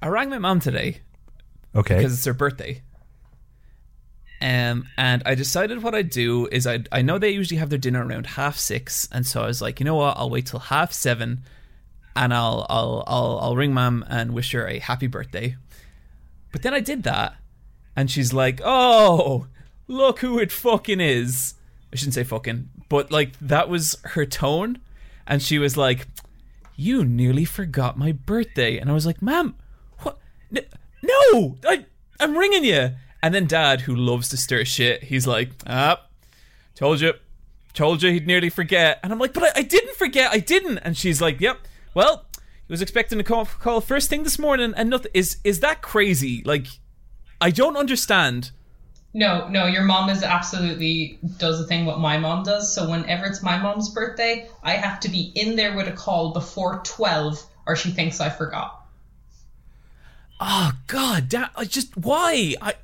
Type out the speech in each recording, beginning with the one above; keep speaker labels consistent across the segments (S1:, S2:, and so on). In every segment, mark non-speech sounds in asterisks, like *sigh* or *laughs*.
S1: I rang my mom today
S2: Okay.
S1: because it's her birthday. Um, and I decided what I'd do is I I know they usually have their dinner around half six, and so I was like, you know what, I'll wait till half seven, and I'll I'll I'll I'll ring mom and wish her a happy birthday. But then I did that, and she's like, oh, look who it fucking is. I shouldn't say fucking, but like that was her tone, and she was like, you nearly forgot my birthday, and I was like, ma'am, no, I I'm ringing you. And then dad, who loves to stir shit, he's like, ah, told you, told you he'd nearly forget. And I'm like, but I, I didn't forget, I didn't. And she's like, yep, well, he was expecting a call, call first thing this morning and nothing. Is, is that crazy? Like, I don't understand.
S3: No, no, your mom is absolutely does the thing what my mom does. So whenever it's my mom's birthday, I have to be in there with a call before 12 or she thinks I forgot.
S1: Oh, God, da- I just, why? I.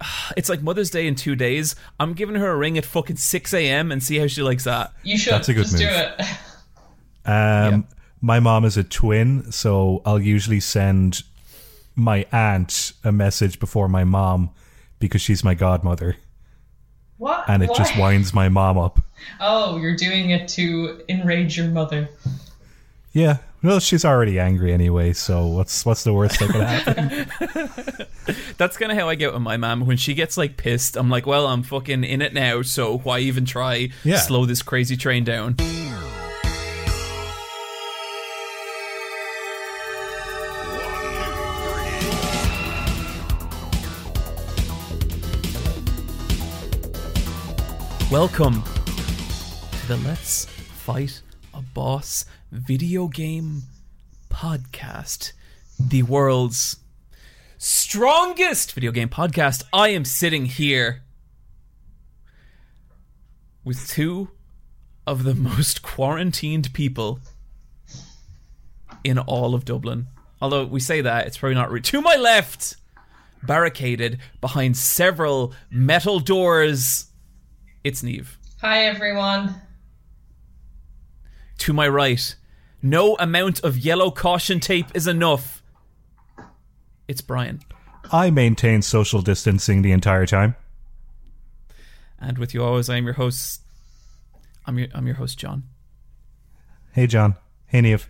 S1: *sighs* It's like Mother's Day in two days. I'm giving her a ring at fucking 6 a.m. and see how she likes that.
S3: You should
S2: That's a good
S3: just do
S2: move.
S3: it.
S2: Um, My mom is a twin, so I'll usually send my aunt a message before my mom because she's my godmother,
S3: What?
S2: and it
S3: Why?
S2: just winds my mom up.
S3: Oh, you're doing it to enrage your mother.
S2: Yeah, well, she's already angry anyway, so what's what's the worst that could happen? *laughs*
S1: That's kind of how I get with my mom. When she gets like pissed, I'm like, well, I'm fucking in it now, so why even try
S2: Yeah.
S1: slow this crazy train down? Welcome to the Let's Fight a Boss video game podcast, the world's strongest video game podcast. I am sitting here with two of the most *laughs* quarantined people in all of Dublin. Although we say that, it's probably not. Re- to my left, barricaded behind several metal doors, it's Neve.
S3: Hi, everyone.
S1: To my right, no amount of yellow caution tape is enough. It's Brian.
S2: I maintain social distancing the entire time.
S1: And with you always, I am your host. I'm your I'm your host, John.
S2: Hey, John. Hey, Neve.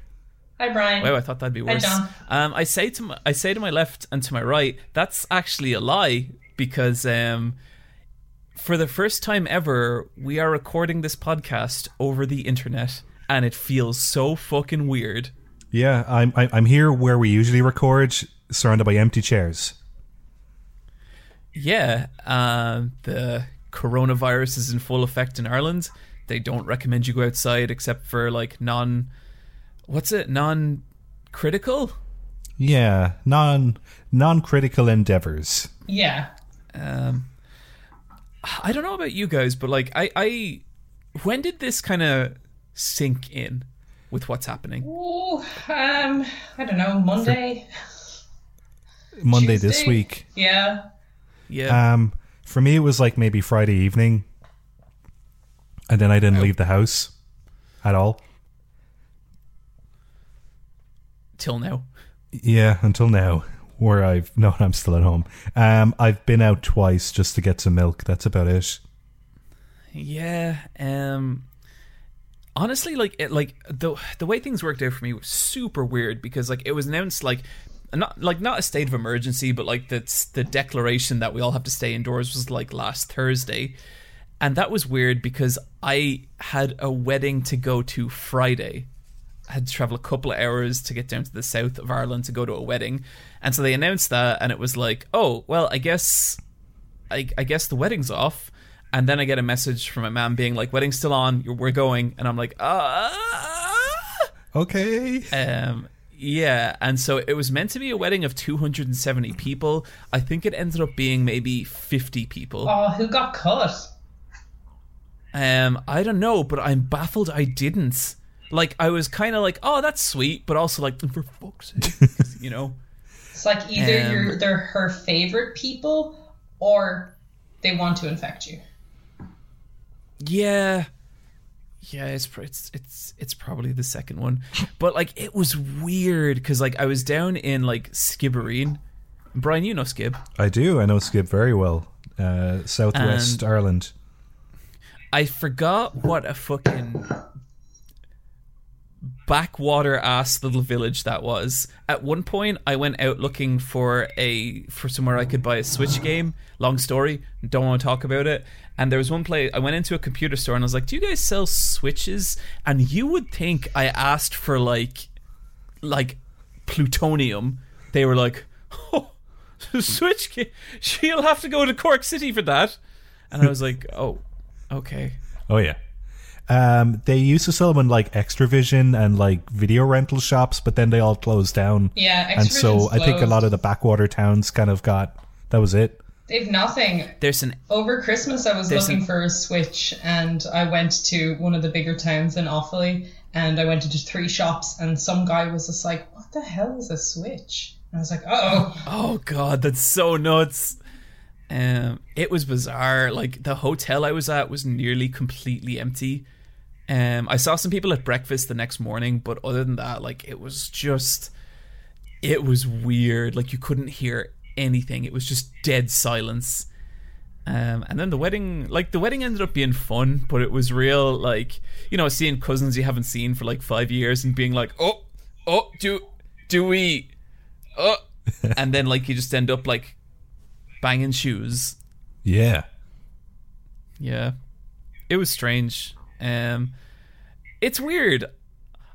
S3: Hi, Brian.
S1: Wow, I thought that'd be worse.
S3: Hi,
S1: worse.
S3: John.
S1: Um, I say to my, I say to my left and to my right, that's actually a lie because um, for the first time ever, we are recording this podcast over the internet, and it feels so fucking weird.
S2: Yeah, I'm I- I'm here where we usually record, surrounded by empty chairs.
S1: Yeah, um, the coronavirus is in full effect in Ireland. They don't recommend you go outside except for like non, what's it, non critical.
S2: Yeah, non non critical endeavors.
S3: Yeah.
S1: Um, I don't know about you guys, but like, I, I, when did this kind of sink in with what's happening?
S3: Ooh, um, I don't know, Monday? *laughs*
S2: Monday this week.
S3: Yeah.
S1: Yeah,
S2: Um, for me, it was like maybe Friday evening, and then I didn't leave the house at all.
S1: till now.
S2: Yeah, until now, where I've *laughs* no, I'm still at home. Um, I've been out twice just to get some milk. That's about it.
S1: Yeah. Um. Honestly, like it, like the the way things worked out for me was super weird because like it was announced like not like not a state of emergency, but like that's the declaration that we all have to stay indoors was like last Thursday, and that was weird because I had a wedding to go to Friday. I had to travel a couple of hours to get down to the south of Ireland to go to a wedding, and so they announced that, and it was like, oh well, I guess I, I guess the wedding's off. And then I get a message from my mom being like, "Wedding's still on. We're going." And I'm like, "Ah."
S2: Okay.
S1: Um, yeah. And so it was meant to be a wedding of 270 people. I think it ended up being maybe 50 people.
S3: Oh, who got cut?
S1: Um, I don't know, but I'm baffled I didn't. Like, I was kind of like, "Oh, that's sweet," but also like, for fuck's sake, *laughs* you know.
S3: It's like either
S1: Um,
S3: you're they're her favorite people or they want to infect you.
S1: Yeah. Yeah, it's it's it's it's probably the second one, but like it was weird because like I was down in like Skibbereen. Brian, you know Skib.
S2: I do. I know Skib very well. Uh, Southwest
S1: And-
S2: Ireland.
S1: I forgot what a fucking backwater ass little village that was. At one point, I went out looking for a for somewhere I could buy a Switch game. Long story, don't want to talk about it. And there was one place I went into a computer store and I was like, "Do you guys sell Switches?" And you would think I asked for like like plutonium. They were like, "Oh, Switch game. *laughs* She'll have to go to Cork City for that." And I was like, "Oh, okay."
S2: Oh yeah. Um, they used to sell them in like Xtra-vision and like video rental shops, but then they all closed down.
S3: Yeah,
S2: and so
S3: Xtra-vision's
S2: I think a lot of the backwater towns kind of got that was it.
S3: They've nothing.
S1: There's an
S3: Over Christmas, I was looking
S1: an-
S3: for a Switch, and I went to one of the bigger towns in Offaly, and I went into three shops, and some guy was just like, "What the hell is a Switch?" And I was like, "Oh, *laughs*
S1: Oh god, that's so nuts. Um, it was bizarre. Like the hotel I was at was nearly completely empty. Um, I saw some people at breakfast the next morning, but other than that, like it was just, it was weird. Like you couldn't hear anything. It was just dead silence. Um, and then the wedding, like the wedding ended up being fun, but it was real, like you know, seeing cousins you haven't seen for like five years and being like, oh, oh, do, do we, oh, *laughs* and then like you just end up like banging shoes.
S2: Yeah.
S1: Yeah, it was strange. Um, it's weird.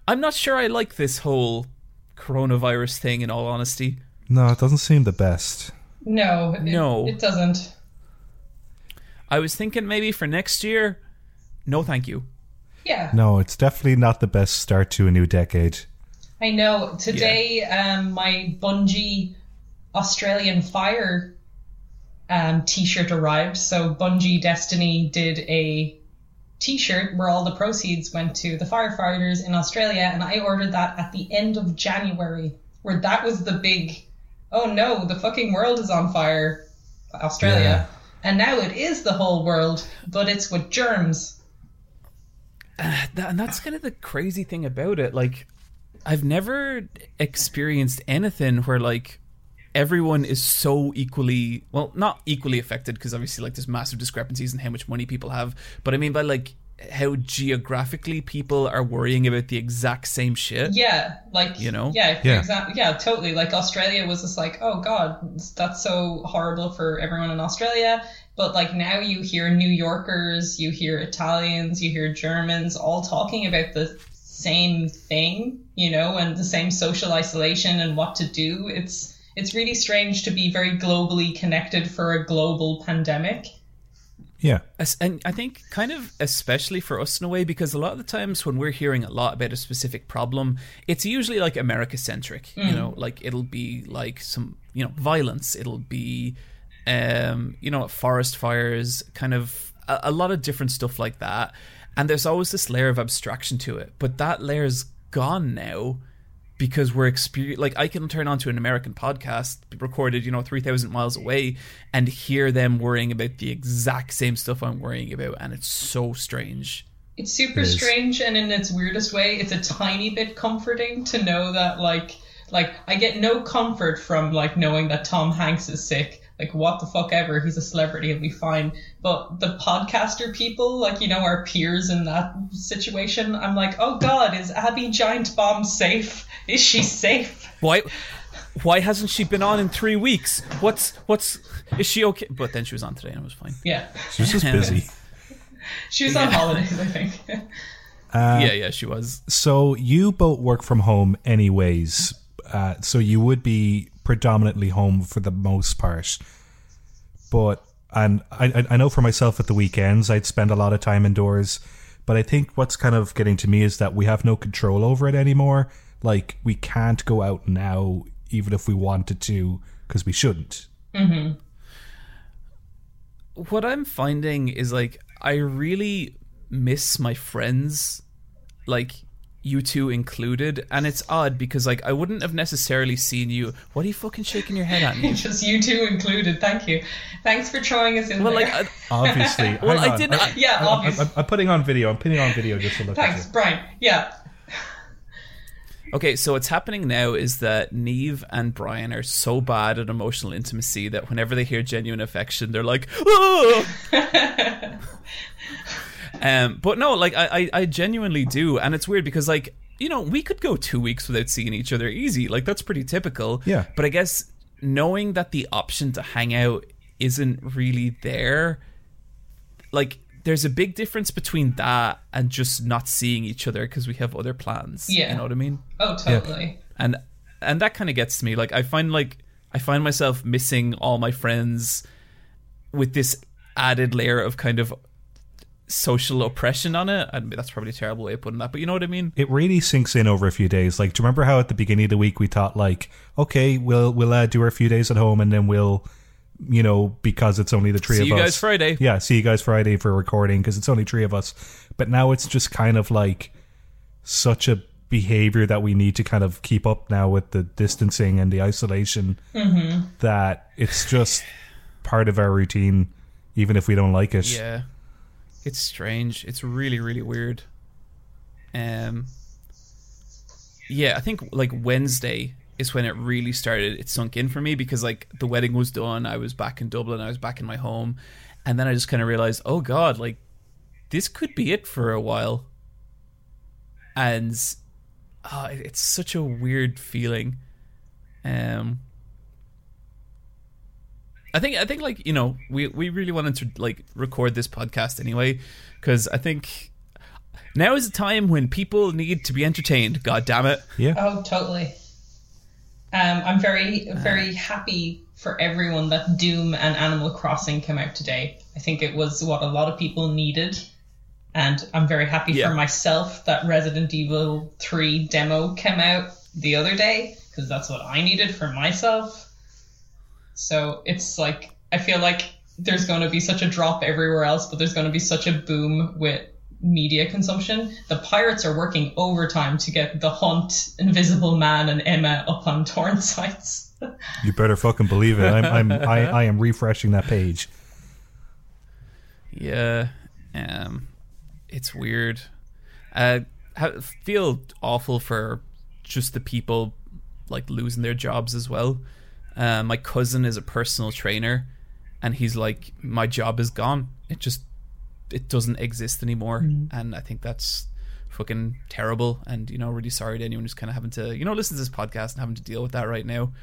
S1: I'm not sure I like this whole coronavirus thing. In all honesty,
S2: No, it doesn't seem the best.
S3: no, it,
S1: No.
S3: it doesn't."
S1: I was thinking maybe for next year. No, thank you.
S3: Yeah,
S2: No, it's definitely not the best start to a new decade.
S3: I know. Today, um, my Bungie Australian Fire um, T-shirt arrived. So Bungie Destiny did a T-shirt where all the proceeds went to the firefighters in Australia, and I ordered that at the end of January, where that was the big, oh no, the fucking world is on fire, Australia, and now it is the whole world, but it's with germs.
S1: Uh, that, and that's kind of the crazy thing about it. Like, I've never experienced anything where like everyone is so equally well, not equally affected because obviously like there's massive discrepancies in how much money people have. But I mean by like how geographically people are worrying about the exact same shit.
S3: Yeah, like
S1: You know?
S3: yeah, for
S2: Yeah.
S3: example, yeah, totally. Like Australia was just like, oh god, that's so horrible for everyone in Australia. But like now you hear New Yorkers, you hear Italians, you hear Germans, all talking about the same thing, you know, and the same social isolation and what to do. It's it's really strange to be very globally connected for a global pandemic.
S2: Yeah.
S1: And I think kind of especially for us in a way because a lot of the times when we're hearing a lot about a specific problem, it's usually like America centric. You know, like it'll be like some you know violence. It'll be um, you know forest fires, kind of a, a lot of different stuff like that. And there's always this layer of abstraction to it, but that layer's gone now because we're exper- like I can turn on to an American podcast recorded, you know, 3000 miles away and hear them worrying about the exact same stuff I'm worrying about and it's so strange.
S3: It's super
S2: is.
S3: strange and in its weirdest way, it's a tiny bit comforting to know that like like I get no comfort from like knowing that Tom Hanks is sick. Like what the fuck ever, he's a celebrity, he'll be fine. But the podcaster people, like you know, our peers in that situation, I'm like, oh god, is Abby Giant Bomb safe? Is she safe?
S1: Why why hasn't she been on in 3 weeks? What's what's is she okay? But then she was on today and it was fine.
S3: Yeah.
S2: She's just busy. *laughs*
S3: She was on holidays, I think.
S1: yeah, yeah, she was.
S2: So you both work from home anyways. Uh, so you would be predominantly home for the most part. But and I I- I know for myself at the weekends I'd spend a lot of time indoors. But I think what's kind of getting to me is that we have no control over it anymore. Like we can't go out now, even if we wanted to, because we shouldn't. Mm-hmm.
S1: what I'm finding is like I really miss my friends like you two included, and it's odd because like I wouldn't have necessarily seen you. What are you fucking shaking your head at me? *laughs*
S3: Just you two included. Thank you. Thanks for throwing us in
S1: well,
S3: there.
S1: like I, *laughs*
S2: Obviously. *laughs*
S1: Well,
S2: Hang
S1: I
S2: on.
S1: didn't-
S2: I,
S3: yeah,
S2: I'm,
S3: obviously.
S2: I'm, I'm putting on video. I'm putting on video just to look
S3: Thanks,
S2: at
S3: Brian. Yeah.
S1: Okay, so what's happening now is that Neve and Brian are so bad at emotional intimacy that whenever they hear genuine affection, they're like, "Oh!" Um, but no, like I, I, I genuinely do, and it's weird because like you know we could go two weeks without seeing each other easy, like that's pretty typical.
S2: Yeah.
S1: But I guess knowing that the option to hang out isn't really there, like there's a big difference between that and just not seeing each other because we have other plans.
S3: Yeah.
S1: you know what I mean
S3: Oh, totally.
S1: and and that kind of gets to me like i find like i find myself missing all my friends with this added layer of kind of social oppression on it and that's probably a terrible way of putting that but you know what i mean
S2: it really sinks in over a few days. Like, do you remember how at the beginning of the week we thought like, okay, we'll we'll uh, do our few days at home and then we'll, you know, because it's only the three
S1: see
S2: of
S1: you
S2: us.
S1: guys friday
S2: Yeah, see you guys Friday for recording because it's only three of us. But now it's just kind of like such a behavior that we need to kind of keep up now with the distancing and the isolation that it's just part of our routine, even if we don't like it.
S1: yeah it's strange. It's really really weird. Um yeah i think like wednesday is when it really started it sunk in for me because like the wedding was done i was back in dublin i was back in my home and then i just kind of realized oh god like this could be it for a while. And oh, it's such a weird feeling. Um I think I think like you know we we really wanted to like record this podcast anyway because I think now is a time when people need to be entertained. God damn it!
S2: Yeah.
S3: Oh, totally. Um, I'm very, very happy for everyone that Doom and Animal Crossing came out today. I think it was what a lot of people needed. And I'm very happy
S1: Yeah.
S3: for myself that Resident Evil 3 demo came out the other day, because that's what I needed for myself. So it's like, I feel like there's going to be such a drop everywhere else, but there's going to be such a boom with media consumption. The pirates are working overtime to get The Hunt, Invisible Man, and Emma up on torrent *laughs* sites.
S2: You better fucking believe it. I'm, I'm I, I am refreshing that page.
S1: Yeah, um, it's weird. Uh, I feel awful for just the people like losing their jobs as well. Uh, my cousin is a personal trainer, and he's like, my job is gone. It just it doesn't exist anymore, and I think that's fucking terrible. And you know, really sorry to anyone who's kind of having to you know listen to this podcast and having to deal with that right now.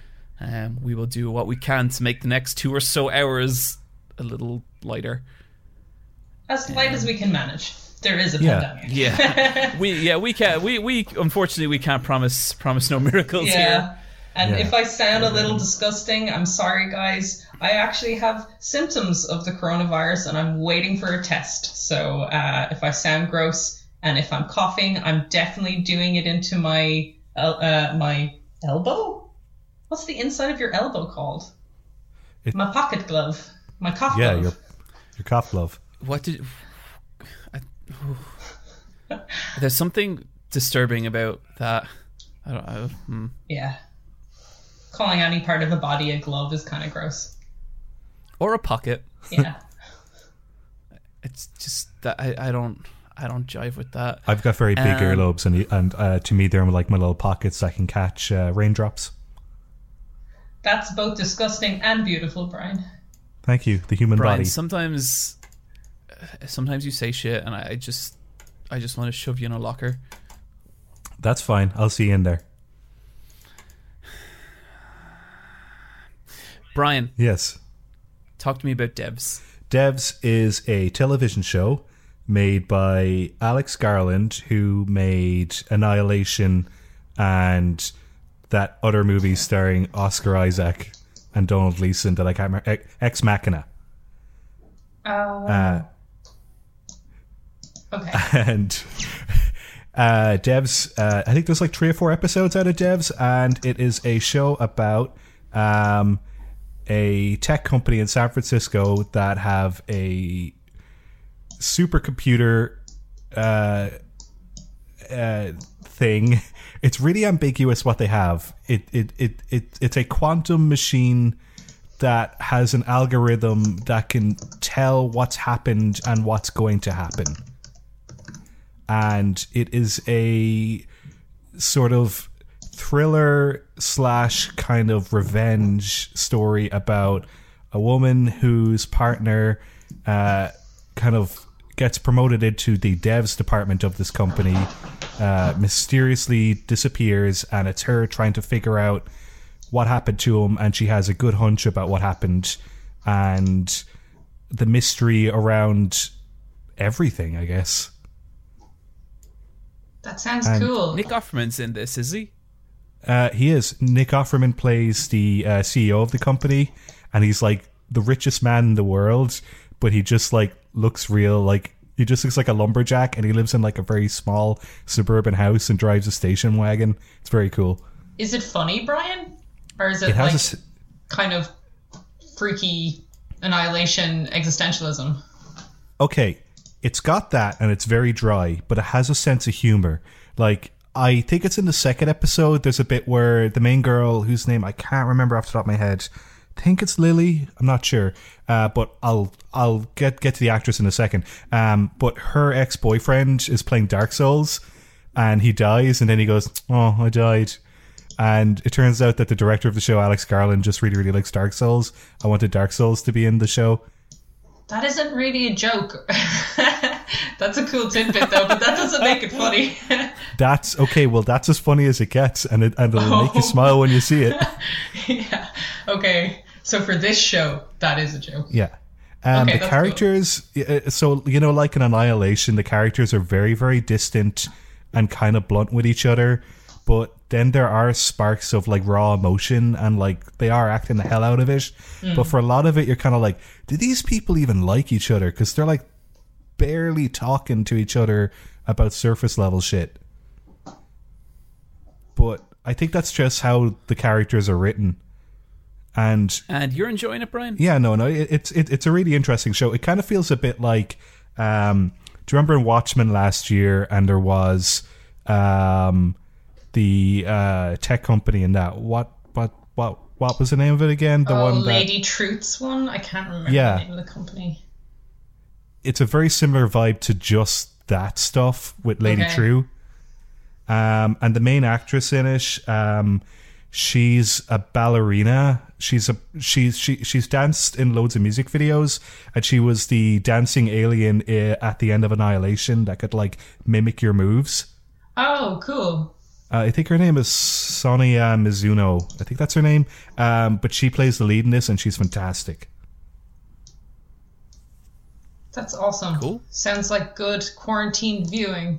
S1: Um, we will do what we can to make the next two or so hours a little lighter.
S3: As light as we can manage. There is a
S2: Yeah.
S3: pandemic.
S1: Yeah, *laughs* we yeah we can't we we unfortunately we can't promise promise no miracles
S3: Yeah.
S1: here.
S3: And
S2: Yeah.
S3: if I sound a little disgusting, I'm sorry, guys. I actually have symptoms of the coronavirus and I'm waiting for a test. So uh, if I sound gross and if I'm coughing, I'm definitely doing it into my el- uh, my elbow. What's the inside of your elbow called?
S2: It-
S3: my pocket glove. My cough
S2: Yeah,
S3: glove.
S2: your your cough glove.
S1: What did? I, there's something disturbing about that. I don't know. Hmm.
S3: Yeah. Calling any part of a body a glove is kind of gross.
S1: Or a pocket.
S3: Yeah. *laughs*
S1: It's just that I, I don't I don't jive with that.
S2: I've got very big
S1: Um,
S2: earlobes, and and uh, to me they're like my little pockets I can catch uh, raindrops.
S3: That's both disgusting and beautiful, Brian.
S2: Thank you, the human
S1: Brian,
S2: body.
S1: sometimes sometimes you say shit and I, I just I just want to shove you in a locker.
S2: That's fine. I'll see you in there.
S1: Brian,
S2: Yes.
S1: talk to me about Devs.
S2: Devs is a television show made by Alex Garland, who made Annihilation and that other movie starring Oscar Isaac and Domhnall Gleeson that I can't remember, Ex- Ex Machina.
S3: Oh.
S2: Uh,
S3: okay. *laughs*
S2: and uh, Devs, uh, I think there's like three or four episodes out of Devs, and it is a show about um, a tech company in San Francisco that have a supercomputer uh, uh, thing. *laughs* It's really ambiguous what they have. It it it, it it's a quantum machine that has an algorithm that can tell what's happened and what's going to happen. And it is a sort of thriller slash kind of revenge story about a woman whose partner uh, kind of gets promoted into the devs department of this company, uh, mysteriously disappears, and it's her trying to figure out what happened to him, and she has a good hunch about what happened, and the mystery around everything, I guess.
S3: That sounds
S2: And
S3: cool.
S1: Nick Offerman's in this, is he?
S2: Uh, he is. Nick Offerman plays the uh, CEO of the company, and he's like the richest man in the world, but he just like looks real. Like he just looks like a lumberjack, and he lives in like a very small suburban house and drives a station wagon. It's very cool.
S3: Is it funny, Brian? Or is it,
S2: It has
S3: like
S2: a
S3: kind of freaky annihilation existentialism?
S2: okay, it's got that and it's very dry, but it has a sense of humor. Like I think it's in the second episode. There's a bit where the main girl, whose name I can't remember off the top of my head, I think it's Lily. I'm not sure, uh, but I'll I'll get get to the actress in a second. Um, but her ex boyfriend is playing Dark Souls, and he dies, and then he goes, "Oh, I died." And it turns out that the director of the show, Alex Garland, just really, really likes Dark Souls. I wanted Dark Souls to be in the show.
S3: That isn't really a joke. *laughs* That's a cool tidbit, though, but that doesn't make it funny. *laughs*
S2: That's okay. Well, that's as funny as it gets, and it and it'll make you
S3: Oh.
S2: smile when you see it. *laughs*
S3: yeah. Okay. So for this show, that is a joke.
S2: Yeah. Um,
S3: Okay,
S2: the characters, uh, so you know, like in Annihilation, the characters are very, very distant and kind of blunt with each other. But then there are sparks of like raw emotion, and like they are acting the hell out of it. But for a lot of it, you're kind of like, do these people even like each other? Because they're like barely talking to each other about surface level shit. But I think that's just how the characters are written. And
S1: And you're enjoying it, Brian?
S2: yeah, no, no, it, it's it, it's a really interesting show. It kind of feels a bit like, um, do you remember in Watchmen last year? And there was um, the uh, tech company in that. What what what what was the name of it again? The
S3: oh,
S2: one that
S3: Lady Trieu's one? I can't remember
S2: Yeah.
S3: the name of the company.
S2: it's a very similar vibe to just that stuff with Lady
S3: Okay.
S2: Trieu. Um, and the main actress in it, um, she's a ballerina. She's a she's she she's danced in loads of music videos, and she was the dancing alien uh, at the end of Annihilation that could like mimic your moves.
S3: Oh, cool.
S2: Uh, I think her name is Sonoya Mizuno. I think that's her name. Um, but she plays the lead in this, and she's fantastic.
S3: That's awesome.
S1: Cool.
S3: Sounds like good quarantine viewing.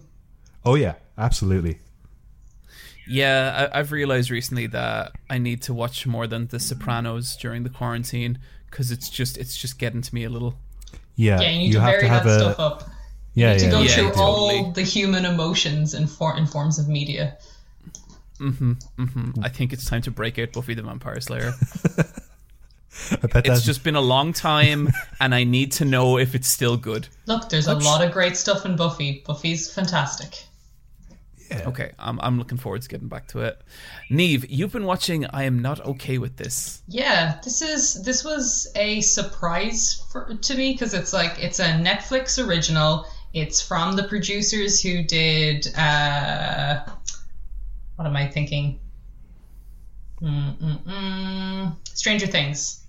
S2: Oh yeah, absolutely.
S1: Yeah, I, I've realized recently that I need to watch more than The Sopranos during the quarantine because it's just it's just getting to me a little.
S2: Yeah,
S3: Yeah, you need to vary that stuff up.
S2: Yeah,
S3: to
S2: yeah,
S3: go
S2: yeah.
S1: Yeah,
S3: through all
S1: totally.
S3: the human emotions in, for- in forms of media.
S1: I think it's time to break out Buffy the Vampire Slayer. *laughs*
S2: I bet
S1: it's just been a long time, *laughs* and I need to know if it's still good.
S3: Look, there's a lot of great stuff in Buffy. Buffy's fantastic. Yeah.
S1: Okay, I'm I'm looking forward to getting back to it. Neve, you've been watching. I am not okay with this.
S3: Yeah, this is this was a surprise for, to me because it's like it's a Netflix original. It's from the producers who did uh, what am I thinking? Mm-mm-mm. Stranger Things.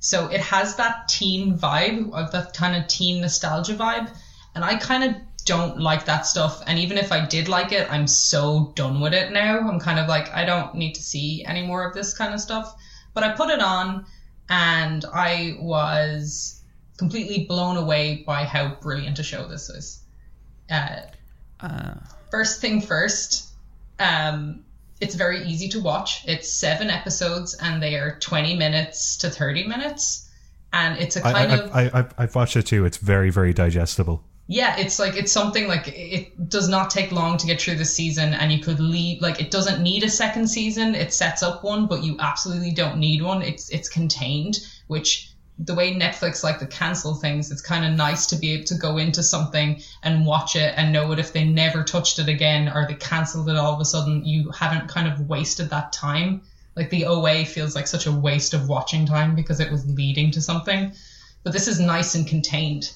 S3: So it has that teen vibe, of that kind of teen nostalgia vibe, and I kind of don't like that stuff. And even if I did like it, I'm so done with it now. I'm kind of like I don't need to see any more of this kind of stuff. But I put it on, and I was completely blown away by how brilliant a show this is. Uh,
S1: Uh,
S3: first thing first, um, it's very easy to watch. It's seven episodes and they are 20 minutes to 30 minutes. And it's a kind
S2: I,
S3: of,
S2: I, I, I've watched it too. It's very, very digestible.
S3: yeah, it's like, it's something like it does not take long to get through the season and you could leave, like, it doesn't need a second season. It sets up one, but you absolutely don't need one. It's, it's contained, which the way Netflix like to cancel things, it's kind of nice to be able to go into something and watch it and know it if they never touched it again or they cancelled it all of a sudden, you haven't kind of wasted that time. Like the OA feels like such a waste of watching time because it was leading to something. But this is nice and contained.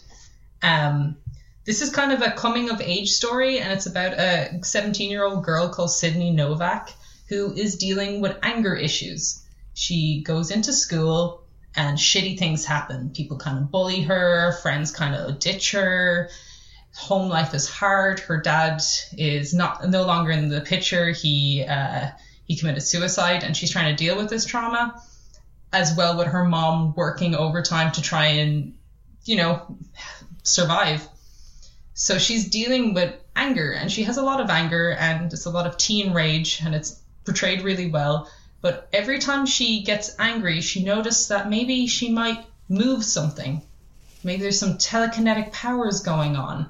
S3: Um, this is kind of a coming of age story, and it's about a 17 year old girl called Sydney Novak who is dealing with anger issues. She goes into school and shitty things happen. People kind of bully her, friends kind of ditch her. Home life is hard. Her dad is not no longer in the picture. He uh, he committed suicide, and she's trying to deal with this trauma, as well with her mom working overtime to try and you know survive. So she's dealing with anger, and she has a lot of anger, and it's a lot of teen rage, and it's portrayed really well. But every time she gets angry, she notices that maybe she might move something. Maybe there's some telekinetic powers going on.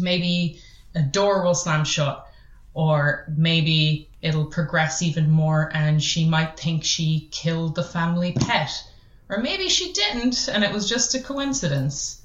S3: Maybe a door will slam shut, or maybe it'll progress even more and she might think she killed the family pet. Or maybe she didn't and it was just a coincidence.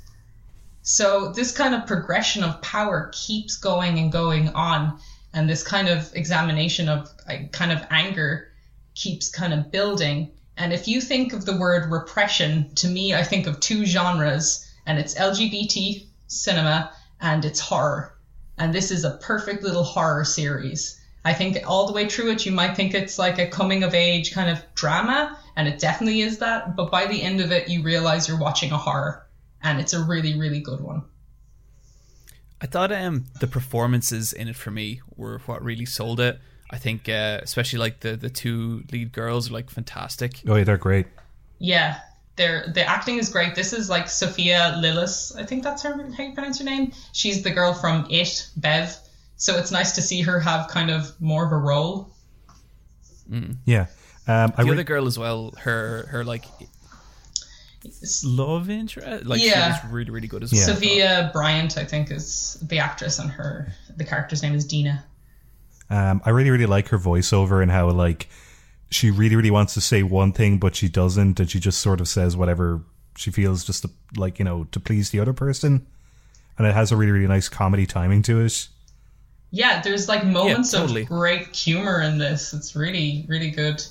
S3: So, this kind of progression of power keeps going and going on and this kind of examination of kind of anger keeps kind of building. And if you think of the word repression, to me, I think of two genres, and it's LGBT cinema and it's horror. And this is a perfect little horror series. I think all the way through it, you might think it's like a coming of age kind of drama, and it definitely is that. But by the end of it, you realize you're watching a horror, and it's a really, really good one.
S1: I thought um, the performances in it for me were what really sold it. I think, uh, especially like the the two lead girls are like fantastic.
S2: Oh yeah, they're great.
S3: Yeah, they're the acting is great. This is like Sophia Lillis, I think that's her how you pronounce her name. She's the girl from It, Bev. So it's nice to see her have kind of more of a role.
S2: Mm. Yeah, um,
S1: the re- other girl as well. Her her like love interest. Like yeah. she was really really good as well.
S3: Yeah. Sofia Bryant, I think, is the actress, and her the character's name is Dina.
S2: Um, I really really like her voiceover and how like she really really wants to say one thing but she doesn't, and she just sort of says whatever she feels just to like you know to please the other person, and it has a really really nice comedy timing to it.
S3: Yeah, there's like moments yeah, totally. of great humor in this. It's really really good.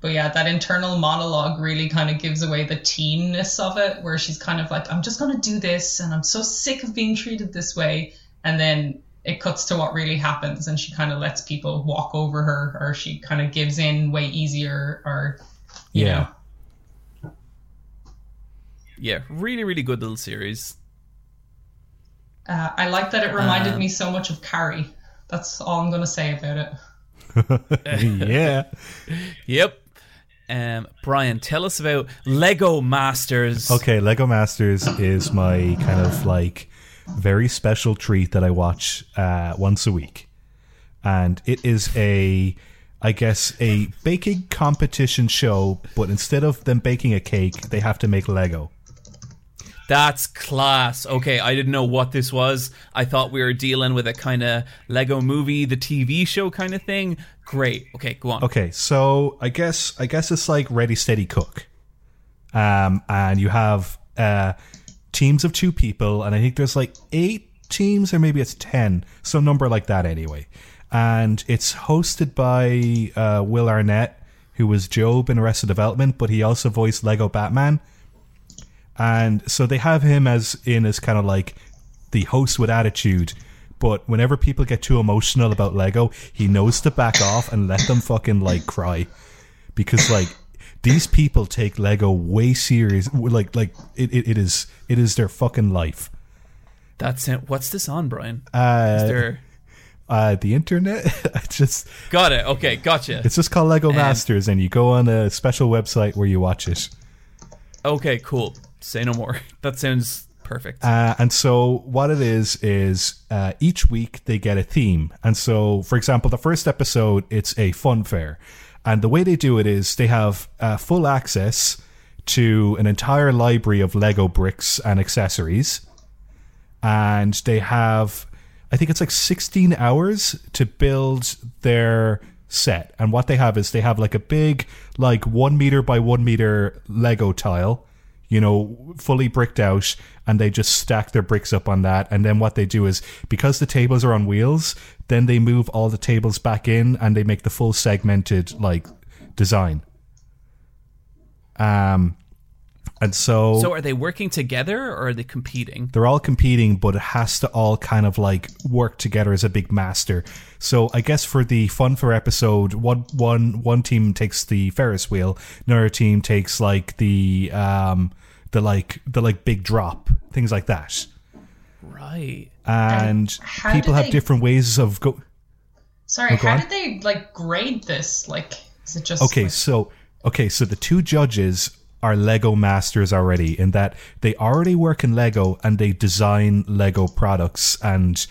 S3: But yeah, that internal monologue really kind of gives away the teenness of it, where she's kind of like, I'm just going to do this and I'm so sick of being treated this way. And then it cuts to what really happens and she kind of lets people walk over her or she kind of gives in way easier or, you yeah. know.
S1: Yeah, really, really good little series.
S3: Uh, I like that it reminded um, me so much of Carrie. That's all I'm going to say about
S2: it. *laughs* yeah. *laughs*
S1: yep. Um, Brian, tell us about Lego Masters.
S2: Okay, Lego Masters is my kind of like very special treat that I watch uh, once a week, and it is a, I guess, a baking competition show. But instead of them baking a cake, they have to make Lego.
S1: That's class. Okay, I didn't know what this was. I thought we were dealing with a kind of Lego movie, the TV show kind of thing. Great. Okay, go on.
S2: Okay, so I guess I guess it's like Ready Steady Cook. Um and you have uh teams of two people and I think there's like 8 teams or maybe it's 10, some number like that anyway. And it's hosted by uh, Will Arnett, who was Gob in Arrested Development, but he also voiced Lego Batman and so they have him as in as kind of like the host with attitude. But whenever people get too emotional about Lego, he knows to back off and let them fucking like cry, because like these people take Lego way serious. Like like it, it, it is it is their fucking life.
S1: That's it. What's this on, Brian?
S2: Uh, is there? *laughs* Uh, the internet. *laughs* I just
S1: got it. Okay, gotcha.
S2: It's just called Lego um, Masters, and you go on a special website where you watch it.
S1: Okay, cool. Say no more. *laughs* That sounds perfect.
S2: Uh, and so what it is is uh, each week they get a theme. And so, for example, the first episode it's a fun fair, and the way they do it is they have uh, full access to an entire library of Lego bricks and accessories, and they have I think it's like 16 hours to build their set. And what they have is they have like a big, like one meter by one meter Lego tile, you know, fully bricked out, and they just stack their bricks up on that. And then what they do is because the tables are on wheels, then they move all the tables back in and they make the full segmented like design. Um, and so,
S1: So are they working together or are they competing?
S2: they're all competing, but it has to all kind of like work together as a big master. So I guess for the fun for episode, one one one team takes the Ferris wheel, another team takes like the um the like the like big drop, things like that.
S1: Right.
S2: And
S3: how
S2: people have
S3: they-
S2: different ways of go.
S3: Sorry,
S2: Oh, go
S3: how
S2: on.
S3: did they like grade this? Like, is it just
S2: Okay,
S3: like-
S2: so okay, so the two judges are Lego masters already in that they already work in Lego and they design Lego products and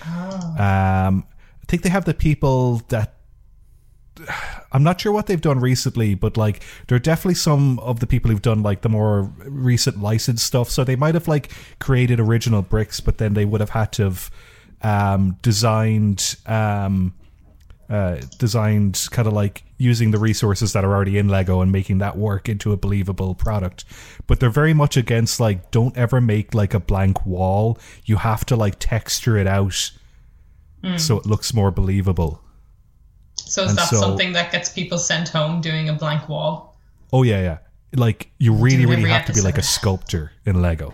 S2: um I think they have the people that I'm not sure what they've done recently, but like there are definitely some of the people who've done like the more recent licensed stuff. So they might have like created original bricks, but then they would have had to have um, designed um, uh, designed kind of like using the resources that are already in Lego and making that work into a believable product. But they're very much against like don't ever make like a blank wall. You have to like texture it out hmm. so it looks more believable.
S3: so is
S2: and
S3: that
S2: so-
S3: something that gets people sent home doing a blank wall?
S2: Oh yeah, yeah. Like you really, really have to be like a sculptor in Lego.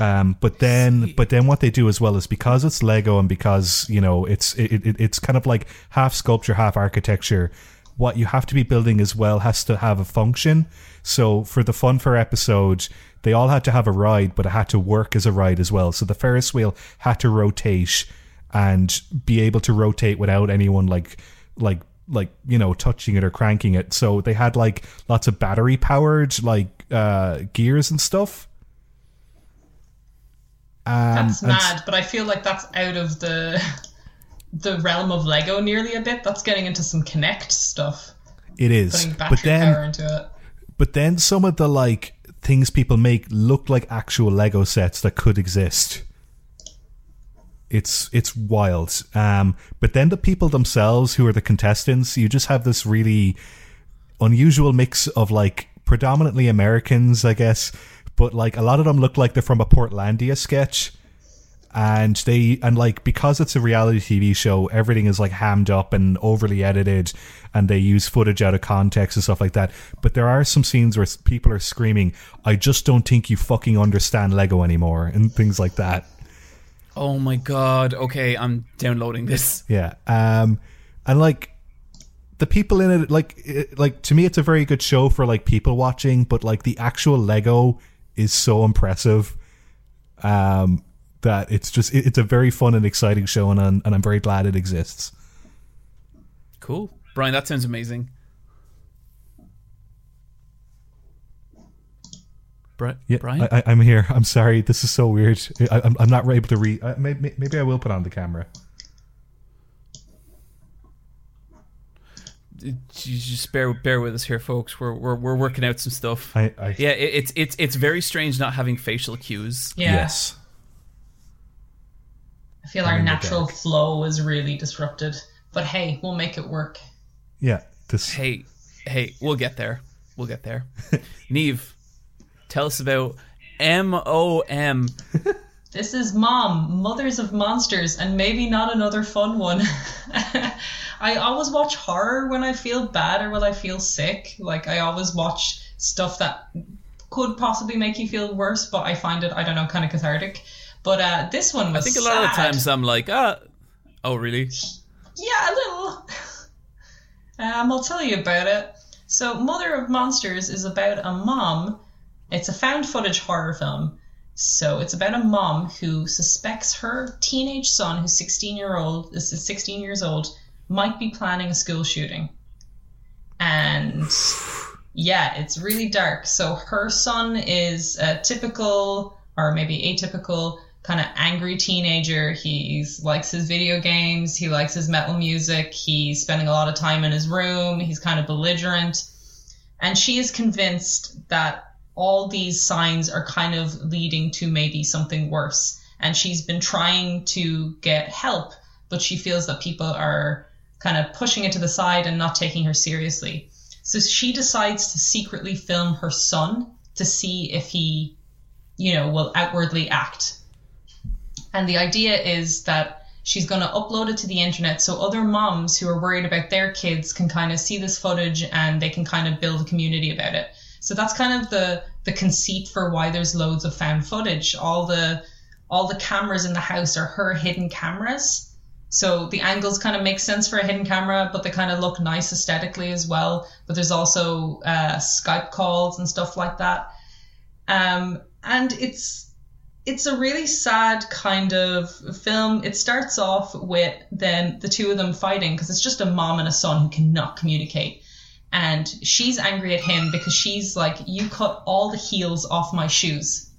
S2: Um, but then, but then what they do as well is because it's Lego and because you know it's it, it, it's kind of like half sculpture, half architecture. What you have to be building as well has to have a function. So for the fun fair episode, they all had to have a ride, but it had to work as a ride as well. So the Ferris wheel had to rotate and be able to rotate without anyone like like like you know touching it or cranking it so they had like lots of battery powered like uh gears and stuff um
S3: That's mad, but I feel like that's out of the the realm of Lego nearly a bit. That's getting into some Connect stuff,
S2: it is but then
S3: power into it.
S2: but then some of the like things people make look like actual lego sets that could exist it's it's wild um but then the people themselves who are the contestants you just have this really unusual mix of like predominantly americans i guess but like a lot of them look like they're from a portlandia sketch and they and like because it's a reality TV show, everything is like hammed up and overly edited, and they use footage out of context and stuff like that. But there are some scenes where people are screaming, "I just don't think you fucking understand Lego anymore," and things like that.
S1: Oh my god. Okay, I'm downloading this.
S2: Yeah, um, and like the people in it, like it, like to me, it's a very good show for like people watching. But like the actual Lego is so impressive. Um, that it's just it, it's a very fun and exciting show, and I'm, and I'm very glad it exists.
S1: Cool. Brian, that sounds amazing. Bri-
S2: Yeah,
S1: Brian?
S2: I, I'm here. I'm sorry. This is so weird. I, I'm, I'm not able to read. Maybe, maybe I will put on the camera.
S1: Just bear bear with us here, folks. We're we're, we're working out some stuff.
S2: I, I
S1: yeah, it, it's it's it's very strange not having facial cues.
S3: Yeah,
S2: yes.
S3: I feel
S2: I'm
S3: our natural flow is really disrupted. But hey, we'll make it work.
S2: Yeah. This.
S1: Hey, hey, we'll get there. We'll get there. *laughs* Neve, tell us about M O M. *laughs*
S3: This is Mom, Mothers of Monsters, and maybe not another fun one. *laughs* I always watch horror when I feel bad or when I feel sick. Like, I always watch stuff that could possibly make you feel worse, but I find it, I don't know, kind of cathartic. But uh, this one was.
S1: I think a lot of times I'm like, ah, oh really?
S3: Yeah, a little. *laughs* Um, I'll tell you about it. So, Mother of Monsters is about a mom. It's a found footage horror film. So, it's about a mom who suspects her teenage son, who's 16 year old, this is 16 years old, might be planning a school shooting. And yeah, it's really dark. So, her son is a typical, or maybe atypical, kind of angry teenager. He likes his video games. He likes his metal music. He's spending a lot of time in his room. He's kind of belligerent. And she is convinced that all these signs are kind of leading to maybe something worse. And she's been trying to get help, but she feels that people are kind of pushing it to the side and not taking her seriously. So she decides to secretly film her son to see if he, you know, will outwardly act. And the idea is that she's going to upload it to the internet so other moms who are worried about their kids can kind of see this footage and they can kind of build a community about it. So that's kind of the the conceit for why there's loads of found footage. All the all the cameras in the house are her hidden cameras. So the angles kind of make sense for a hidden camera, but they kind of look nice aesthetically as well. But there's also uh, Skype calls and stuff like that. Um, and it's it's a really sad kind of film. It starts off with then the two of them fighting because it's just a mom and a son who cannot communicate. And she's angry at him because she's like, You cut all the heels off my shoes.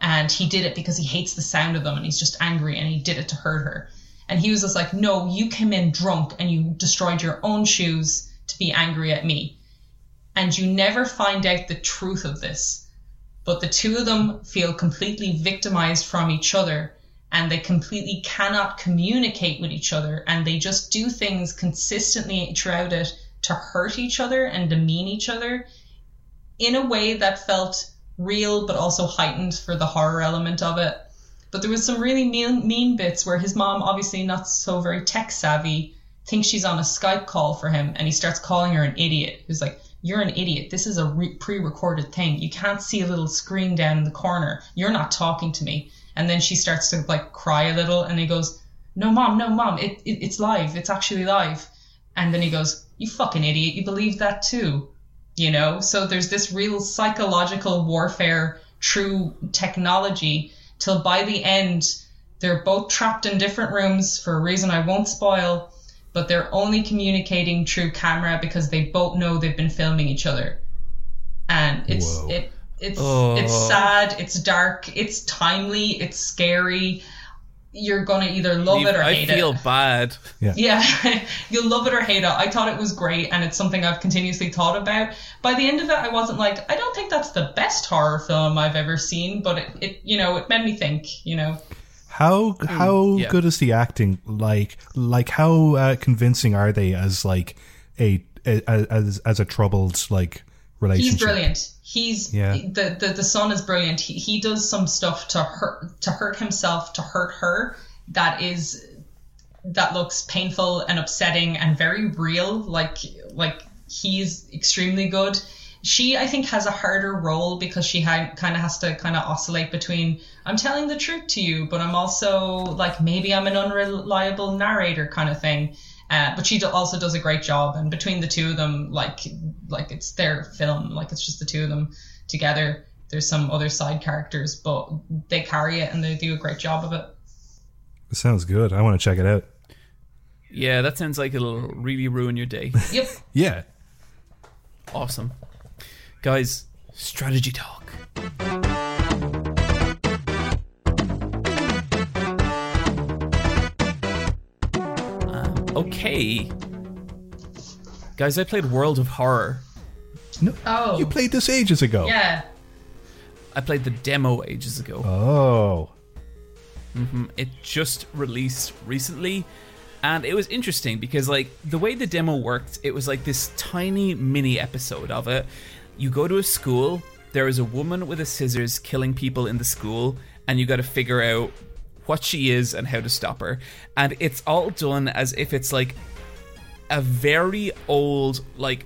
S3: And he did it because he hates the sound of them and he's just angry and he did it to hurt her. And he was just like, No, you came in drunk and you destroyed your own shoes to be angry at me. And you never find out the truth of this but the two of them feel completely victimized from each other and they completely cannot communicate with each other and they just do things consistently throughout it to hurt each other and demean each other in a way that felt real but also heightened for the horror element of it but there was some really mean, mean bits where his mom obviously not so very tech savvy thinks she's on a skype call for him and he starts calling her an idiot who's like you're an idiot. This is a re- pre recorded thing. You can't see a little screen down in the corner. You're not talking to me. And then she starts to like cry a little and he goes, No, mom, no, mom, it, it, it's live. It's actually live. And then he goes, You fucking idiot. You believe that too. You know? So there's this real psychological warfare through technology till by the end, they're both trapped in different rooms for a reason I won't spoil but they're only communicating through camera because they both know they've been filming each other. And it's Whoa. it it's oh. it's sad, it's dark, it's timely, it's scary. You're gonna either love it or I hate
S1: it. I feel bad.
S3: Yeah, *laughs* yeah. you'll love it or hate it. I thought it was great, and it's something I've continuously thought about. By the end of it, I wasn't like, I don't think that's the best horror film I've ever seen, but it, it you know, it made me think. You know.
S2: How hmm, how yeah. good is the acting? Like like how uh, convincing are they as like a, a as as a troubled like relationship?
S3: He's brilliant. He's yeah. the, the the son is brilliant. He he does some stuff to hurt to hurt himself to hurt her that is that looks painful and upsetting and very real. Like like he's extremely good she I think has a harder role because she ha- kind of has to kind of oscillate between I'm telling the truth to you, but I'm also like maybe I'm an unreliable narrator kind of thing. Uh, but she do- also does a great job, and between the two of them, like like it's their film, like it's just the two of them together. There's some other side characters, but they carry it and they do a great job of it.
S2: It sounds good. I want to check it out.
S1: Yeah, that sounds like it'll really ruin your day. *laughs*
S3: Yep.
S2: yeah.
S1: Awesome. Guys, strategy talk. Okay. Guys, I played World of Horror.
S2: No, oh. You played this ages ago.
S3: Yeah.
S1: I played the demo ages ago.
S2: Oh.
S1: Mm-hmm. It just released recently, and it was interesting because, like, the way the demo worked, it was like this tiny mini episode of it, you go to a school, there is a woman with a scissors killing people in the school, and you got to figure out what she is and how to stop her. And it's all done as if it's like a very old, like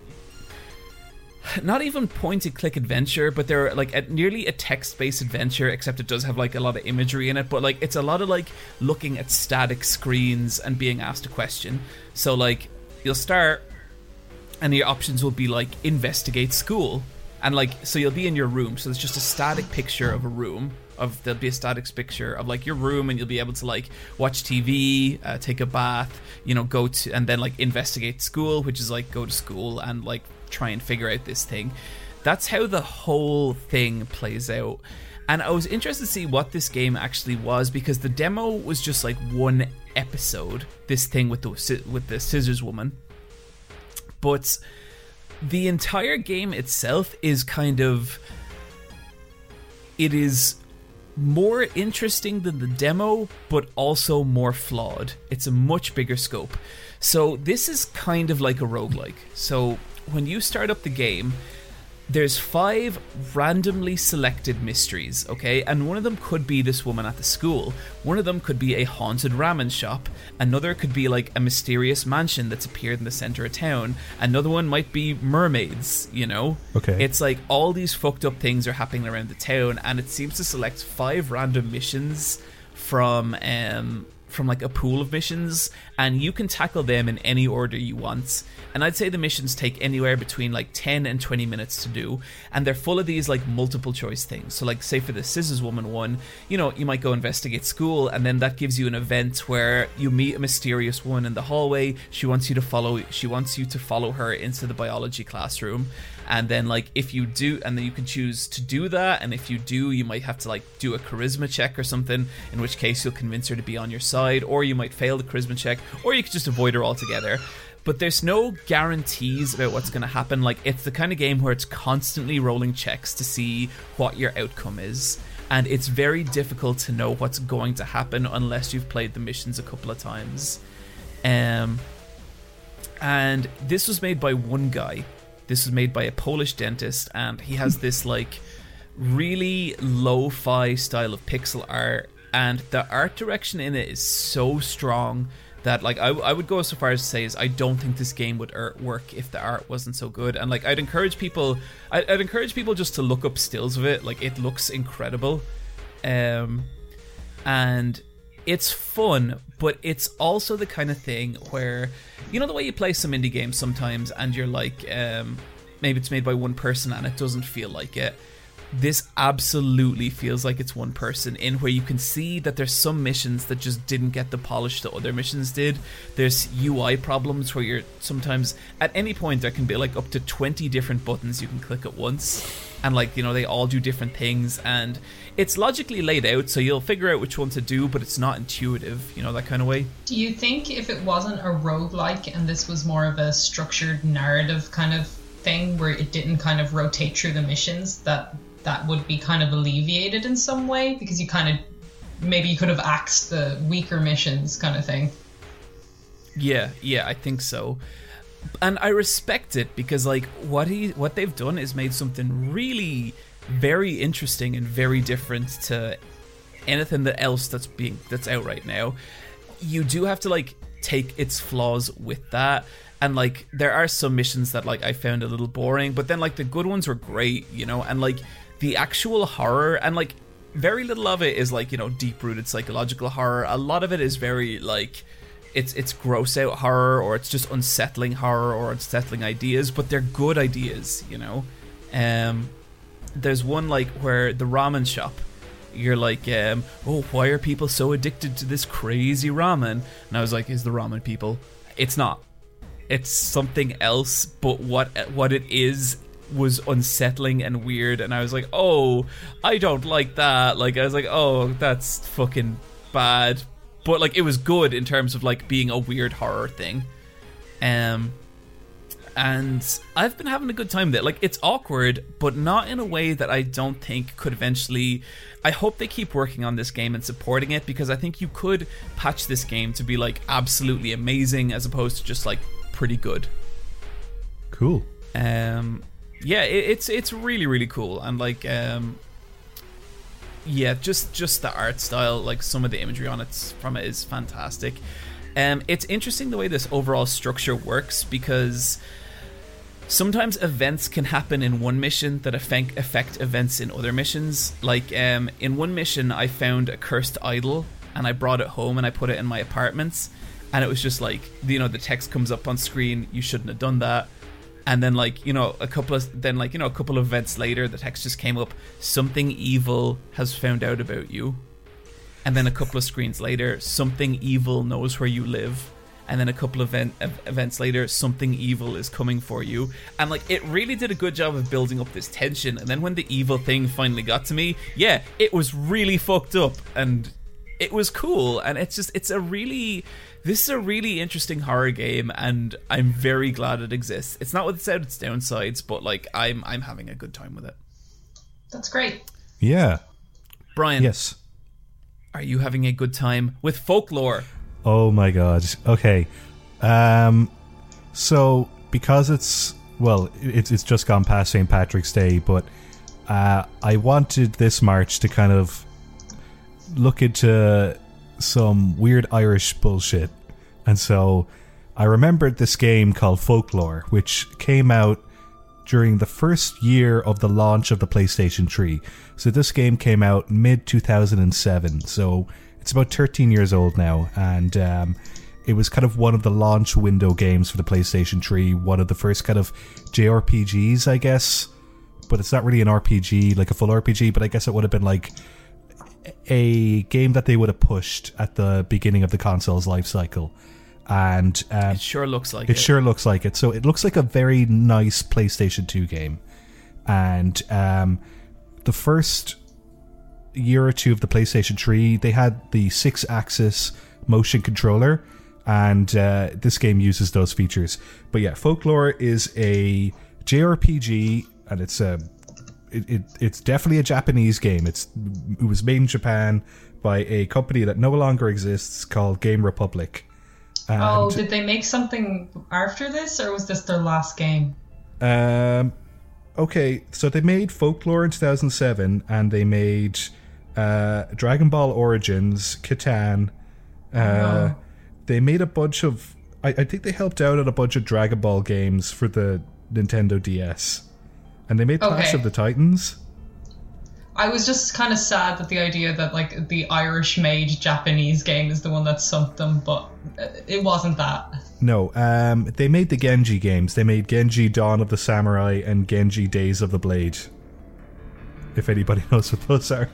S1: not even point and click adventure, but they're like a, nearly a text based adventure, except it does have like a lot of imagery in it. But like it's a lot of like looking at static screens and being asked a question. So like you'll start and your options will be like investigate school and like so you'll be in your room so it's just a static picture of a room of there'll be a static picture of like your room and you'll be able to like watch tv uh, take a bath you know go to and then like investigate school which is like go to school and like try and figure out this thing. That's how the whole thing plays out. And i was interested to see what this game actually was because the demo was just like one episode this thing with the with the scissors woman. But the entire game itself is kind of it is more interesting than the demo, but also more flawed. It's a much bigger scope. So this is kind of like a roguelike. So when you start up the game, there's five randomly selected mysteries, okay? And one of them could be this woman at the school. One of them could be a haunted ramen shop. Another could be like a mysterious mansion that's appeared in the center of town. Another one might be mermaids, you know?
S2: Okay.
S1: It's like all these fucked up things are happening around the town, and it seems to select five random missions from um from like a pool of missions and you can tackle them in any order you want. And i'd say the missions take anywhere between like 10 and 20 minutes to do and they're full of these like multiple choice things. So like say for the scissors woman one you know you might go investigate school and then that gives you an event where you meet a mysterious woman in the hallway. She wants you to follow she wants you to follow her into the biology classroom and then like if you do and then you can choose to do that. And if you do you might have to like do a charisma check or something in which case you'll convince her to be on your side or you might fail the charisma check or you could just avoid her altogether. But there's no guarantees about what's going to happen. Like it's the kind of game where it's constantly rolling checks to see what your outcome is. And it's very difficult to know what's going to happen unless you've played the missions a couple of times. Um and this was made by one guy this was made by a Polish dentist, and he has this *laughs* like really lo-fi style of pixel art, and the art direction in it is so strong that like I, I would go so far as to say is I don't think this game would work if the art wasn't so good. And like I'd encourage people I'd, I'd encourage people just to look up stills of it. Like it looks incredible. Um and it's fun, but it's also the kind of thing where you know the way you play some indie games sometimes, and you're like, um, maybe it's made by one person and it doesn't feel like it. This absolutely feels like it's one person in where you can see that there's some missions that just didn't get the polish that other missions did. There's UI problems where you're sometimes at any point there can be like up to 20 different buttons you can click at once. And like you know they all do different things. And it's logically laid out so you'll figure out which one to do but it's not intuitive you know that kind of way.
S3: Do you think if it wasn't a roguelike and this was more of a structured narrative kind of thing where it didn't kind of rotate through the missions that that would be kind of alleviated in some way because you kind of maybe you could have axed the weaker missions kind of thing.
S1: Yeah yeah i think so. And I respect it because like what he what they've done is made something really very interesting and very different to anything that else that's being that's out right now. You do have to like take its flaws with that. And like there are some missions that like I found a little boring, but then like the good ones were great, you know, and like the actual horror and like very little of it is like, you know, deep rooted psychological horror. A lot of it is very like it's it's gross out horror or it's just unsettling horror or unsettling ideas, but they're good ideas, you know. Um, there's one like where the ramen shop. You're like, um, oh, why are people so addicted to this crazy ramen? And I was like, is the ramen people? It's not. It's something else, but what what it is was unsettling and weird and I was like, "Oh, I don't like that." Like I was like, "Oh, that's fucking bad." but like it was good in terms of like being a weird horror thing. Um, and I've been having a good time there. it. Like it's awkward, but not in a way that I don't think could eventually. I hope they keep working on this game and supporting it because I think you could patch this game to be like absolutely amazing as opposed to just like pretty good.
S2: Cool.
S1: Um, yeah, it, it's it's really really cool and like um, yeah, just just the art style, like some of the imagery on it from it is fantastic. Um, it's interesting the way this overall structure works because sometimes events can happen in one mission that affect affect events in other missions. Like um, in one mission, I found a cursed idol and I brought it home and I put it in my apartments, and it was just like you know the text comes up on screen. You shouldn't have done that and then like you know a couple of then like you know a couple of events later the text just came up something evil has found out about you. And then a couple of screens later something evil knows where you live. And then a couple of event, events later something evil is coming for you. And like it really did a good job of building up this tension. And then when the evil thing finally got to me yeah it was really fucked up. And it was cool. And it's just it's a really this is a really interesting horror game, and I'm very glad it exists. It's not without its downsides, but like I'm I'm having a good time with it.
S3: That's great.
S2: Yeah.
S1: Brian,
S2: Yes.
S1: are you having a good time with folklore?
S2: Oh my god. Okay. Um so because it's well, it's it's just gone past St. Patrick's Day, but uh I wanted this March to kind of look into some weird Irish bullshit. And so I remembered this game called Folklore, which came out during the first year of the launch of the PlayStation 3. So this game came out mid 2007. So it's about 13 years old now, and um, it was kind of one of the launch window games for the PlayStation 3. One of the first kind of JRPGs, I guess. But it's not really an RPG, like a full RPG. But I guess it would have been like a game that they would have pushed at the beginning of the console's life cycle. And um,
S1: It sure looks like
S2: it
S1: it.
S2: sure looks like it. So it looks like a very nice PlayStation 2 game. And um, the first year or two of the PlayStation 3, they had the Sixaxis motion controller. And uh, this game uses those features. But yeah, Folklore is a JRPG, and it's a it, it, it's definitely a Japanese game. It's it was made in Japan by a company that no longer exists called Game Republic. And,
S3: Oh, did they make something after this, or was this their last game?
S2: Um, okay, so they made Folklore in 2007, and they made uh, Dragon Ball Origins, Catan. Uh,
S3: Oh.
S2: They made a bunch of. I, I think they helped out at a bunch of Dragon Ball games for the Nintendo DS. And they made Clash
S3: Okay.
S2: of the Titans.
S3: I was just kind of sad that the idea that like the Irish-made Japanese game is the one that sunk them, but uh, it wasn't that.
S2: No, um, they made the Genji games. They made Genji Dawn of the Samurai and Genji Days of the Blade. If anybody *laughs* knows what those are.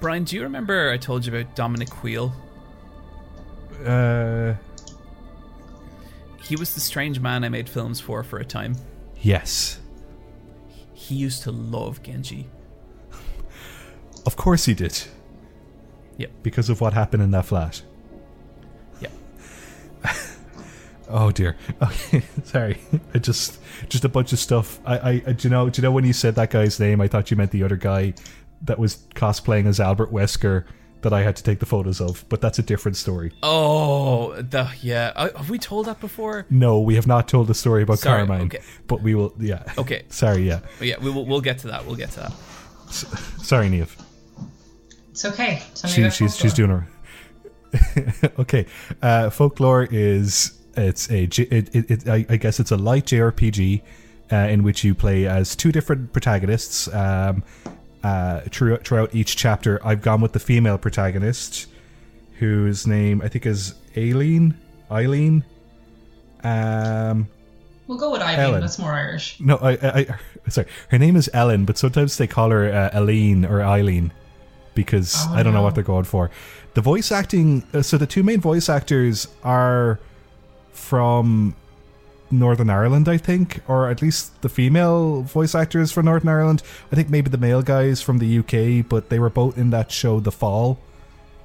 S1: Brian, do you remember I told you about Dominic Wheel?
S2: Uh,
S1: He was the strange man I made films for for a time.
S2: yes.
S1: He used to love Genji. *laughs*
S2: Of course he did.
S1: Yep.
S2: Because of what happened in that flat.
S1: Yep. *laughs*
S2: Oh dear. Okay, *laughs* sorry. I just just a bunch of stuff. I, I, I do you know do you know when you said that guy's name? I thought you meant the other guy that was cosplaying as Albert Wesker that I had to take the photos of. But that's a different story.
S1: Oh, the yeah. Uh, have we told that before?
S2: No, we have not told the story about
S1: Sorry,
S2: Carmine.
S1: okay.
S2: But we will. Yeah.
S1: Okay. *laughs*
S2: Sorry. Yeah.
S1: Oh, yeah, we will. We'll get to that. We'll get to that.
S2: Sorry, Neve.
S3: It's okay. Tell
S2: She, she's she's doing her. *laughs* okay, uh, folklore is it's a J- it, it, it I, I guess it's a light JRPG uh, in which you play as two different protagonists. Um, uh, throughout, each chapter, I've gone with the female protagonist, whose name I think is Aileen. Eileen. Um,
S3: We'll go with Eileen.
S2: Ellen.
S3: That's more Irish.
S2: no, I, I, I sorry. Her name is Ellen, but sometimes they call her uh, Eileen or Eileen because
S3: Oh,
S2: I don't know what they're going for. The voice acting. Uh, so the two main voice actors are from Northern Ireland, I think, or at least the female voice actors for Northern Ireland. I think maybe the male guys from the UK, but they were both in that show, The Fall,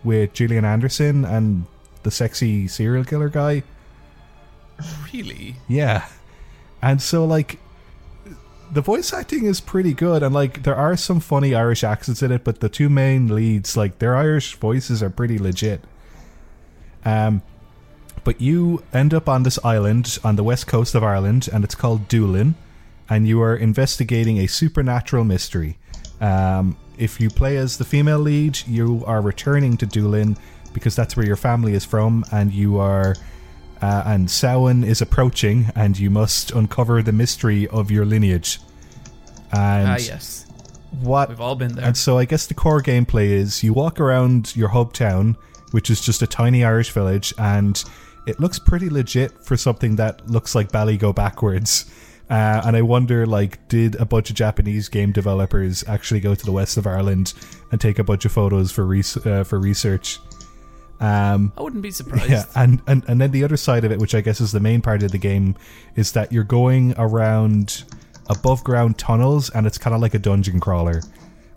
S2: with Gillian Anderson and the sexy serial killer guy.
S1: Really?
S2: Yeah. And so like the voice acting is pretty good and like there are some funny Irish accents in it, but the two main leads, like their Irish voices are pretty legit. Um but you end up on this island on the west coast of Ireland and it's called Doolin and you are investigating a supernatural mystery. Um if you play as the female lead, you are returning to Doolin because that's where your family is from and you are uh, and Samhain is approaching, and you must uncover the mystery of your lineage. And
S1: Ah, yes.
S2: what?
S1: We've all been there.
S2: And so I guess the core gameplay is you walk around your hub town, which is just a tiny Irish village, and it looks pretty legit for something that looks like Bally Go backwards. Uh, and I wonder, like, did a bunch of Japanese game developers actually go to the west of Ireland and take a bunch of photos for res- uh, for research? Um,
S1: I wouldn't be surprised.
S2: yeah, and, and and then the other side of it, which I guess is the main part of the game, is that you're going around above ground tunnels, and it's kind of like a dungeon crawler,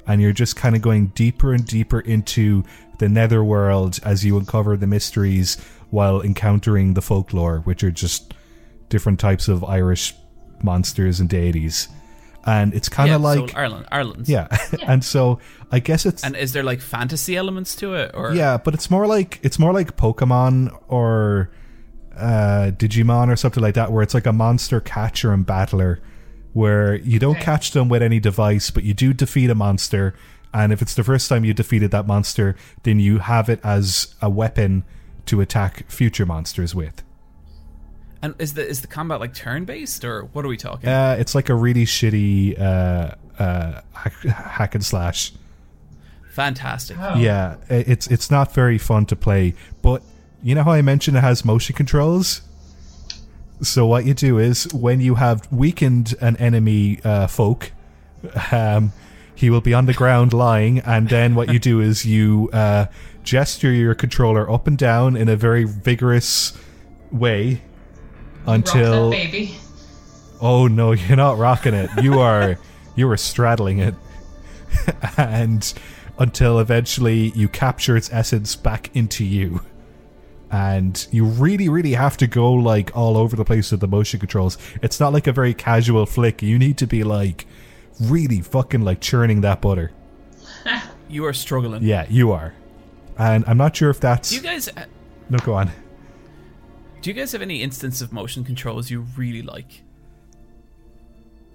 S2: and you're just kind of going deeper and deeper into the netherworld as you uncover the mysteries while encountering the folklore, which are just different types of Irish monsters and deities. and it's kind
S1: yeah,
S2: of like
S1: so Ireland, Ireland. *laughs*
S2: yeah. and so I guess it's
S1: And is there like fantasy elements to it, or
S2: yeah, but it's more like it's more like Pokemon or uh, Digimon or something like that, where it's like a monster catcher and battler, where you don't
S3: Okay.
S2: catch them with any device, but you do defeat a monster, and if it's the first time you defeated that monster, then you have it as a weapon to attack future monsters with.
S1: And is the is the combat like turn based, or what are we talking?
S2: Uh, it's like a really shitty uh, uh, hack, hack and slash.
S1: Fantastic.
S3: Oh.
S2: Yeah, it's it's not very fun to play, but you know how I mentioned it has motion controls. So what you do is when you have weakened an enemy uh, folk, *laughs* um, he will be on the ground lying, and then what you do is you uh, gesture your controller up and down in a very vigorous way until
S3: baby.
S2: Oh no, *laughs* you're not rocking it. You are you are straddling it. *laughs* and until eventually you capture its essence back into you. And you really, really have to go like all over the place with the motion controls. It's not like a very casual flick. You need to be like really fucking like churning that butter. *laughs*
S1: You are struggling.
S2: Yeah, you are. And I'm not sure if that's
S1: Do you guys uh,
S2: no go on.
S1: do you guys have any instance of motion controls you really like?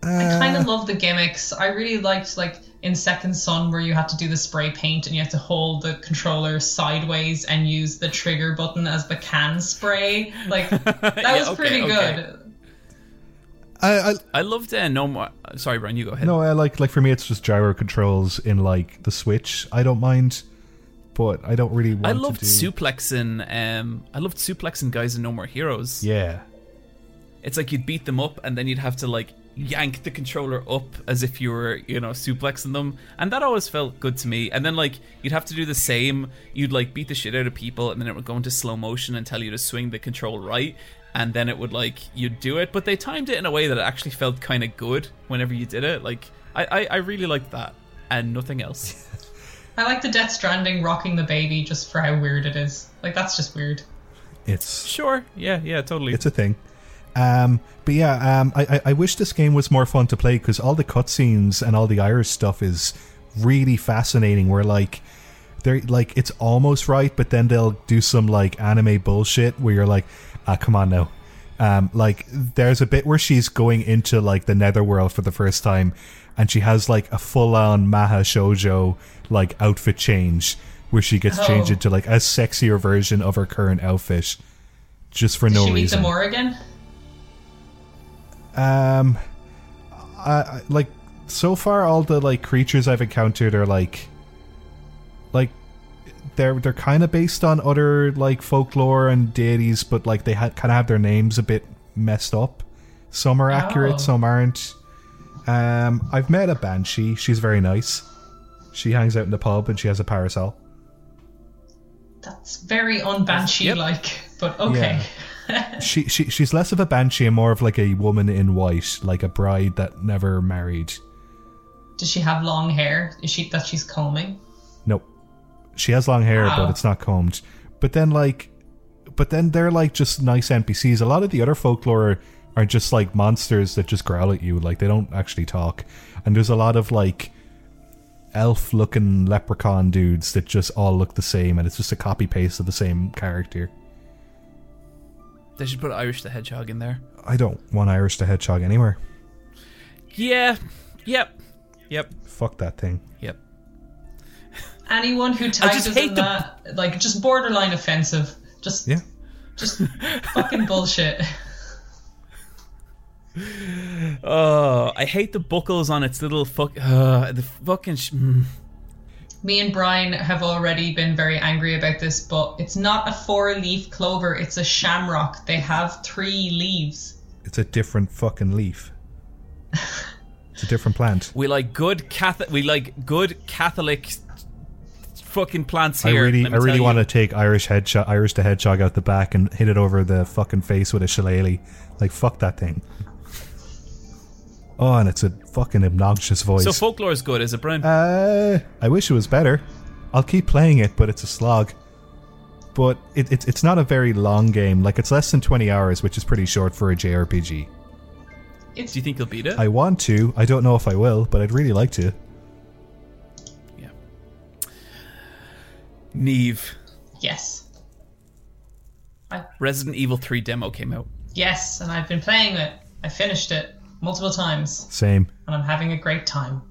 S3: I kind of love the gimmicks. I really liked like in Second Son where you had to do the spray paint and you had to hold the controller sideways and use the trigger button as the can spray. Like *laughs* that
S1: Yeah,
S3: was pretty
S1: okay.
S3: good.
S2: I, I
S1: I loved uh, no more. Sorry, Brian, you go ahead.
S2: No, I like like for me, it's just gyro controls in like the Switch. I don't mind, but I don't really want
S1: I loved
S2: to do.
S1: suplexing. Um, I loved suplexing guys in No More Heroes.
S2: Yeah,
S1: It's like you'd beat them up, and then you'd have to like yank the controller up as if you were, you know, suplexing them, and that always felt good to me. And then like you'd have to do the same. You'd like beat the shit out of people, and then it would go into slow motion and tell you to swing the control right. And then it would like you'd do it, but they timed it in a way that it actually felt kind of good whenever you did it. Like I, I, I really liked that, and nothing else. *laughs*
S3: I like the Death Stranding rocking the baby just for how weird it is. Like that's just weird.
S2: it's
S1: Sure, yeah, yeah, totally.
S2: it's a thing. Um, but yeah, um, I, I I wish this game was more fun to play because all the cutscenes and all the Irish stuff is really fascinating. Where like they're like it's almost right, but then they'll do some like anime bullshit where you're like, ah, come on now. Um, like there's a bit where she's going into like the netherworld for the first time, and she has like a full on Mahou Shoujo like outfit change where she gets
S3: Oh.
S2: changed into like a sexier version of her current outfit, just for
S3: Did
S2: no
S3: she meet
S2: reason.
S3: the Morrigan?
S2: Um, I, I like so far all the like creatures I've encountered are like, like they're they're kind of based on other like folklore and deities, but like they ha- kind of have their names a bit messed up. Some are accurate,
S3: Oh.
S2: some aren't. Um, I've met a banshee. She's very nice. She hangs out in the pub and she has a parasol.
S3: That's very unbanshee like, but okay. *laughs*
S2: She, she she's less of a banshee and more of like a woman in white, like a bride that never married.
S3: Does she have long hair? Is she that she's combing?
S2: She has long hair,
S3: Wow.
S2: but ah. it's not combed. But then, like, but then they're like just nice NPCs. A lot of the other folklore are just like monsters that just growl at you. Like they don't actually talk. And there's a lot of like elf-looking leprechaun dudes that just all look the same, and it's just a copy paste of the same character.
S1: They should put Irish the Hedgehog in there.
S2: I don't want Irish the Hedgehog anywhere.
S1: Yeah. Yep. Yep.
S2: Fuck that thing.
S1: Yep.
S3: Anyone who tags us in
S1: the-
S3: that, like, just borderline offensive. Just,
S2: Yeah.
S3: just fucking bullshit. *laughs*
S1: Oh, I hate the buckles on its little fuck. Uh, the fucking. Sh- mm.
S3: Me and Brian have already been very angry about this, but it's not a four-leaf clover; it's a shamrock. They have three leaves.
S2: It's a different fucking leaf. *laughs* it's a different plant.
S1: We like good Catholic. We like good Catholic fucking plants
S2: I
S1: here.
S2: really, I really want to take Irish hedgehog, Irish the hedgehog out the back and hit it over the fucking face with a shillelagh. Like fuck that thing. Oh, and it's a fucking obnoxious voice.
S1: So folklore is good, is it, Brian?
S2: uh, I wish it was better. I'll keep playing it, but it's a slog. But it, it, it's not a very long game. Like it's less than twenty hours, which is pretty short for a JRPG.
S3: it's
S1: Do you think you'll beat it?
S2: I want to. I don't know if I will, but I'd really like to.
S1: Neve,
S3: yes,
S1: Resident Evil 3 demo came out.
S3: yes, and I've been playing it. I finished it multiple times.
S2: Same.
S3: and I'm having a great time.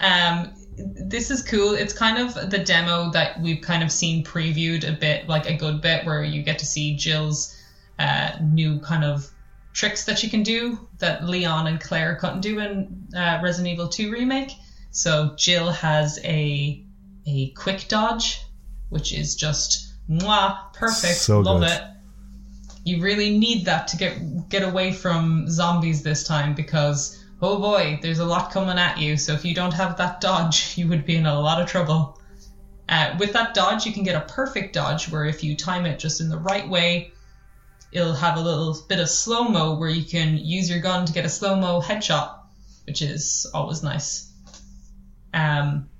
S3: Um, this is cool. It's kind of the demo that we've kind of seen previewed a bit, like a good bit, where you get to see Jill's uh, new kind of tricks that she can do that Leon and Claire couldn't do in uh, Resident Evil 2 remake. So Jill has a a quick dodge, which is just mwah, perfect.
S2: So
S3: Love
S2: good.
S3: it you really need that to get get away from zombies this time because oh boy, there's a lot coming at you. So if you don't have that dodge, *laughs* you would be in a lot of trouble. Uh, with that dodge, you can get a perfect dodge where if you time it just in the right way, it'll have a little bit of slow mo where you can use your gun to get a slow mo headshot, which is always nice. Um,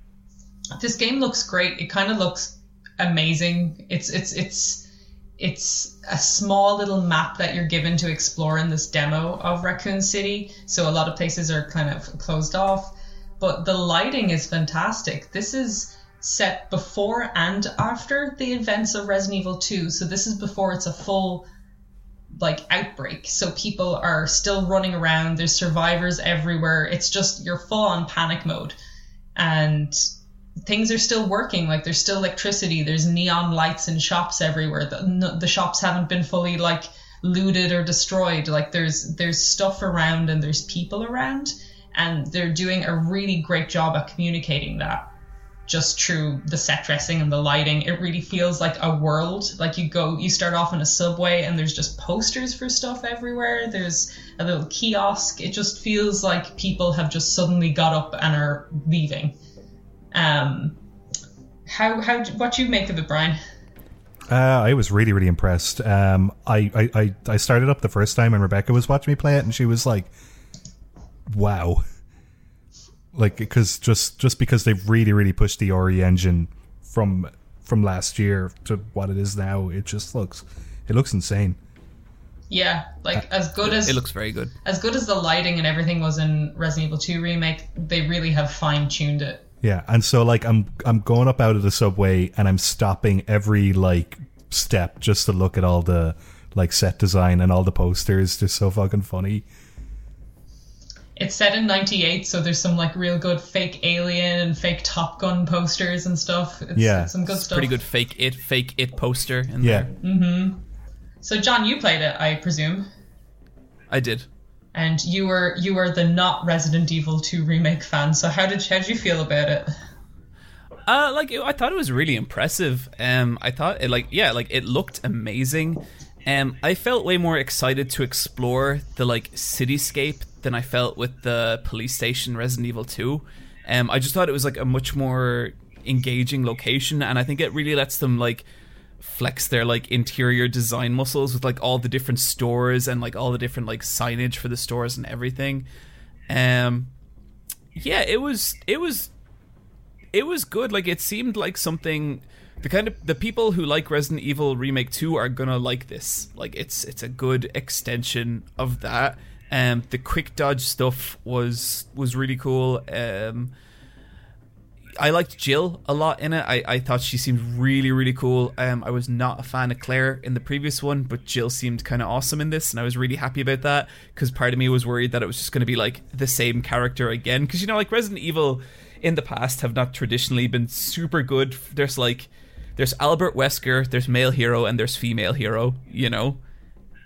S3: this game looks great. It kind of looks amazing. It's it's it's it's a small little map that you're given to explore in this demo of Raccoon City. So a lot of places are kind of closed off, but the lighting is fantastic. This is set before and after the events of Resident Evil 2. So this is before it's a full like outbreak. So people are still running around. There's survivors everywhere. It's just you're full on panic mode. And things are still working like there's still electricity there's neon lights in shops everywhere. The, no, the shops haven't been fully like looted or destroyed. Like there's there's stuff around and there's people around and they're doing a really great job at communicating that just through the set dressing and the lighting. It really feels like a world. Like you go you start off in a subway and there's just posters for stuff everywhere. There's a little kiosk. It just feels like people have just suddenly got up and are leaving um, how how what do you make of it, Brian?
S2: Uh, I was really, really impressed. Um, I, I, I, I started up the first time and Rebecca was watching me play it, and she was like, "Wow!" Like, because just just because they've really, really pushed the RE engine from from last year to what it is now, it just looks it looks insane.
S3: Yeah, like as good as
S1: It looks very good.
S3: as good as the lighting and everything was in Resident Evil 2 remake, they really have fine tuned it.
S2: Yeah, and so like I'm I'm going up out of the subway and I'm stopping every like step just to look at all the like set design and all the posters. They're so fucking funny.
S3: It's set in '98, so there's some like real good fake Alien and fake Top Gun posters and stuff. It's,
S2: Yeah.
S3: it's some good stuff.
S1: Pretty good fake it, fake it poster. In
S2: Yeah.
S1: there. Mm-hmm.
S3: So, John, you played it, I presume,
S1: I did.
S3: And you were you were the not Resident Evil 2 remake fan. So, how did how did you feel about it?
S1: Uh, like I thought it was really impressive. Um, I thought it like yeah, like it looked amazing. Um, I felt way more excited to explore the like cityscape than I felt with the police station Resident Evil Two. Um, I just thought it was like a much more engaging location, and I think it really lets them like flex their like interior design muscles with like all the different stores and like all the different like signage for the stores and everything. Um, yeah, it was it was it was good. Like it seemed like something the kind of the people who like Resident Evil Remake 2 are gonna like this. Like it's it's a good extension of that. Um the quick dodge stuff was was really cool. Um I liked Jill a lot in it. I, I thought she seemed really, really cool. Um, I was not a fan of Claire in the previous one, but Jill seemed kind of awesome in this, and I was really happy about that because part of me was worried that it was just going to be like the same character again. Because you know, like Resident Evil in the past have not traditionally been super good. There's like there's Albert Wesker, there's male hero, and there's female hero. You know.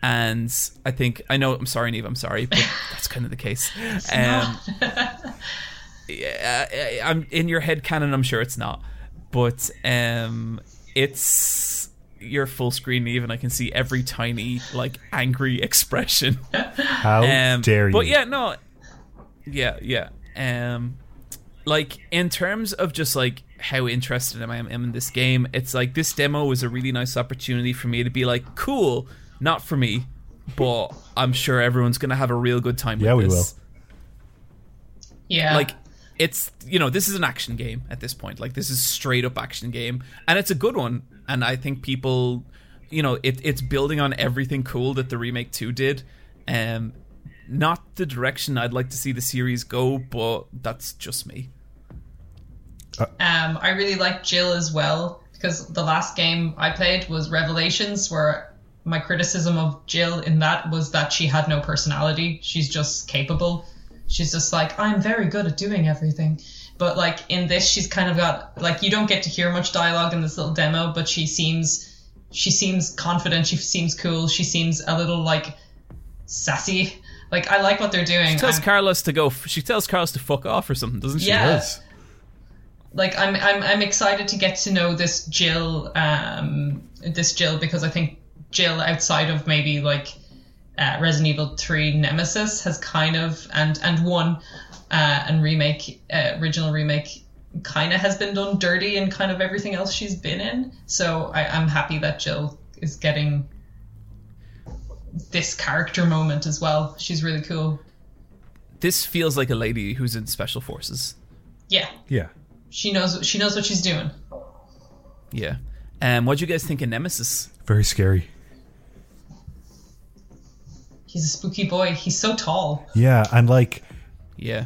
S1: And I think I know. I'm sorry, Neve. I'm sorry, but *laughs* that's kind of the case. Um, *laughs* I'm in your head canon. I'm sure it's not, but um, it's your full screen even I can see every tiny like angry *laughs* expression.
S2: How
S1: Um,
S2: dare you?
S1: But yeah, no, yeah, yeah. Um, like in terms of just like how interested I am in this game, it's like this demo was a really nice opportunity for me to be like, cool, not for me, but I'm sure everyone's gonna have a real good time.
S2: Yeah,
S1: with
S2: we
S1: this
S3: Yeah,
S1: like it's you know this is an action game at this point like this is straight up action game and it's a good one and i think people you know it, it's building on everything cool that the remake 2 did um not the direction I'd like to see the series go, but that's just me.
S3: Um, I really like Jill as well because the last game I played was Revelations, where my criticism of Jill in that was that she had no personality. She's just capable. She's just like, I'm very good at doing everything. But like in this, she's kind of got like you don't get to hear much dialogue in this little demo, but she seems she seems confident. She seems cool. She seems a little like sassy. Like I like what they're doing.
S1: She tells
S3: I'm-
S1: Carlos to go. She tells Carlos to fuck off or something, doesn't she?
S3: Yeah.
S2: Yes.
S3: like I'm I'm I'm excited to get to know this Jill um this Jill because I think Jill outside of maybe like uh, Resident Evil 3 Nemesis has kind of and and one uh, and remake uh, original remake kind of has been done dirty in kind of everything else she's been in so I, I'm happy that Jill is getting this character moment as well she's really cool
S1: This feels like a lady who's in special forces.
S3: yeah
S2: Yeah.
S3: she knows she knows what she's doing
S1: Yeah. Um, what do you guys think of Nemesis?
S2: Very scary.
S3: He's a spooky boy he's so tall
S2: Yeah, and like
S1: Yeah.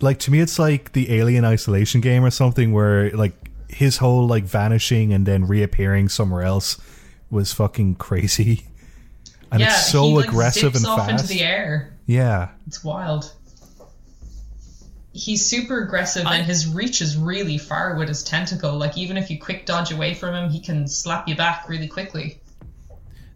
S2: like to me it's like the alien isolation game or something where like his whole like vanishing and then reappearing somewhere else was fucking crazy. And
S3: yeah,
S2: it's so
S3: he, like,
S2: aggressive
S3: zips
S2: and
S3: off
S2: fast.
S3: into the air.
S2: Yeah.
S3: It's wild. He's super aggressive,
S1: I-
S3: and his reach is really far with his tentacle. Like even if you quick dodge away from him, he can slap you back really quickly.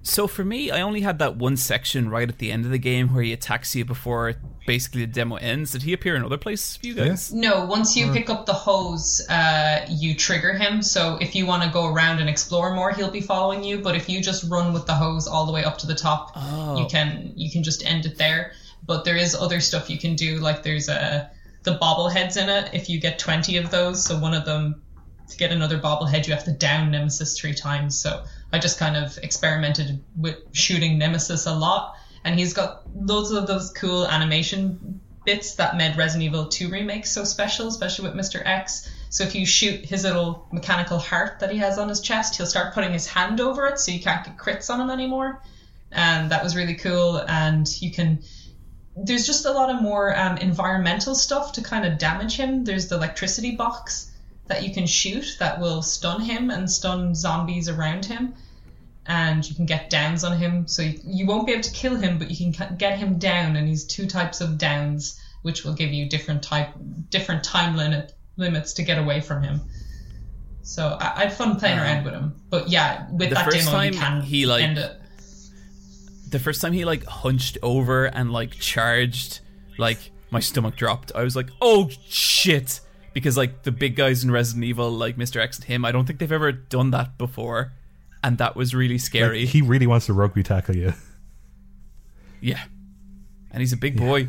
S1: So for me, I only had that one section right at the end of the game where he attacks you before basically the demo ends. Did he appear in other places for you guys?
S3: No, once you pick up the hose, uh, you trigger him. So if you want to go around and explore more, he'll be following you. But if you just run with the hose all the way up to the top,
S1: Oh.
S3: you can you can just end it there. But there is other stuff you can do. Like there's a the bobbleheads in it. If you get twenty of those, so one of them to get another bobblehead, you have to down Nemesis three times. So I just kind of experimented with shooting Nemesis a lot, and he's got loads of those cool animation bits that made Resident Evil 2 remake so special, especially with Mr. X. So if you shoot his little mechanical heart that he has on his chest, he'll start putting his hand over it so you can't get crits on him anymore. And that was really cool. And you can. There's just a lot of more um, environmental stuff to kind of damage him. There's the electricity box that you can shoot that will stun him and stun zombies around him and you can get downs on him. So you, you won't be able to kill him, but you can get him down, and he's two types of downs, which will give you different type, different time limit limits to get away from him. So I, I had fun playing
S1: Um,
S3: around with him, but yeah, with
S1: the
S3: that
S1: first
S3: demo you can
S1: he, like-
S3: end it.
S1: The first time he like hunched over and like charged, like my stomach dropped. I was like, oh shit. Because like the big guys in Resident Evil, like Mr. X and him, I don't think they've ever done that before. And that was really
S2: Like,
S1: scary.
S2: he really wants to rugby tackle you.
S1: Yeah. And he's a big boy.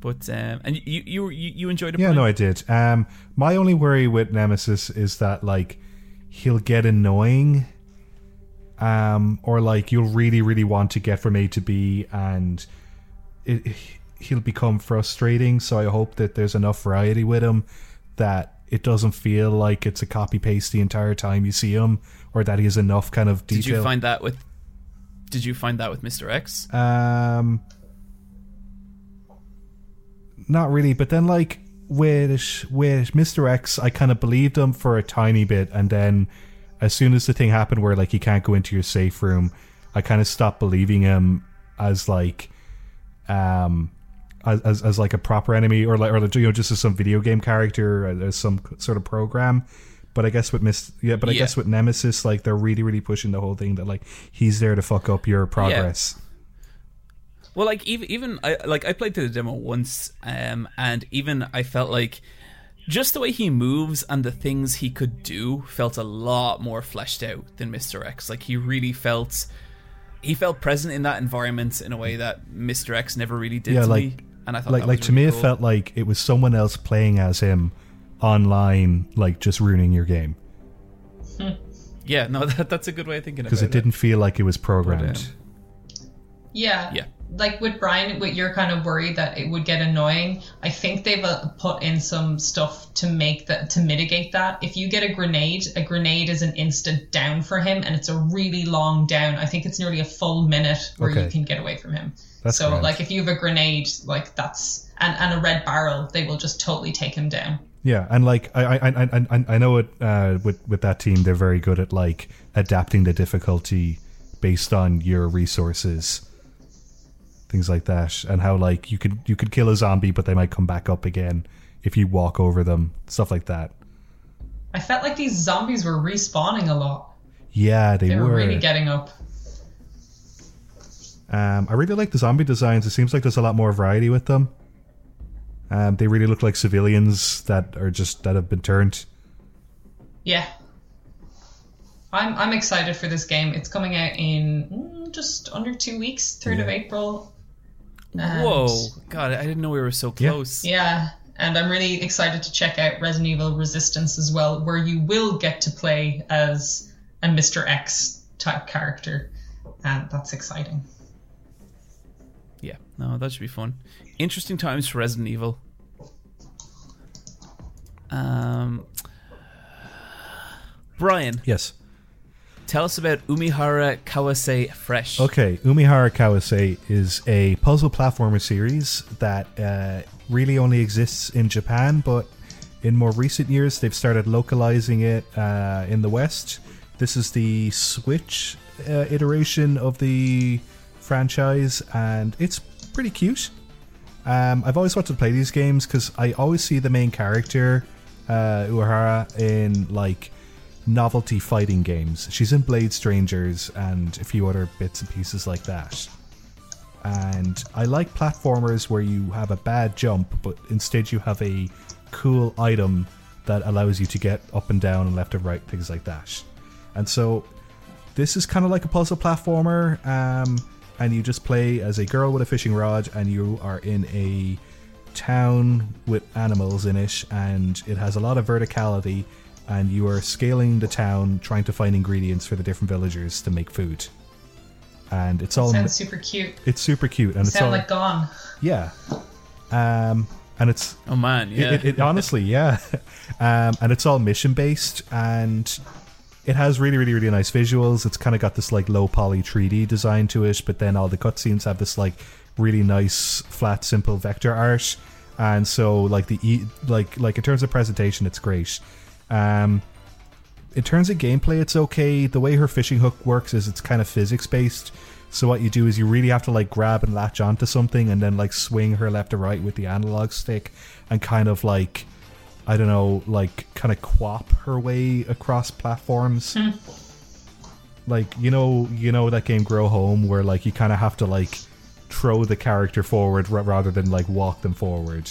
S1: But um and you you you, you enjoyed it
S2: Yeah, no, I did. Um, my only worry with Nemesis is that like he'll get annoying, um, or like you'll really, really want to get from A to B, and it, he'll become frustrating. So I hope that there's enough variety with him that it doesn't feel like it's a copy paste the entire time you see him, or that he has enough kind of detail.
S1: Did you find that with Did you find that with Mr. X?
S2: Um, not really. But then, like with with Mister X, I kind of believed him for a tiny bit, and then as soon as the thing happened where like he can't go into your safe room, I kind of stopped believing him as like um as, as, as like a proper enemy or like or like, you know just as some video game character as some sort of program but i guess with miss yeah but i
S1: Yeah.
S2: guess with nemesis like they're really really pushing the whole thing that like he's there to fuck up your progress
S1: Well, like even even I like I played through the demo once, um, and even I felt like just the way he moves and the things he could do felt a lot more fleshed out than Mr. X. Like he really felt he felt present in that environment in a way that Mr. X never really did
S2: Yeah,
S1: to
S2: like-
S1: me. And I thought
S2: like
S1: that
S2: like
S1: was
S2: to
S1: really
S2: me
S1: cool.
S2: it felt like it was someone else playing as him online like just ruining your game *laughs*
S1: yeah, no, *laughs* that, that's a good way of thinking about it.
S2: because it didn't feel like it was programmed
S1: um,
S3: Yeah.
S1: Yeah.
S3: Like with Brian, with you're kind of worried that it would get annoying. I think they've uh, put in some stuff to make that to mitigate that. If you get a grenade, a grenade is an instant down for him, and it's a really long down. I think it's nearly a full minute where
S2: Okay.
S3: you can get away from him.
S2: That's
S3: so
S2: grand.
S3: like if you have a grenade, like that's and, and a red barrel, they will just totally take him down.
S2: Yeah, and like I I I I, I know it uh, with with that team they're very good at like adapting the difficulty based on your resources, things like that, and how like you could you could kill a zombie but they might come back up again if you walk over them, stuff like that.
S3: I felt like these zombies were respawning a lot.
S2: Yeah, they,
S3: They were
S2: were.
S3: really getting up.
S2: Um, I really like the zombie designs. It seems like there's a lot more variety with them. Um, they really look like civilians that are just that have been turned.
S3: Yeah. I'm I'm excited for this game. It's coming out in mm, just under two weeks, third of April. And-
S1: Whoa, God, I didn't know we were so
S2: Yeah.
S1: close.
S3: Yeah, and I'm really excited to check out Resident Evil Resistance as well, where you will get to play as a Mr. X type character, and that's exciting.
S1: Yeah, no, that should be fun. Interesting times for Resident Evil. Um, Brian,
S2: Yes.
S1: Tell us about Umihara Kawase Fresh.
S2: Okay, Umihara Kawase is a puzzle platformer series that uh, really only exists in Japan, but in more recent years they've started localizing it uh, in the West. This is the Switch uh, iteration of the franchise, and it's pretty cute. Um, I've always wanted to play these games because I always see the main character, uh, Uehara, in like novelty fighting games. She's in Blade Strangers and a few other bits and pieces like that. And I like platformers where you have a bad jump, but instead you have a cool item that allows you to get up and down and left and right, things like that. And so this is kind of like a puzzle platformer, um, and you just play as a girl with a fishing rod, and you are in a town with animals in it, and it has a lot of verticality, and you are scaling the town, trying to find ingredients for the different villagers to make food. And it's all
S3: Sounds super cute.
S2: it's super cute, and it's all
S3: like Gone.
S2: yeah, um, and it's
S1: Oh man, yeah.
S2: it, it, it honestly, yeah. *laughs* Um, and it's all mission based, and it has really, really, really nice visuals. It's kind of got this like low poly 3D design to it, but then all the cutscenes have this like really nice, flat, simple vector art. And so, like the e- like like in terms of presentation, it's great. Um, in terms of gameplay, it's okay. The way her fishing hook works is it's kind of physics based. So what you do is you really have to like grab and latch onto something and then like swing her left to right with the analog stick and kind of like I don't know, like kind of quap her way across platforms. Like you know, you know that game Grow Home where like you kind of have to like throw the character forward ra- rather than like walk them forward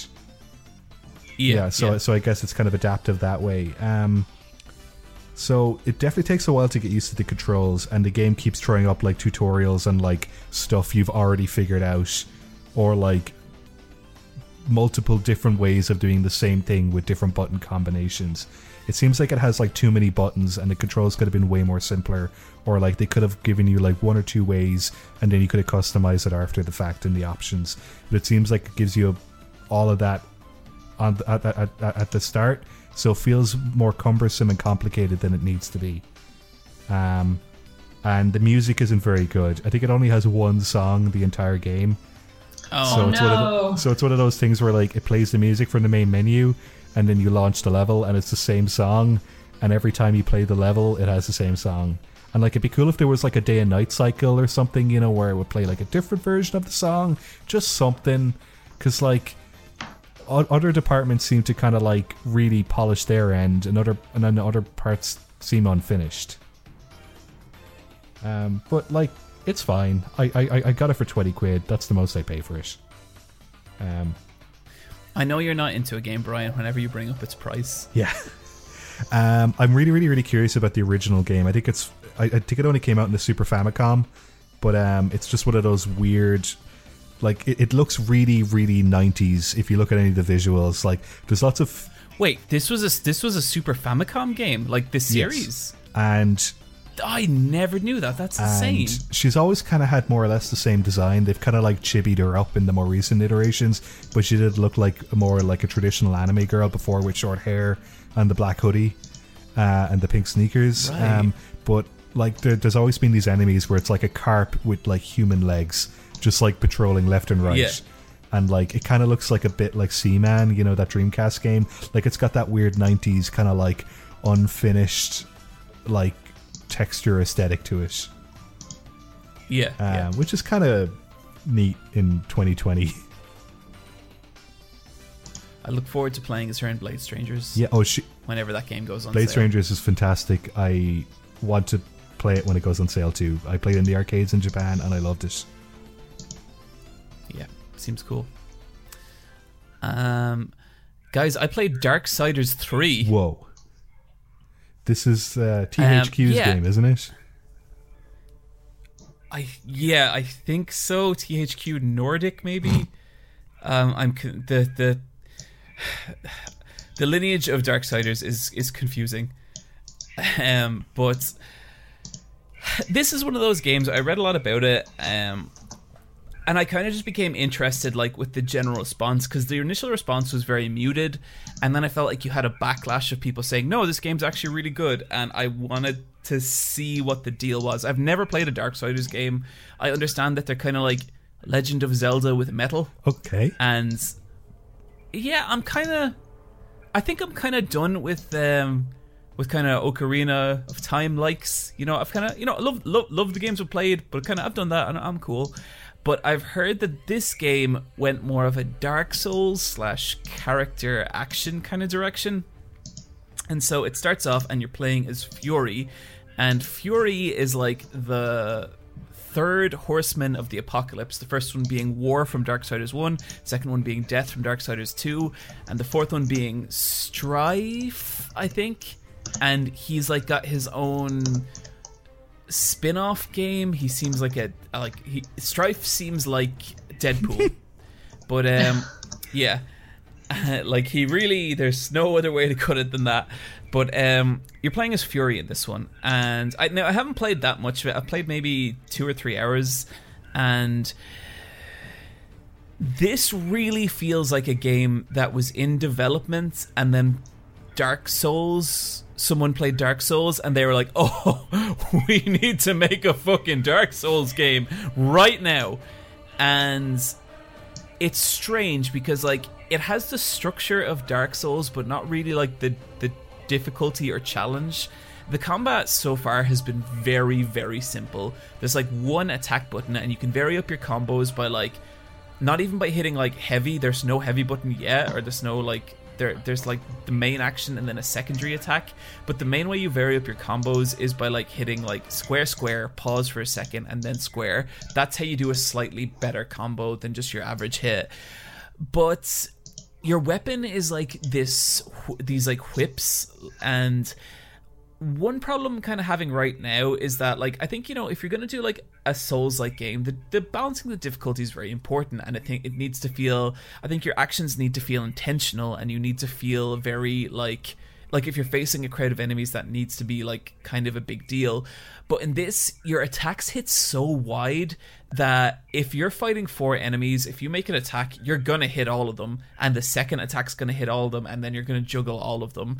S2: yeah, so so I guess it's kind of adaptive that way. Um, so it definitely takes a while to get used to the controls, and the game keeps throwing up like tutorials and like stuff you've already figured out, or like multiple different ways of doing the same thing with different button combinations. It seems like it has like too many buttons, and the controls could have been way more simpler, or like they could have given you like one or two ways, and then you could have customized it after the fact in the options. But it seems like it gives you all of that on the, at, at, at, at the start, so it feels more cumbersome and complicated than it needs to be. Um, and the music isn't very good. I think it only has one song the entire game.
S1: Oh,
S2: so it's one of
S3: no.
S2: the, so it's one of those things where like it plays the music from the main menu, and then you launch the level, and it's the same song. And every time you play the level, it has the same song. And like it'd be cool if there was like a day and night cycle or something, you know, where it would play like a different version of the song, just something. Because like o- other departments seem to kind of like really polish their end, and other and then other parts seem unfinished. Um, but like it's fine. I, I I- got it for twenty quid. That's the most I pay for it. Um,
S1: I know you're not into a game, Brian. Whenever you bring up its price,
S2: yeah. Um, I'm really really really curious about the original game. I think it's I, I think it only came out in the Super Famicom, but um, it's just one of those weird. Like it, it looks really, really 90s if you look at any of the visuals. Like there's lots of
S1: wait, this was a this was a Super Famicom game, like this
S2: Yes.
S1: series.
S2: and
S1: I never knew that. That's insane.
S2: she's always kind of had more or less the same design. They've kind of like chibied her up in the more recent iterations, but she did look like more like a traditional anime girl before with short hair and the black hoodie uh, and the pink sneakers.
S1: Right.
S2: Um, but like there, there's always been these enemies where it's like a carp with like human legs, just like patrolling left and right.
S1: Yeah.
S2: And like it kind of looks like a bit like Seaman, you know, that Dreamcast game. Like it's got that weird '90s kind of like unfinished, like texture aesthetic to it
S1: Yeah, yeah.
S2: um, which is kind of neat in 2020. *laughs*
S1: I look forward to playing as her in Blade Strangers.
S2: yeah. Oh, she,
S1: Whenever that game goes on
S2: Blade
S1: sale.
S2: Strangers is fantastic. I want to play it when it goes on sale too. I played in the arcades in Japan and I loved it.
S1: Seems cool. Um, guys, I played Dark Darksiders three.
S2: Whoa. This is uh, THQ's
S1: yeah.
S2: game, isn't it?
S1: I yeah, I think so. THQ Nordic maybe. *sighs* um, I'm con- the the *sighs* the lineage of Dark Darksiders is is confusing. Um, but *sighs* this is one of those games. I read a lot about it. Um, and I kind of just became interested, like with the general response, because the initial response was very muted, and then I felt like you had a backlash of people saying, "No, this game's actually really good," and I wanted to see what the deal was. I've never played a Dark Darksiders game. I understand that they're kind of like Legend of Zelda with metal,
S2: Okay.
S1: and yeah, I'm kind of, I think I'm kind of done with um with kind of Ocarina of Time likes. You know, I've kind of you know love love love the games I've played, but kind of I've done that and I'm cool. But I've heard that this game went more of a Dark Souls slash character action kind of direction. And so it starts off and you're playing as Fury, and Fury is like the third horseman of the apocalypse. The first one being War from Darksiders 1, second one being Death from Darksiders 2, and the fourth one being Strife, I think. And he's like got his own spin-off game. He seems like a like he Strife seems like Deadpool. *laughs* but um yeah. *laughs* like he really there's no other way to cut it than that. But um you're playing as Fury in this one and I now I haven't played that much of it. I've played maybe 2 or 3 hours and this really feels like a game that was in development and then Dark Souls someone played Dark Souls and they were like, *laughs* "Oh, we need to make a fucking Dark Souls game right now." And it's strange because like it has the structure of Dark Souls but not really like the the difficulty or challenge. The combat so far has been very very simple. There's like one attack button and you can vary up your combos by like not even by hitting like heavy. There's no heavy button yet or there's no like there there's like the main action and then a secondary attack but the main way you vary up your combos is by like hitting like square square pause for a second and then square. That's how you do a slightly better combo than just your average hit. But your weapon is like this these like whips and one problem I'm kind of having right now is that like I think you know if you're gonna do like a Souls like game, the the balancing the difficulty is very important, and I think it needs to feel. I think your actions need to feel intentional, and you need to feel very like like if you're facing a crowd of enemies, that needs to be like kind of a big deal. But in this, your attacks hit so wide that if you're fighting four enemies, if you make an attack, you're gonna hit all of them, and the second attack's gonna hit all of them, and then you're gonna juggle all of them.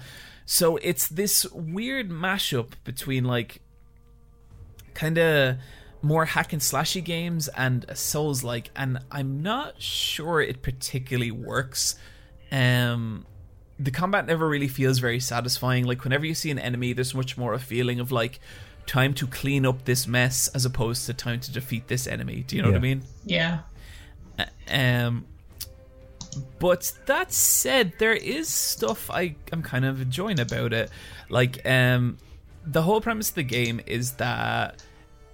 S1: So it's this weird mashup between like kind of more hack and slashy games and Souls like, and I'm not sure it particularly works. Um, the combat never really feels very satisfying. Like whenever you see an enemy, there's much more a feeling of like time to clean up this mess as opposed to time to defeat this enemy. Do you know what I mean?
S3: Yeah.
S1: Um, but that said, there is stuff I am kind of enjoying about it. Like, um, the whole premise of the game is that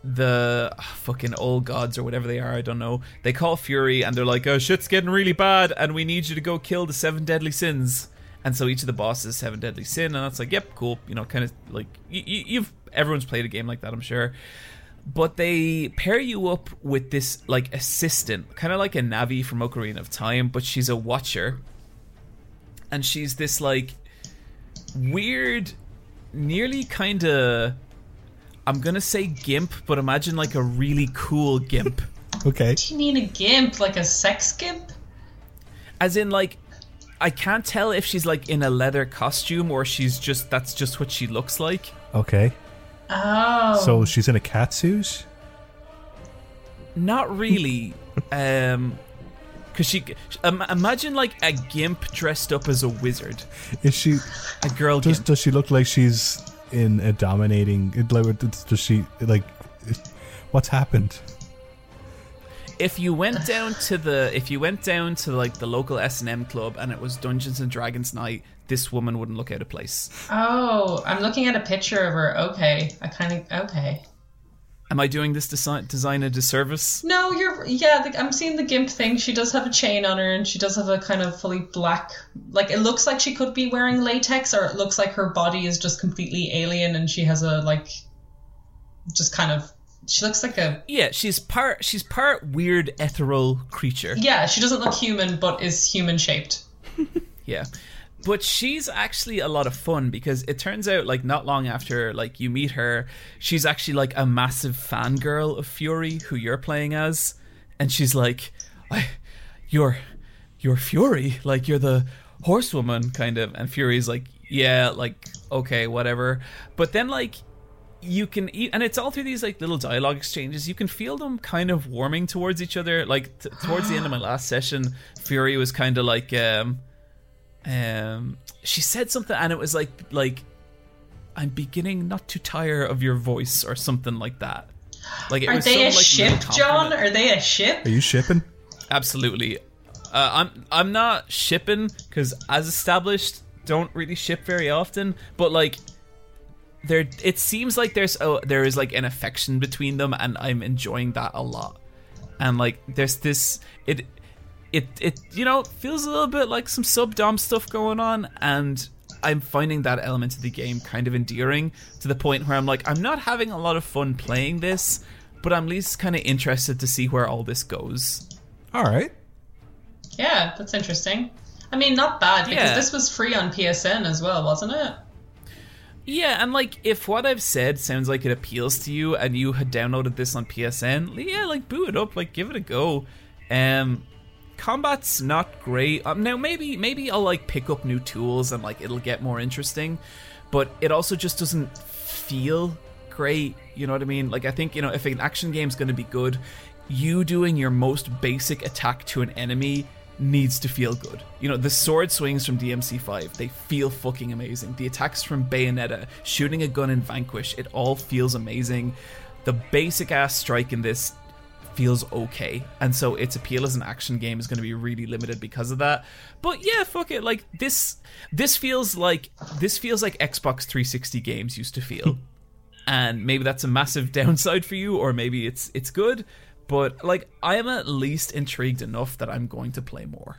S1: the fucking old gods or whatever they are, I don't know. They call Fury and they're like, "Oh, shit's getting really bad, and we need you to go kill the seven deadly sins." And so each of the bosses seven deadly sin, and that's like, "Yep, cool." You know, kind of like you, you've everyone's played a game like that, I'm sure but they pair you up with this like assistant, kind of like a Navi from Ocarina of Time, but she's a watcher, and she's this like weird, nearly kind of. I'm gonna say gimp, but imagine like a really cool gimp. *laughs*
S2: Okay.
S3: Do you mean a gimp, like a sex gimp?
S1: As in like I can't tell if she's like in a leather costume or she's just that's just what she looks like.
S2: Okay.
S3: Oh.
S2: So she's in a cat suit?
S1: Not really. um cuz she um, imagine like a gimp dressed up as a wizard.
S2: Is she
S1: A girl
S2: does
S1: gimp.
S2: does she look like she's in a dominating like does she like what's happened?
S1: if you went down to the if you went down to like the local S&M club and it was Dungeons and Dragons night, this woman wouldn't look out of place.
S3: Oh, I'm looking at a picture of her. Okay, I kind of okay.
S1: Am I doing this design, design a disservice?
S3: No, you're yeah. The, I'm seeing the gimp thing. She does have a chain on her, and she does have a kind of fully black. Like it looks like she could be wearing latex, or it looks like her body is just completely alien, and she has a like, just kind of. She looks like a
S1: Yeah, she's part she's part weird ethereal creature.
S3: yeah. She doesn't look human, but is human shaped. *laughs*
S1: Yeah. But she's actually a lot of fun because it turns out like not long after like you meet her, she's actually like a massive fangirl of Fury who you're playing as. And she's like, I you're you're Fury, like you're the horsewoman kind of and Fury's like, Yeah, like, okay, whatever. But then like you can eat and it's all through these like little dialogue exchanges you can feel them kind of warming towards each other like t- towards the end of my last session fury was kind of like um um she said something and it was like like i'm beginning not to tire of your voice or something like that like it
S3: Are
S1: was
S3: they
S1: some,
S3: a
S1: like,
S3: ship, John? Are they a ship?
S2: Are you shipping?
S1: absolutely uh, i'm i'm not shipping because as established don't really ship very often but like there it seems like there's a, there is like an affection between them and i'm enjoying that a lot and like there's this it it it you know feels a little bit like some sub dom stuff going on and i'm finding that element of the game kind of endearing to the point where i'm like i'm not having a lot of fun playing this but i'm at least kind of interested to see where all this goes
S2: All right.
S3: Yeah, that's interesting. I mean, not bad because
S1: Yeah.
S3: this was free on PSN as well, wasn't it?
S1: Yeah, and like if what I've said sounds like it appeals to you and you had downloaded this on PSN, yeah, like boot it up, like give it a go. Um combat's not great. Um, now maybe maybe I'll like pick up new tools and like it'll get more interesting, but it also just doesn't feel great, you know what I mean? Like I think, you know, if an action game's going to be good, you doing your most basic attack to an enemy needs to feel good. You know, the sword swings from DMC5, they feel fucking amazing. The attacks from Bayonetta, shooting a gun in Vanquish, it all feels amazing. The basic ass strike in this feels okay. And so its appeal as an action game is going to be really limited because of that. But yeah, fuck it. Like this this feels like this feels like Xbox 360 games used to feel. *laughs* and maybe that's a massive downside for you or maybe it's it's good, but like I am at least intrigued enough that I'm going to play more.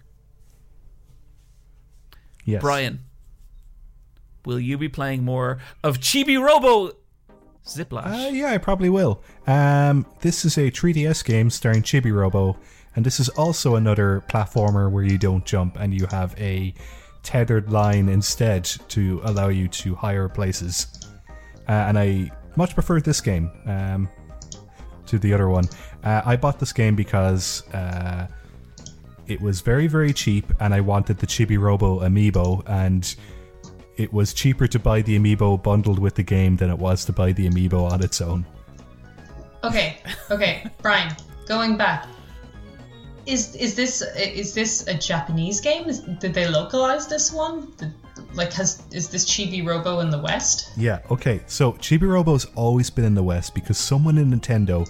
S2: Yes.
S1: Brian, will you be playing more of Chibi Robo Ziplash?
S2: Uh, yeah, I probably will. Um, this is a 3DS game starring Chibi Robo, and this is also another platformer where you don't jump and you have a tethered line instead to allow you to higher places. Uh, and I much prefer this game um, to the other one. Uh, I bought this game because uh, it was very, very cheap, and I wanted the Chibi Robo amiibo, and it was cheaper to buy the amiibo bundled with the game than it was to buy the amiibo on its own.
S3: Okay, okay, Brian, going back. Is is this is this a Japanese game? Is, did they localize this one? Did, like, has is this Chibi Robo in the West?
S2: Yeah, okay. So Chibi Robo's always been in the West because someone in Nintendo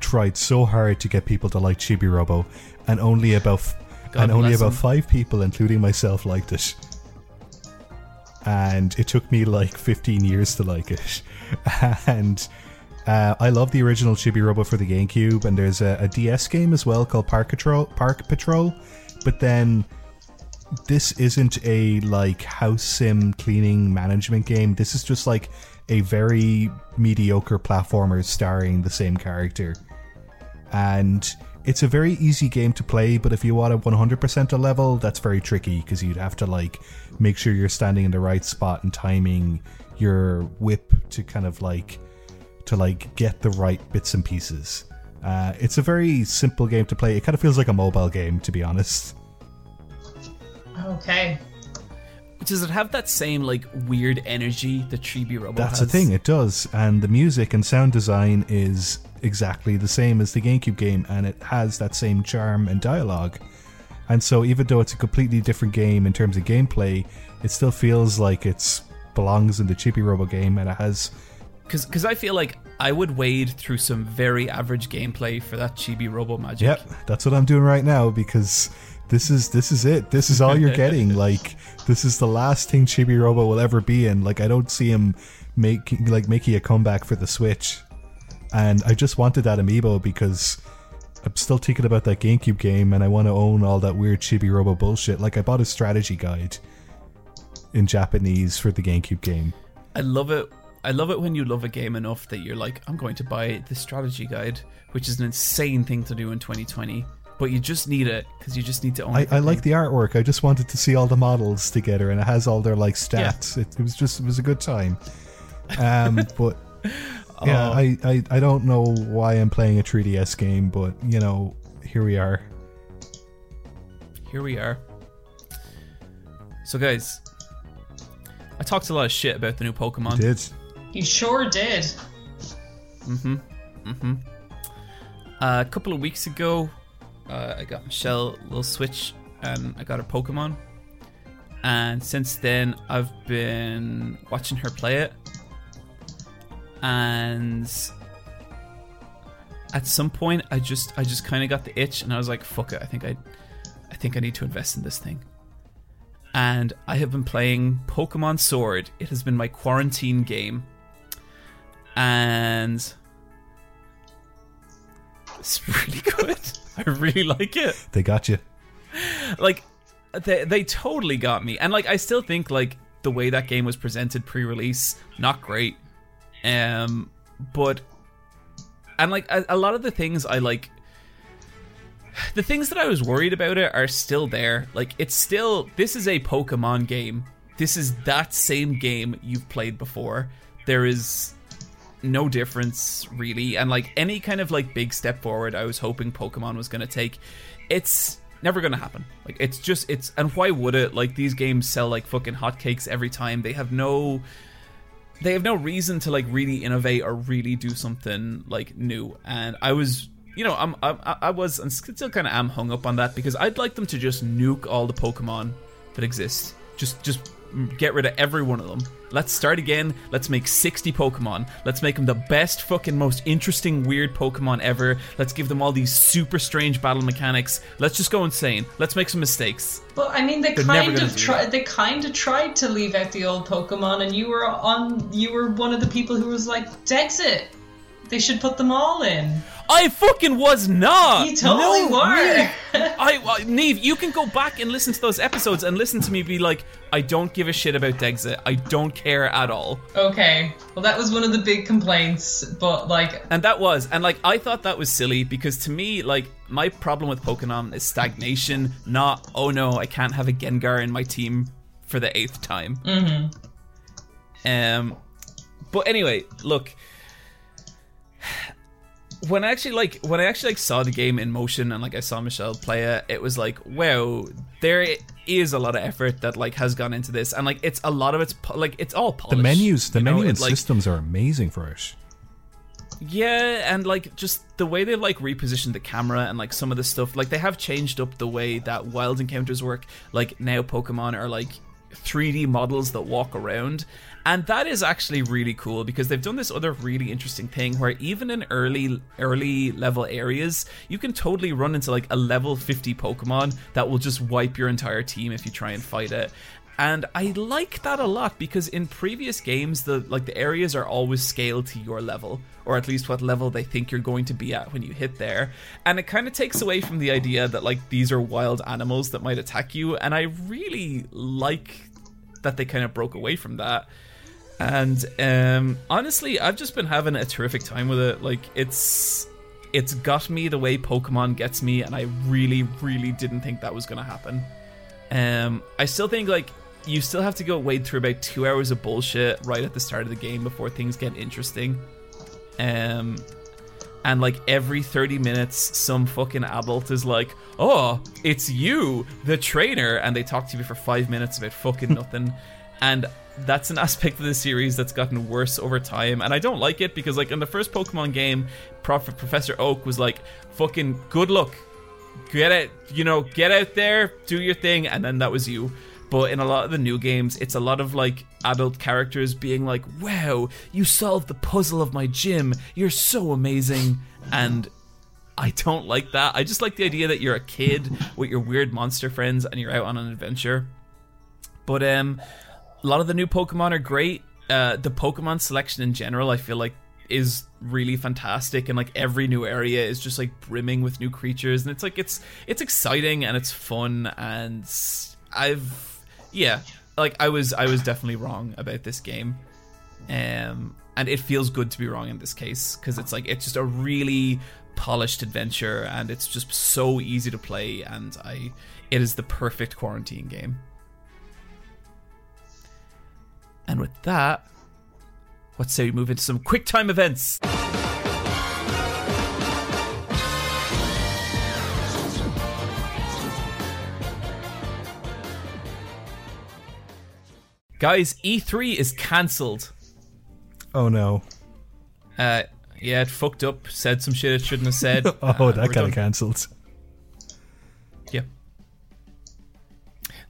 S2: tried so hard to get people to like Chibi Robo, and only about f-
S1: God
S2: and only about
S1: him.
S2: five people, including myself, liked it. And it took me like 15 years to like it. *laughs* and uh, I love the original Chibi Robo for the GameCube, and there's a, a DS game as well called Park Patrol. Park Patrol, but then this isn't a like house sim cleaning management game. This is just like a very mediocre platformer starring the same character. And it's a very easy game to play, but if you want a 100% a level, that's very tricky because you'd have to like make sure you're standing in the right spot and timing your whip to kind of like to like get the right bits and pieces. Uh, it's a very simple game to play. It kind of feels like a mobile game, to be honest.
S3: Okay.
S1: Does it have that same like weird energy that Chibi Robo
S2: That's
S1: has?
S2: the thing, it does. And the music and sound design is exactly the same as the GameCube game, and it has that same charm and dialogue. And so, even though it's a completely different game in terms of gameplay, it still feels like it belongs in the Chibi Robo game, and it has
S1: Because I feel like I would wade through some very average gameplay for that Chibi Robo magic.
S2: Yep, that's what I'm doing right now because this is this is it. This is all you're *laughs* getting. like this is the last thing Chibi Robo will ever be in. Like I don't see him making like making a comeback for the Switch. And I just wanted that amiibo because I'm still thinking about that GameCube game and I want to own all that weird Chibi Robo bullshit. Like I bought a strategy guide in Japanese for the GameCube game.
S1: I love it. I love it when you love a game enough that you're like, I'm going to buy the strategy guide, which is an insane thing to do in 2020. But you just need it because you just need to own
S2: I,
S1: it.
S2: I like the artwork. I just wanted to see all the models together, and it has all their like stats. It, it was just it was a good time. Um, *laughs* but yeah,
S1: Oh.
S2: I, I I don't know why I'm playing a 3DS game, but you know, here we are.
S1: Here we are. So, guys, I talked a lot of shit about the new Pokemon.
S2: Did
S3: You sure did.
S1: Uh, a couple of weeks ago, uh, I got Michelle a little Switch and I got her Pokemon. And since then, I've been watching her play it. And at some point, I just I just kind of got the itch, and I was like, "Fuck it! I think I, I think I need to invest in this thing." And I have been playing Pokemon Sword. It has been my quarantine game, and it's *laughs* really good. I really like it.
S2: they got you?
S1: Like they they totally got me. And like I still think like the way that game was presented pre-release not great. Um but and like a, a lot of the things I like the things that I was worried about it are still there. Like it's still this is a Pokemon game. This is that same game you've played before. There is no difference really and like any kind of like big step forward I was hoping Pokemon was going to take it's never going to happen. Like it's just it's and why would it? Like these games sell like fucking hotcakes every time. They have no they have no reason to like really innovate or really do something like new. And I was, you know, I'm, I'm I was and still kind of am hung up on that because I'd like them to just nuke all the Pokemon that exist. Just, just get rid of every one of them. Let's start again. Let's make 60 Pokemon. Let's make them the best, fucking, most interesting, weird Pokemon ever. Let's give them all these super strange battle mechanics. Let's just go insane. Let's make some mistakes.
S3: Well, I mean, they
S1: They're
S3: kind of tried. They kind of tried to leave out the old Pokemon, and you were on. You were one of the people who was like, "Dexit, they should put them all in."
S1: I fucking was not.
S3: You totally
S1: no,
S3: were.
S1: Neve. *laughs* I, Neve, you can go back and listen to those episodes and listen to me be like, I don't give a shit about Dexit. I don't care at all.
S3: Okay, well, that was one of the big complaints, but like,
S1: And that was, and like, I thought that was silly because to me, like, my problem with Pokemon is stagnation, not, oh no, I can't have a Gengar in my team for the eighth time. Mm-hmm. Um, but anyway, look. When I actually like when I actually like saw the game in motion and like I saw Michelle play it, it was like, wow, there is a lot of effort that like has gone into this, and like it's a lot of it's like it's all polished.
S2: The menus, the
S1: know?
S2: menu
S1: It,
S2: and
S1: like,
S2: systems are amazing for it.
S1: yeah, and like just the way they've like repositioned the camera and like some of the stuff, like they have changed up the way that wild encounters work. Like now, Pokemon are like 3D models that walk around, and that is actually really cool because they've done this other really interesting thing where even in early early level areas, you can totally run into like a level 50 Pokemon that will just wipe your entire team if you try and fight it. And I like that a lot because in previous games the like the areas are always scaled to your level or at least what level they think you're going to be at when you hit there. And it kind of takes away from the idea that like these are wild animals that might attack you and I really like that they kind of broke away from that. And um honestly, I've just been having a terrific time with it. Like it's it's got me the way Pokemon gets me and I really really didn't think that was going to happen. Um, I still think like you still have to go wade through about two hours of bullshit right at the start of the game before things get interesting. Um, and like every 30 minutes some fucking adult is like oh it's you the trainer and they talk to you for five minutes about fucking *laughs* nothing and that's an *laughs* aspect of the series that's gotten worse over time and i don't like it because like in the first pokemon game Prof- professor oak was like fucking good luck get it you know get out there do your thing and then that was you but in a lot of the new games, it's a lot of like adult characters being like, wow, you solved the puzzle of my gym. You're so amazing. And I don't like that. I just like the idea that you're a kid with your weird monster friends and you're out on an adventure. But um, a lot of the new Pokemon are great. Uh, the Pokemon selection in general, I feel like, is really fantastic, and like every new area is just like brimming with new creatures, and it's like it's it's exciting and it's fun, and I've yeah, like I was I was definitely wrong about this game. Um and it feels good to be wrong in this case because it's like it's just a really polished adventure and it's just so easy to play and I it is the perfect quarantine game. And with that, let's say we move into some quick time events. Guys, E3 is cancelled.
S2: Oh no.
S1: Uh, yeah, it fucked up, said some shit it shouldn't have said. *laughs*
S2: oh,
S1: uh,
S2: that got cancelled.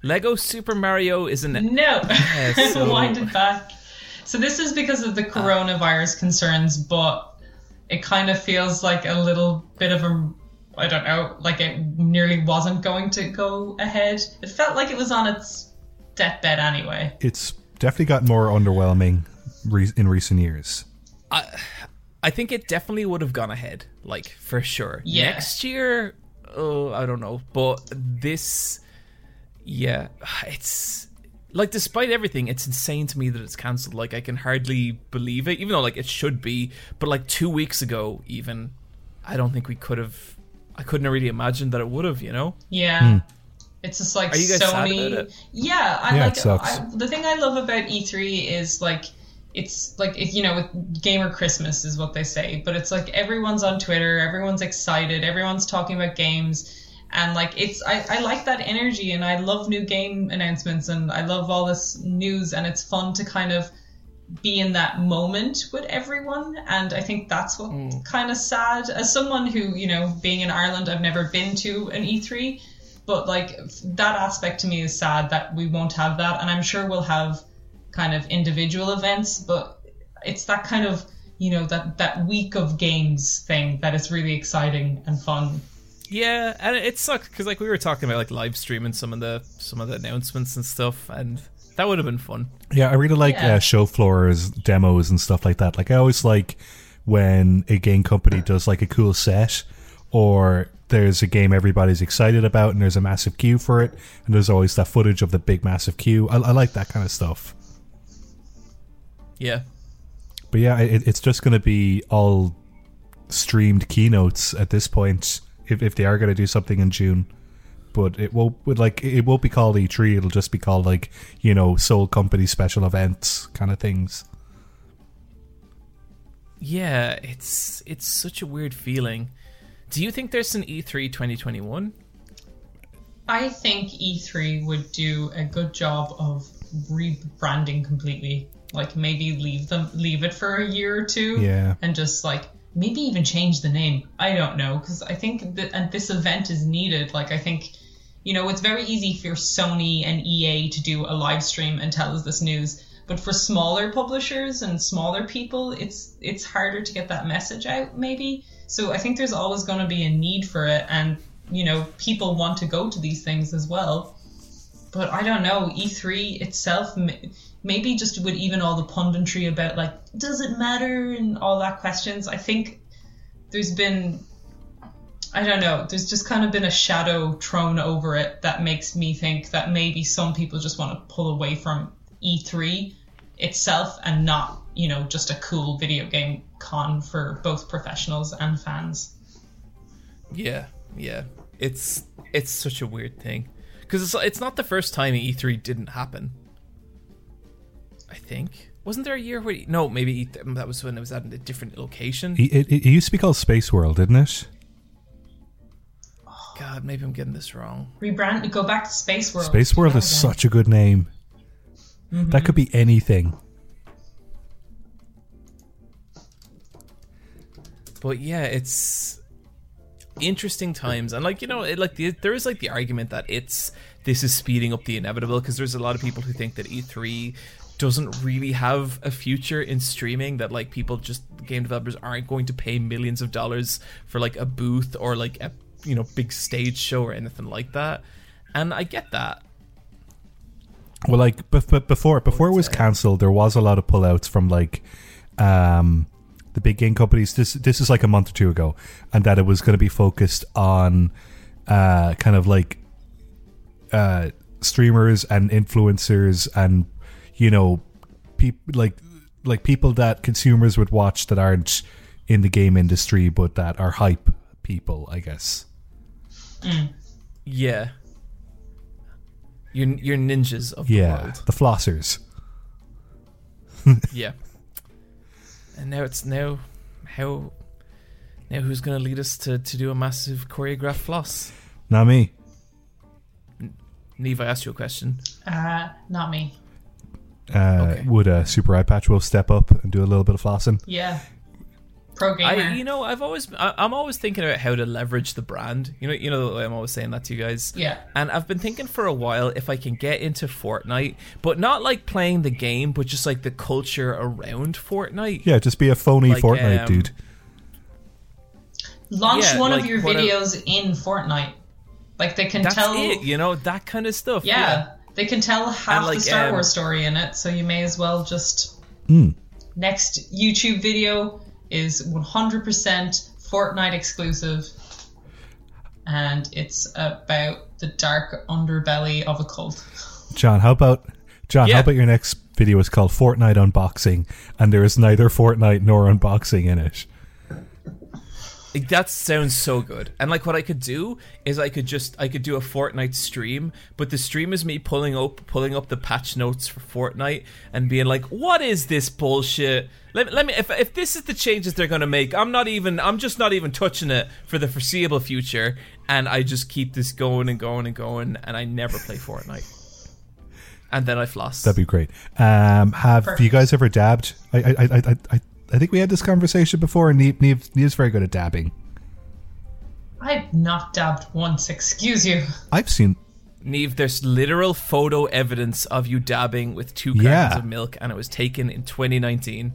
S1: Lego Super Mario is an
S3: no. Yeah, *laughs* so... Wind it back. So this is because of the ah. coronavirus concerns, but it kind of feels like a little bit of a I don't know, like it nearly wasn't going to go ahead. It felt like it was on its deathbed anyway.
S2: It's definitely got more underwhelming re- in recent years.
S1: I, I think it definitely would have gone ahead, like for sure.
S3: Yeah.
S1: Next year, oh, I don't know, but this, yeah, *sighs* it's like despite everything, it's insane to me that it's cancelled. Like I can hardly believe it, even though like it should be. But like two weeks ago, even, I don't think we could have. I couldn't have really imagined that it would have. You know?
S3: Yeah. Mm. It's just like
S1: Are you guys
S3: Sony. Yeah, I yeah, like I, the thing I love about E3 is like it's like if you know with gamer Christmas is what they say, but it's like everyone's on Twitter, everyone's excited, everyone's talking about games. And like it's I, I like that energy and I love new game announcements and I love all this news and it's fun to kind of be in that moment with everyone and i think that's what mm. kind of sad as someone who you know being in ireland i've never been to an e3 but like that aspect to me is sad that we won't have that, and I'm sure we'll have kind of individual events, but it's that kind of you know that that week of games thing that is really exciting and fun.
S1: Yeah, and it sucked because like we were talking about like live streaming some of the some of the announcements and stuff, and that would have been fun.
S2: Yeah, I really like yeah. uh, show floors, demos, and stuff like that. Like I always like when a game company does like a cool set or there's a game everybody's excited about and there's a massive queue for it and there's always that footage of the big massive queue i, I like that kind of stuff
S1: yeah
S2: but yeah it, it's just going to be all streamed keynotes at this point if, if they are going to do something in june but it won't would like it won't be called e3 it'll just be called like you know Soul company special events kind of things
S1: yeah it's it's such a weird feeling do you think there's an E3 2021?
S3: I think E3 would do a good job of rebranding completely. Like maybe leave them leave it for a year or two
S2: yeah.
S3: and just like maybe even change the name. I don't know because I think that this event is needed. Like I think you know it's very easy for Sony and EA to do a live stream and tell us this news, but for smaller publishers and smaller people, it's it's harder to get that message out maybe. So I think there's always going to be a need for it, and you know, people want to go to these things as well. But I don't know, E3 itself, maybe just with even all the punditry about like, does it matter and all that questions. I think there's been, I don't know, there's just kind of been a shadow thrown over it that makes me think that maybe some people just want to pull away from E3 itself and not, you know, just a cool video game con for both professionals and fans.
S1: Yeah, yeah. It's it's such a weird thing because it's it's not the first time E3 didn't happen. I think. Wasn't there a year where no, maybe that was when it was at a different location.
S2: It, it, it used to be called Space World, didn't it? *sighs*
S1: God, maybe I'm getting this wrong.
S3: Rebrand, go back to Space World.
S2: Space World
S3: Go
S2: is
S3: again.
S2: such a good name. Mm-hmm. That could be anything.
S1: But yeah, it's interesting times, and like you know, it, like the, there is like the argument that it's this is speeding up the inevitable because there's a lot of people who think that E3 doesn't really have a future in streaming. That like people just game developers aren't going to pay millions of dollars for like a booth or like a you know big stage show or anything like that. And I get that.
S2: Well, like bef- bef- before before it was cancelled, there was a lot of pullouts from like um, the big game companies. This this is like a month or two ago, and that it was going to be focused on uh, kind of like uh, streamers and influencers, and you know, people like like people that consumers would watch that aren't in the game industry, but that are hype people, I guess.
S1: Yeah. You're, you're ninjas of the world.
S2: the flossers.
S1: Yeah. *laughs* And now it's now how now who's gonna lead us to, to do a massive choreographed floss?
S2: Not me.
S1: Neve, I asked you a question.
S3: Uh, not me.
S2: Uh,
S1: Okay.
S2: Would a Super Eyepatch Wolf step up and do a little bit of flossing?
S3: Yeah. Pro gamer.
S1: I you know I've always I, I'm always thinking about how to leverage the brand. You know you know I'm always saying that to you guys.
S3: Yeah.
S1: And I've been thinking for a while if I can get into Fortnite, but not like playing the game, but just like the culture around Fortnite.
S2: Yeah, just be a phony
S1: Like,
S2: Fortnite
S1: um,
S2: dude.
S3: Launch
S1: Yeah,
S3: one
S1: like,
S3: of your
S1: what a-
S3: videos in Fortnite. Like they can
S1: That's
S3: tell.
S1: it, you know that kind of stuff.
S3: yeah, they can tell half
S1: like,
S3: the Star
S1: um,
S3: Wars story in it, so you may as well just.
S2: Hmm.
S3: Next YouTube video is 100% Fortnite exclusive, and it's about the dark underbelly of a cult.
S2: John, how about John?
S1: Yeah.
S2: How about your next video is called Fortnite unboxing, and there is neither Fortnite nor unboxing in it.
S1: Like, that sounds so good. And like what I could do is I could just I could do a Fortnite stream, but the stream is me pulling up pulling up the patch notes for Fortnite and being like, "What is this bullshit? Let, let me if if this is the changes they're going to make, I'm not even I'm just not even touching it for the foreseeable future." And I just keep this going and going and going and I never play Fortnite. And then I floss.
S2: That'd be great. Um, have you guys ever dabbed? I I, I, I, I I think we had this conversation before, and Neve, Neve, Neve's very good at dabbing.
S3: I've not dabbed once, excuse you.
S2: I've seen.
S1: Neve, there's literal photo evidence of you dabbing with two cartons
S2: Yeah.
S1: of milk, and it was taken in 2019.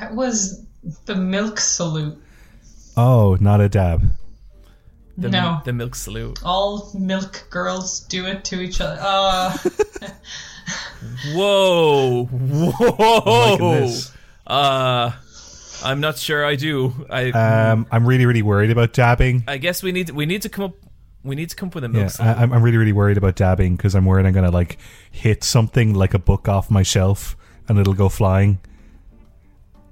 S3: That was the milk salute.
S2: Oh, not a dab.
S1: The,
S3: no.
S1: the milk salute.
S3: All milk girls do it to each other. Uh, *laughs*
S1: Whoa, *laughs* whoa.
S2: Liking this.
S1: Uh, I'm not sure I do. I
S2: Um, I'm really, really worried about dabbing.
S1: I guess we need we need to come up we need to come up with a milk
S2: Yeah. I, I'm I'm really, really worried about dabbing because I'm worried I'm gonna like hit something like a book off my shelf and it'll go flying.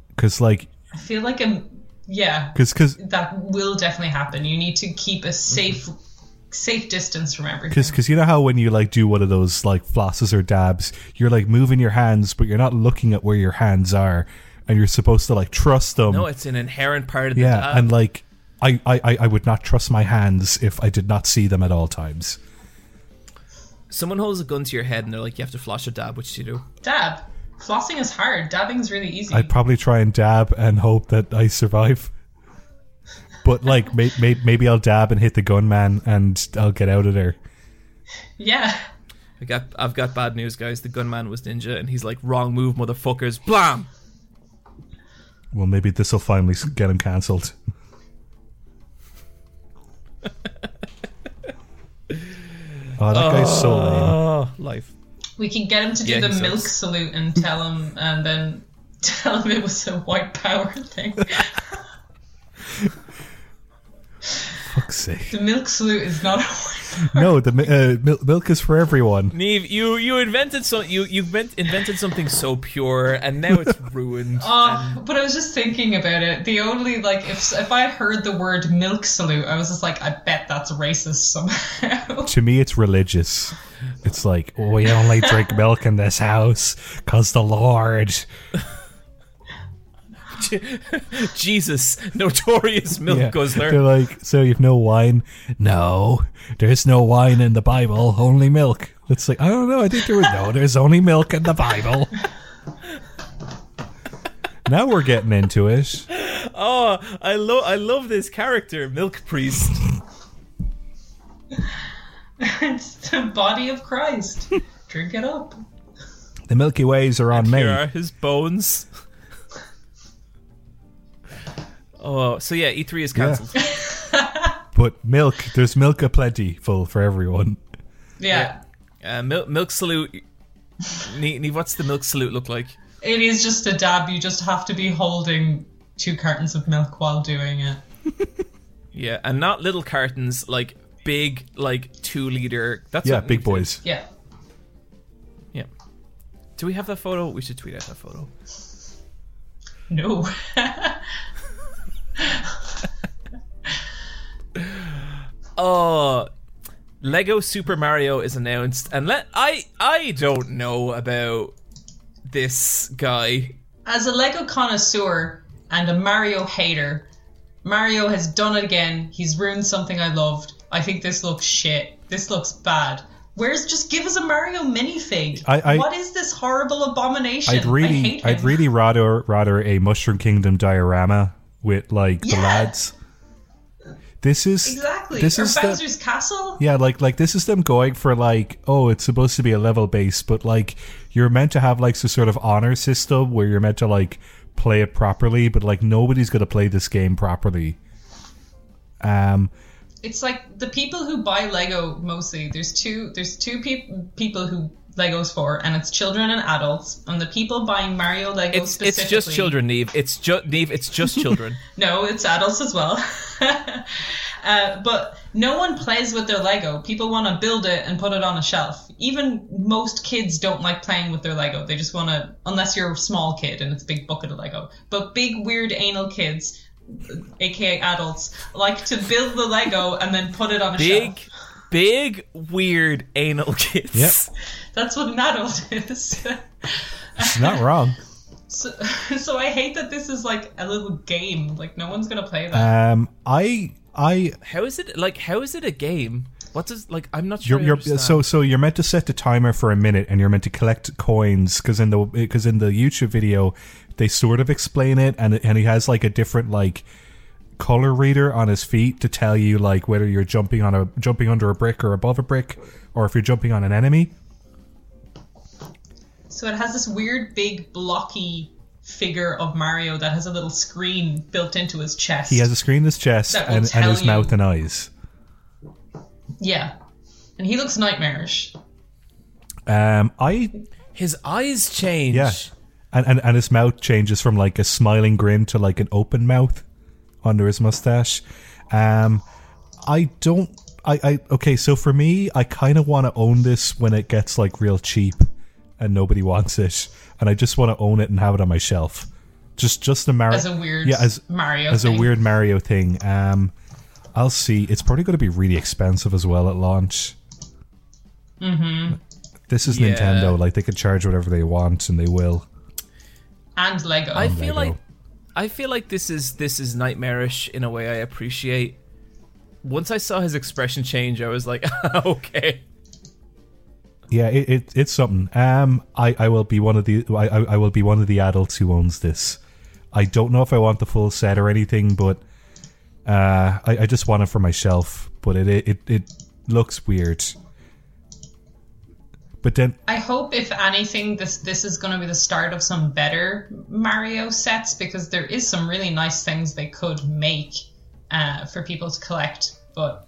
S2: Because like,
S3: I feel like I'm. Yeah,
S2: because because
S3: that will definitely happen. You need to keep a safe, safe distance from everything.
S2: Because cause you know how when you like do one of those like flosses or dabs, you're like moving your hands, but you're not looking at where your hands are, and you're supposed to like trust them.
S1: no, it's an inherent part of the
S2: yeah,
S1: dab.
S2: and like I, I I- I would not trust my hands if I did not see them at all times.
S1: Someone holds a gun to your head and they're like, you have to floss a dab. What should you do?
S3: Dab. Flossing is hard. Dabbing is really easy.
S2: I'd probably try and dab and hope that I survive. But like may, may, maybe I'll dab and hit the gunman and I'll get out of there.
S3: yeah.
S1: I got I've got bad news, guys. The gunman was ninja, and he's like, wrong move, motherfuckers. Blam.
S2: Well, maybe this will finally get him cancelled. oh, that guy's so ah, lame.
S1: Oh, life.
S3: We can get him to do
S1: Yeah,
S3: the milk
S1: sucks.
S3: salute and tell him, and then *laughs* tell him it was a white power thing. *laughs*
S2: Fuck's sake.
S3: the milk salute is not a white
S2: No, the uh, mil- milk is for everyone.
S1: Neve, you you invented so you you invent, invented something so pure, and now it's *laughs* ruined.
S3: Oh, but I was just thinking about it. The only like if if I heard the word milk salute, I was just like, I bet that's racist somehow.
S2: To me, it's religious. It's like oh, we only drink *laughs* milk in this house because the Lord. *laughs*
S1: Jesus, notorious milk
S2: Yeah.
S1: guzzler.
S2: They're like, so you've no wine? No, there's no wine in the Bible, only milk. It's like I don't know. I think there was no. There's only milk in the Bible. now we're getting into it.
S1: Oh, I love I love this character, Milk Priest.
S3: it's the body of Christ. Drink it up.
S2: The Milky Ways are on me.
S1: Here are his bones. Oh, so yeah, E3 is cancelled. *laughs*
S2: But milk, there's milk aplenty full for everyone.
S3: Yeah.
S1: Uh, milk, milk salute. Nee, Nee, what's the milk salute look like?
S3: It is just a dab. You just have to be holding two cartons of milk while doing it. *laughs*
S1: Yeah, and not little cartons, like big, like two liter. That's
S2: Yeah, big
S1: Neef
S2: boys.
S3: Yeah.
S1: Yeah. Do we have that photo? We should tweet out that photo.
S3: No. *laughs* *laughs*
S1: Oh, Lego Super Mario is announced, and let I I don't know about this guy.
S3: As a Lego connoisseur and a Mario hater, Mario has done it again. He's ruined something I loved. I think this looks shit. This looks bad. Where's just give us a Mario minifig?
S2: I- I-
S3: what is this horrible abomination?
S2: I'd
S3: I
S2: really,
S3: hate
S2: I'd really rather rather a Mushroom Kingdom diorama with like the
S3: Yeah.
S2: lads. This is
S3: exactly.
S2: This
S3: or
S2: is the,
S3: Castle.
S2: yeah, like like this is them going for like oh, it's supposed to be a level base, but like you're meant to have like some sort of honor system where you're meant to like play it properly, but like nobody's gonna play this game properly. Um,
S3: It's like the people who buy Lego mostly. There's two. There's two peop people who Legos for, and it's children and adults. And the people buying Mario Legos
S1: It's it's just children, Neve. It's just Neve. It's just children. *laughs*
S3: No, it's adults as well. *laughs* uh, but no one plays with their Lego. People want to build it and put it on a shelf. Even most kids don't like playing with their Lego. They just want to, unless you're a small kid and it's a big bucket of Lego. But big, weird, anal kids, aka adults, like to build the Lego and then put it on a
S1: big,
S3: shelf.
S1: big, weird anal kids.
S2: Yep. *laughs*
S3: That's what an adult is.
S2: it's not wrong. *laughs*
S3: so, *laughs* so I hate that this is like a little game. Like no one's gonna play that.
S2: Um, I I
S1: How is it like? How is it a game? What does like? I'm not sure.
S2: You're, you're, so so you're meant to set the timer for a minute, and you're meant to collect coins because in the because in the YouTube video they sort of explain it, and and he has like a different like color reader on his feet to tell you like whether you're jumping on a jumping under a brick or above a brick, or if you're jumping on an enemy.
S3: So it has this weird, big, blocky figure of Mario that has a little screen built into his chest.
S2: He has a screen in his chest
S3: That will
S2: and, and
S3: tell
S2: his
S3: you-
S2: mouth and eyes.
S3: yeah, and he looks nightmarish.
S2: Um, I
S1: his eyes change.
S2: Yeah. And, and and his mouth changes from like a smiling grin to like an open mouth under his mustache. Um, I don't. I, I okay. So for me, I kind of want to own this when it gets like real cheap and nobody wants it, and I just want to own it and have it on my shelf. Just just a Mario
S3: As a weird
S2: yeah as
S3: Mario
S2: as
S3: thing.
S2: a weird Mario thing. Um, I'll see. It's probably going to be really expensive as well at launch. Mm-hmm. This is
S1: Yeah.
S2: Nintendo. Like they can charge whatever they want, and they will.
S3: and Lego.
S1: I feel
S2: Lego.
S1: like I feel like this is this is nightmarish in a way I appreciate. Once I saw his expression change, I was like, *laughs* okay.
S2: Yeah, it, it it's something. Um, I, I will be one of the I, I will be one of the adults who owns this. I don't know if I want the full set or anything, but uh, I, I just want it for my shelf. But it it it looks weird. But then
S3: I hope, if anything, this this is going to be the start of some better Mario sets because there is some really nice things they could make uh, for people to collect. But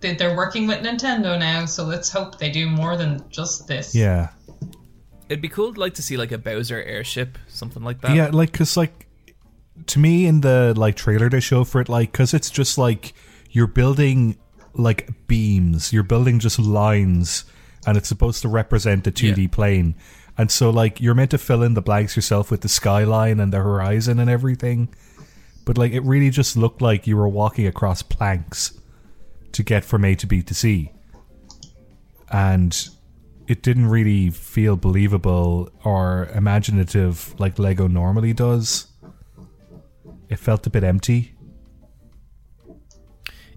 S3: they're working with Nintendo now, so let's hope they do more than just this.
S2: yeah,
S1: It'd be cool like to see like a Bowser airship, something like that.
S2: yeah, like because like to me in the like trailer they show for it, like because it's just like you're building like beams, you're building just lines, and it's supposed to represent the 2D
S1: Yeah.
S2: plane. And so like you're meant to fill in the blanks yourself with the skyline and the horizon and everything. But like it really just looked like you were walking across planks to get from A to B to C. And it didn't really feel believable or imaginative like Lego normally does. It felt a bit empty.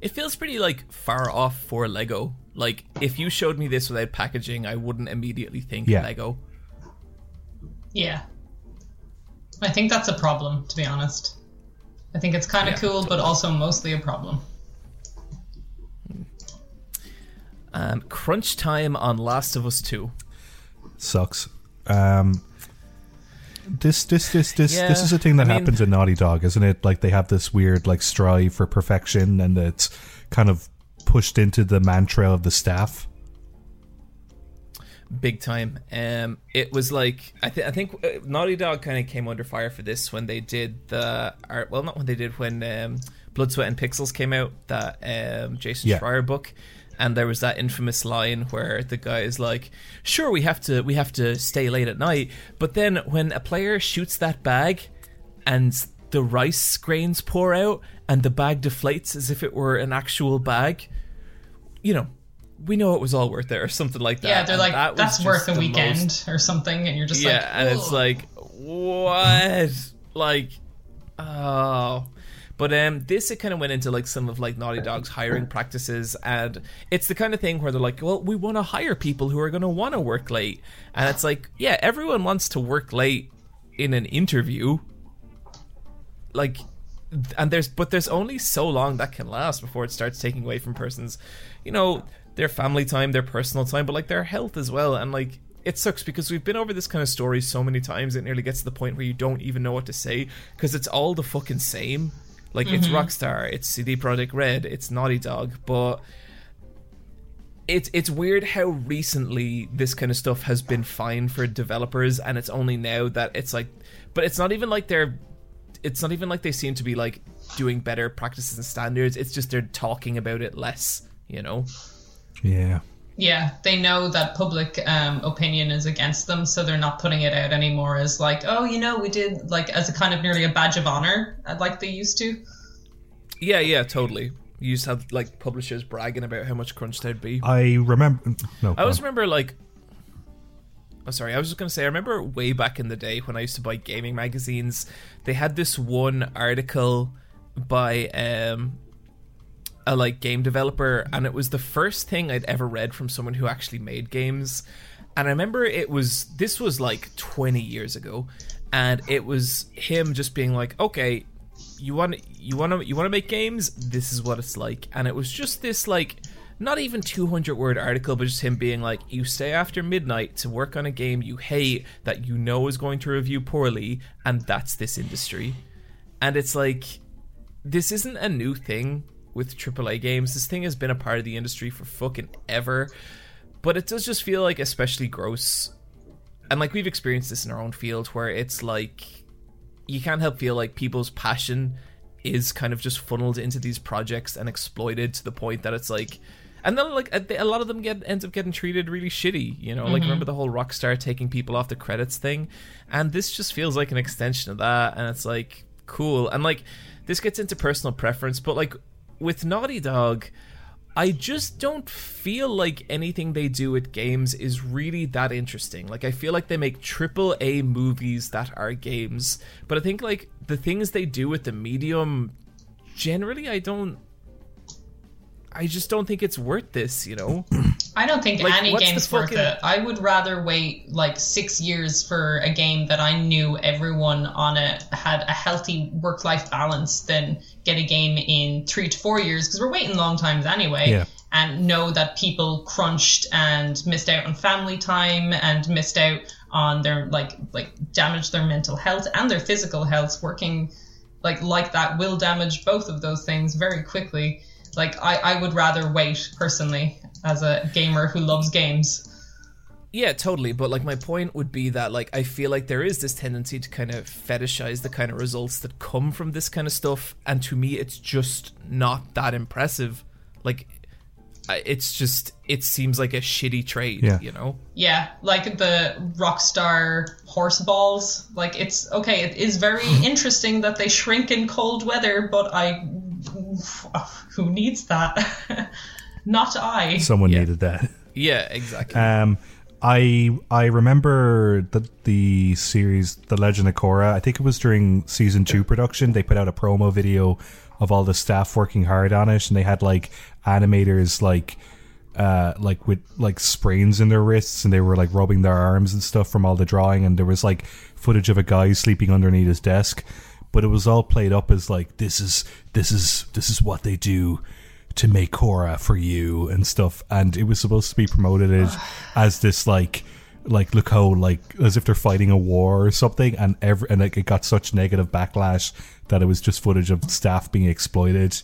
S1: It feels pretty like far off for Lego. Like if you showed me this without packaging, I wouldn't immediately think
S2: Yeah.
S1: Lego.
S3: Yeah. I think that's a problem, to be honest. I think it's kind of
S1: Yeah,
S3: cool, but also mostly a problem.
S1: Um, crunch time on Last of Us Two.
S2: Sucks. Um, this this this this
S1: Yeah,
S2: this is a thing that
S1: I mean-
S2: happens in Naughty Dog, isn't it? Like they have this weird like strive for perfection, and it's kind of pushed into the mantra of the staff.
S1: big time. Um, it was like I, th- I think uh, Naughty Dog kind of came under fire for this when they did the art. Well, not when they did when um, Blood, Sweat, and Pixels came out, that um, Jason
S2: Yeah.
S1: Schreier book, and there was that infamous line where the guy is like, "Sure, we have to we have to stay late at night," but then when a player shoots that bag and the rice grains pour out and the bag deflates as if it were an actual bag, you know. We know it was all worth it, or something like that.
S3: Yeah, they're
S1: and
S3: like,
S1: that
S3: that's worth a weekend
S1: most-
S3: or something, and you're just
S1: yeah,
S3: like,
S1: and it's like, what? like, oh. But um, this it kind of went into like some of like Naughty Dog's hiring practices, and it's the kind of thing where they're like, well, we want to hire people who are going to want to work late, and it's like, yeah, everyone wants to work late in an interview, like, and there's but there's only so long that can last before it starts taking away from persons, you know, their family time, their personal time, but like their health as well, and like. It sucks because we've been over this kind of story so many times it nearly gets to the point where you don't even know what to say because it's all the fucking same. Like it's mm-hmm. Rockstar, it's CD Projekt Red, it's Naughty Dog, but it's it's weird how recently this kind of stuff has been fine for developers, and it's only now that it's like, but it's not even like they're, it's not even like they seem to be like doing better practices and standards. It's just they're talking about it less, you know.
S2: Yeah.
S3: Yeah, they know that public um, opinion is against them, so they're not putting it out anymore as like, oh, you know, we did like as a kind of nearly a badge of honor, uh, like they used to.
S1: Yeah, yeah, totally. You used to have like publishers bragging about how much crunch there'd be.
S2: I remember. No,
S1: I always remember like I'm Oh sorry, I was just gonna say I remember way back in the day when I used to buy gaming magazines, they had this one article by um a like game developer and it was the first thing I'd ever read from someone who actually made games. And I remember it was this was like 20 years ago and it was him just being like, "Okay, you want you want to you want to make games? This is what it's like. And it was just this like not even 200 word article but just him being like you stay after midnight to work on a game you hate that you know is going to review poorly and that's this industry. And it's like this isn't a new thing with AAA games. This thing has been a part of the industry for fucking ever but it does just feel like especially gross. And like we've experienced this in our own field where it's like you can't help feel like people's passion is kind of just funneled into these projects and exploited to the point that it's like and then like a lot of them get ends up getting treated really shitty you know? Like mm-hmm. remember the whole rockstar taking people off the credits thing? And this just feels like an extension of that and it's like cool. And like this gets into personal preference but like with naughty dog I just don't feel like anything they do with games is really that interesting. Like I feel like they make triple A movies that are games, but I think like the things they do with the medium generally I don't I just don't think it's worth this, you know? *clears throat*
S3: I don't think
S1: Like,
S3: any game's worth
S1: fucking-
S3: it. I would rather wait like six years for a game that I knew everyone on it had a healthy work life balance than get a game in three to four years because we're waiting long times anyway.
S2: Yeah.
S3: And know that people crunched and missed out on family time and missed out on their like like damaged their mental health and their physical health working like like that will damage both of those things very quickly. Like I, I would rather wait personally as a gamer who loves games.
S1: Yeah, totally. But like my point would be that like I feel like there is this tendency to kind of fetishize the kind of results that come from this kind of stuff, and to me, it's just not that impressive. Like, it's just it seems like a shitty trade.
S2: Yeah.
S1: You know.
S3: Yeah, like the Rockstar horse balls. Like it's okay, it is very *laughs* interesting that they shrink in cold weather, but I who needs that? *laughs* Not I.
S2: someone
S1: Yeah.
S2: needed that.
S1: Yeah, exactly.
S2: Um, I I remember the the series The Legend of Korra. I think it was during season two production. They put out a promo video of all the staff working hard on it, and they had like animators like uh like with like sprains in their wrists, and they were like rubbing their arms and stuff from all the drawing. And there was like footage of a guy sleeping underneath his desk, but it was all played up as like this is this is this is what they do to make Korra for you and stuff. And it was supposed to be promoted as, *sighs* as this like like look how like as if they're fighting a war or something and every and like it got such negative backlash that it was just footage of staff being exploited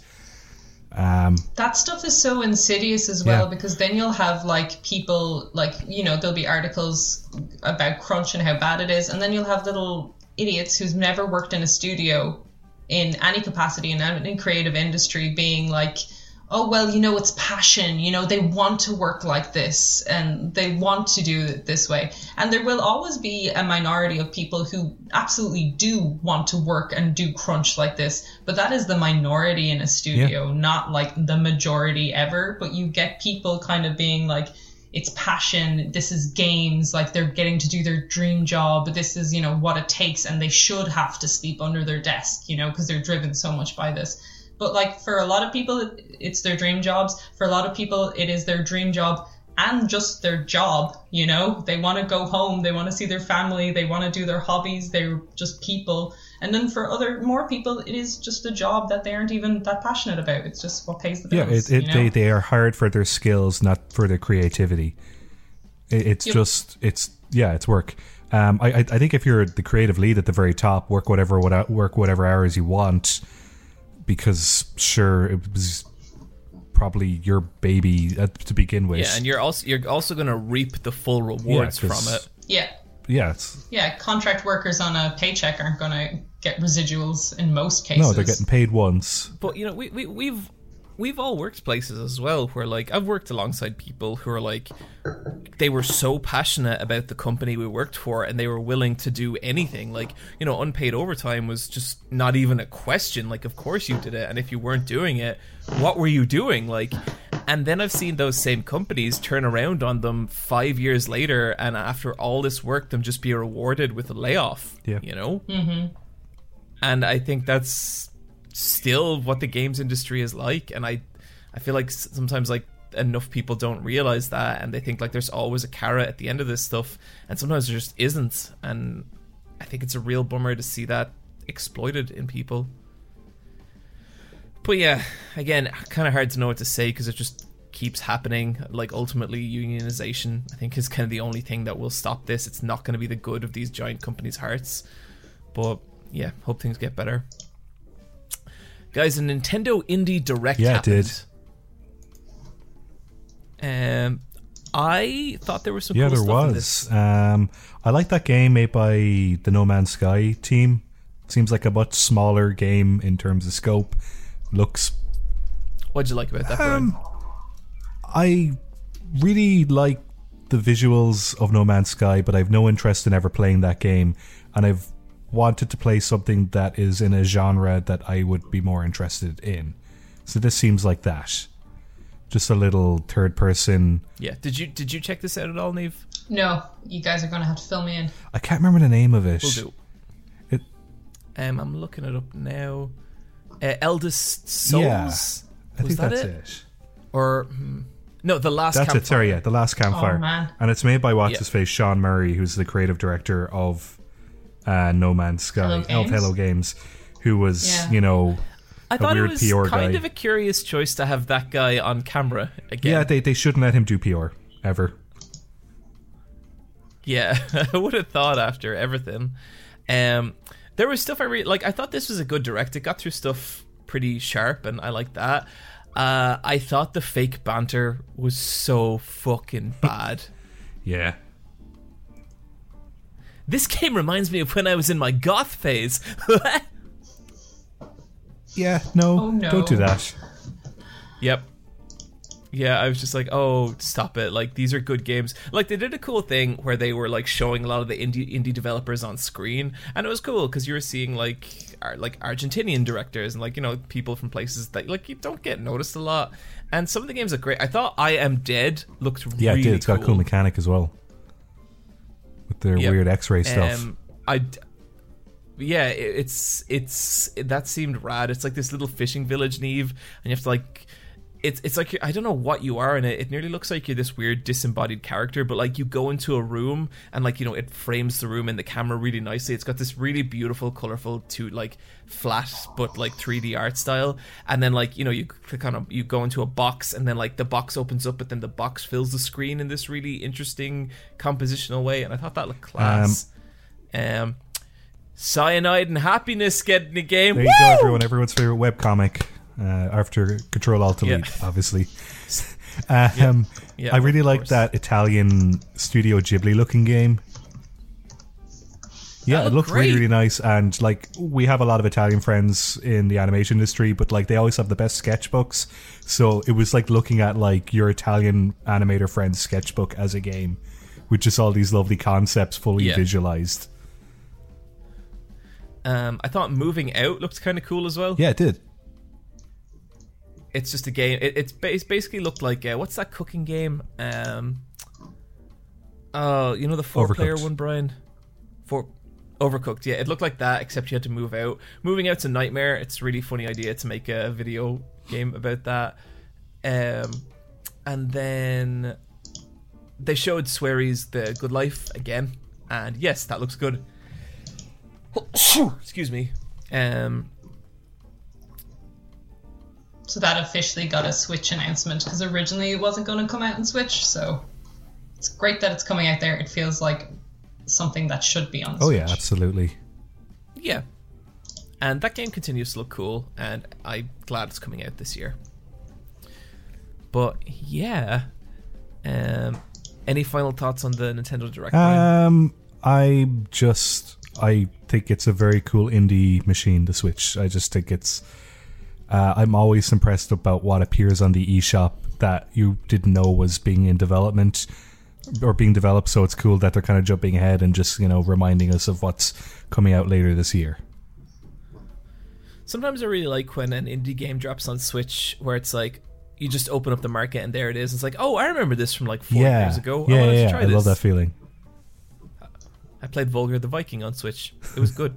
S2: um
S3: that stuff is so insidious as well
S2: Yeah.
S3: because then you'll have like people like you know there'll be articles about crunch and how bad it is and then you'll have little idiots who's never worked in a studio in any capacity in any creative industry being like oh well you know it's passion. You know they want to work like this and they want to do it this way. And there will always be a minority of people who absolutely do want to work and do crunch like this. But that is the minority in a studio not like the majority ever. But you get people kind of being like it's passion. This is games. Like they're getting to do their dream job. This is you know what it takes. And they should have to sleep under their desk you know because they're driven so much by this but like for a lot of people it's their dream jobs. For a lot of people it is their dream job and just their job you know? They want to go home. They want to see their family. They want to do their hobbies. They're just people. And then for other more people it is just a job that they aren't even that passionate about. It's just what pays the
S2: yeah
S3: bills
S2: it, it
S3: you know?
S2: they, they are hired for their skills not for their creativity. It, it's
S3: Yep.
S2: just it's yeah it's work. Um I, I I think if you're the creative lead at the very top work whatever what work whatever hours you want because sure it was probably your baby uh, to begin with.
S1: Yeah, and you're also you're also going to reap the full rewards
S2: 'cause-
S1: from it.
S3: yeah.
S2: Yeah it's
S3: yeah contract workers on a paycheck aren't going to get residuals in most cases
S2: no they're getting paid once.
S1: But you know, we, we we've we've all worked places as well where like I've worked alongside people who are like they were so passionate about the company we worked for and they were willing to do anything. Like, you know, unpaid overtime was just not even a question. Like of course you did it and if you weren't doing it, what were you doing? Like and then I've seen those same companies turn around on them 5 years later and after all this work them just be rewarded with a layoff,
S2: Yeah.
S1: you know? Mm-hmm. and I think that's still what the games industry is like. And I, I feel like sometimes like enough people don't realize that, and they think like there's always a carrot at the end of this stuff, and sometimes there just isn't. And I think it's a real bummer to see that exploited in people. But yeah, again, kind of hard to know what to say because it just keeps happening. Like ultimately, unionization, I think, is kind of the only thing that will stop this. It's not going to be the good of these giant companies' hearts. But yeah, hope things get better. Guys, a Nintendo Indie Direct
S2: Yeah, it
S1: did. Um, I thought there was some
S2: Yeah,
S1: cool
S2: there
S1: stuff in this.
S2: was. Um, I like that game made by the No Man's Sky team. Seems like a much smaller game in terms of scope. Looks.
S1: What'd you like about that?
S2: Um, I really like the visuals of No Man's Sky, but I've no interest in ever playing that game, and I've wanted to play something that is in a genre that I would be more interested in. So this seems like that. Just a little third person.
S1: yeah. Did you did you check this out at all, Neve?
S3: no you guys are going to have to fill me in
S2: I can't remember the name of it.
S1: We'll do.
S2: It-
S1: Um, I'm looking it up now. Uh, Eldest Souls.
S2: Yeah, I
S1: Was
S2: think
S1: that
S2: that's
S1: it?
S2: it.
S1: Or hmm, no, the last.
S2: That's it.
S1: Campfire.
S2: Sorry, yeah, the last campfire,
S3: Oh, man.
S2: and it's made by what's
S1: Yeah.
S2: his face Sean Murray, who's the creative director of uh, No Man's Sky,
S3: Hello
S2: of
S3: Games?
S2: Hello Games, who was
S3: Yeah.
S2: you know
S1: I
S2: a
S1: thought it was
S2: PR
S1: kind
S2: guy.
S1: of a curious choice to have that guy on camera again.
S2: yeah they they shouldn't let him do PR ever.
S1: Yeah, *laughs* I would have thought after everything. Um, there was stuff I really like. I thought this was a good direct. It got through stuff pretty sharp, and I like that. Uh, I thought the fake banter was so fucking bad.
S2: Yeah,
S1: this game reminds me of when I was in my goth phase. *laughs*
S2: yeah, no,
S3: Oh, no.
S2: don't do that.
S1: Yep. Yeah, I was just like, oh, stop it! Like these are good games. Like they did a cool thing where they were like showing a lot of the indie indie developers on screen, and it was cool because you were seeing like ar- like Argentinian directors and like you know people from places that like you don't get noticed a lot. And some of the games are great. I thought I Am Dead looked
S2: Yeah,
S1: really
S2: it did. It's got a cool
S1: cool.
S2: mechanic as well. With their
S1: Yep.
S2: weird X-ray stuff.
S1: Um, I, yeah, it- it's it's that seemed rad. It's like this little fishing village, Neve, and you have to like. It's, it's like I don't know what you are in it. It nearly looks like you're this weird disembodied character, but like you go into a room and like you know it frames the room and the camera really nicely. It's got this really beautiful, colorful, to like flat but like 3D art style. And then like you know you click on a you go into a box and then like the box opens up, but then the box fills the screen in this really interesting compositional way. And I thought that looked class. Um, cyanide and happiness getting the game.
S2: There you go, everyone. Everyone's favorite webcomic uh, after Control Alt Delete,
S1: Yeah.
S2: obviously. *laughs* Um,
S1: Yeah,
S2: I really like that Italian Studio Ghibli looking game. Yeah,
S1: That
S2: it
S1: looked
S2: looked really, really nice. And like, we have a lot of Italian friends in the animation industry, but like, they always have the best sketchbooks. So it was like looking at like your Italian animator friend's sketchbook as a game, with just all these lovely concepts fully
S1: Yeah.
S2: visualized.
S1: Um, I thought moving out looked kind of cool as well.
S2: Yeah, it did.
S1: It's just a game. It, it's, ba- it's basically looked like uh, what's that cooking game? Um, oh, you know the four-player one, Brian. Four. Overcooked, yeah. It looked like that, except you had to move out. Moving out's a nightmare. It's a really funny idea to make a video game about that. Um, and then they showed Swery's The Good Life again, and yes, that looks good. *coughs* Excuse me. Um,
S3: So that officially got a Switch announcement because originally it wasn't going to come out in Switch. So it's great that it's coming out there. It feels like something that should be on the
S2: Oh
S3: Switch.
S2: yeah, absolutely.
S1: Yeah. And that game continues to look cool, and I'm glad it's coming out this year. But yeah. Um any final thoughts on the Nintendo Direct? Brian?
S2: Um, I just I think it's a very cool indie machine. The Switch. I just think it's. Uh, I'm always impressed about what appears on the eShop that you didn't know was being in development or being developed. So it's cool that they're kind of jumping ahead and just you know reminding us of what's coming out later this year.
S1: Sometimes I really like when an indie game drops on Switch where it's like you just open up the market and there it is. It's like, oh, I remember this from like four
S2: yeah,
S1: years ago.
S2: yeah,
S1: I wanted
S2: yeah,
S1: to
S2: yeah. I
S1: this.
S2: love that feeling.
S1: I played Volgarr the Viking on Switch. It was good.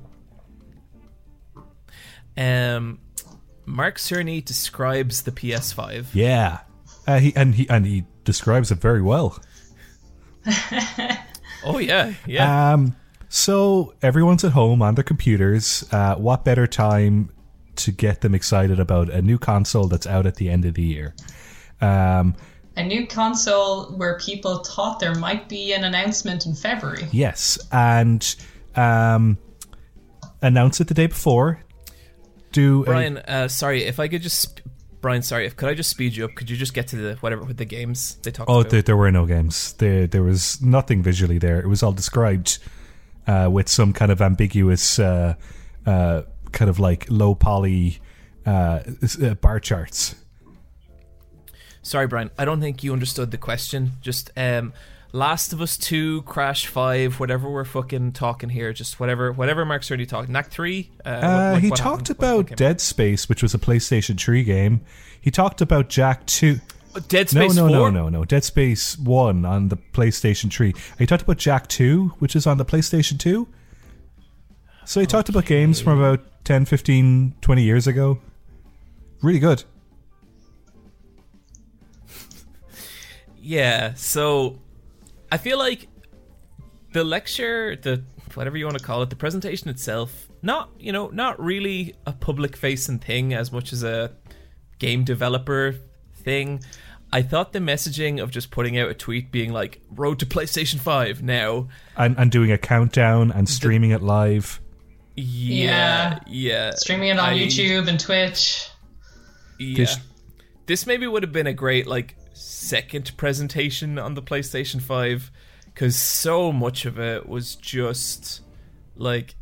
S1: *laughs* um, Mark Cerny describes the PS5.
S2: Yeah, uh, he and he and he describes it very well. *laughs*
S1: Oh yeah, yeah.
S2: Um, so everyone's at home on their computers. Uh, what better time to get them excited about a new console that's out at the end of the year? Um,
S3: A new console where people thought there might be an announcement in February.
S2: yes, and um, announce it the day before. Do a-
S1: Brian, uh, sorry if I could just. Sp- Brian, sorry. If could I just speed you up? Could you just get to the whatever with the games they talked
S2: Oh,
S1: about?
S2: there, there were no games. There, there was nothing visually there. It was all described uh, with some kind of ambiguous, uh, uh, kind of like low poly uh, uh, bar charts.
S1: Sorry, Brian. I don't think you understood the question. Just um, Last of Us Two, Crash Five, whatever we're fucking talking here. Just whatever, whatever Mark's already talking. Knack Three. Uh,
S2: Uh,
S1: what-
S2: he
S1: what
S2: talked
S1: happened?
S2: About Dead Space, which was a PlayStation 3 game. He talked about Jak 2.
S1: Dead Space
S2: no,
S1: 4?
S2: no, no, no. Dead Space 1 on the PlayStation 3. He talked about Jak 2, which is on the PlayStation 2. So he talked about games from about 10, 15, 20 years ago. Really good. *laughs*
S1: Yeah, so I feel like the lecture, the whatever you want to call it, the presentation itself, not you know, not really a public facing thing as much as a game developer thing. I thought the messaging of just putting out a tweet being like "Road to PlayStation Five now,"
S2: And, and doing a countdown and streaming it live.
S1: yeah, yeah,
S3: Streaming it on
S1: I-
S3: YouTube and Twitch.
S1: Yeah.
S2: This-
S1: This maybe would have been a great like second presentation on the PlayStation 5 cuz so much of it was just like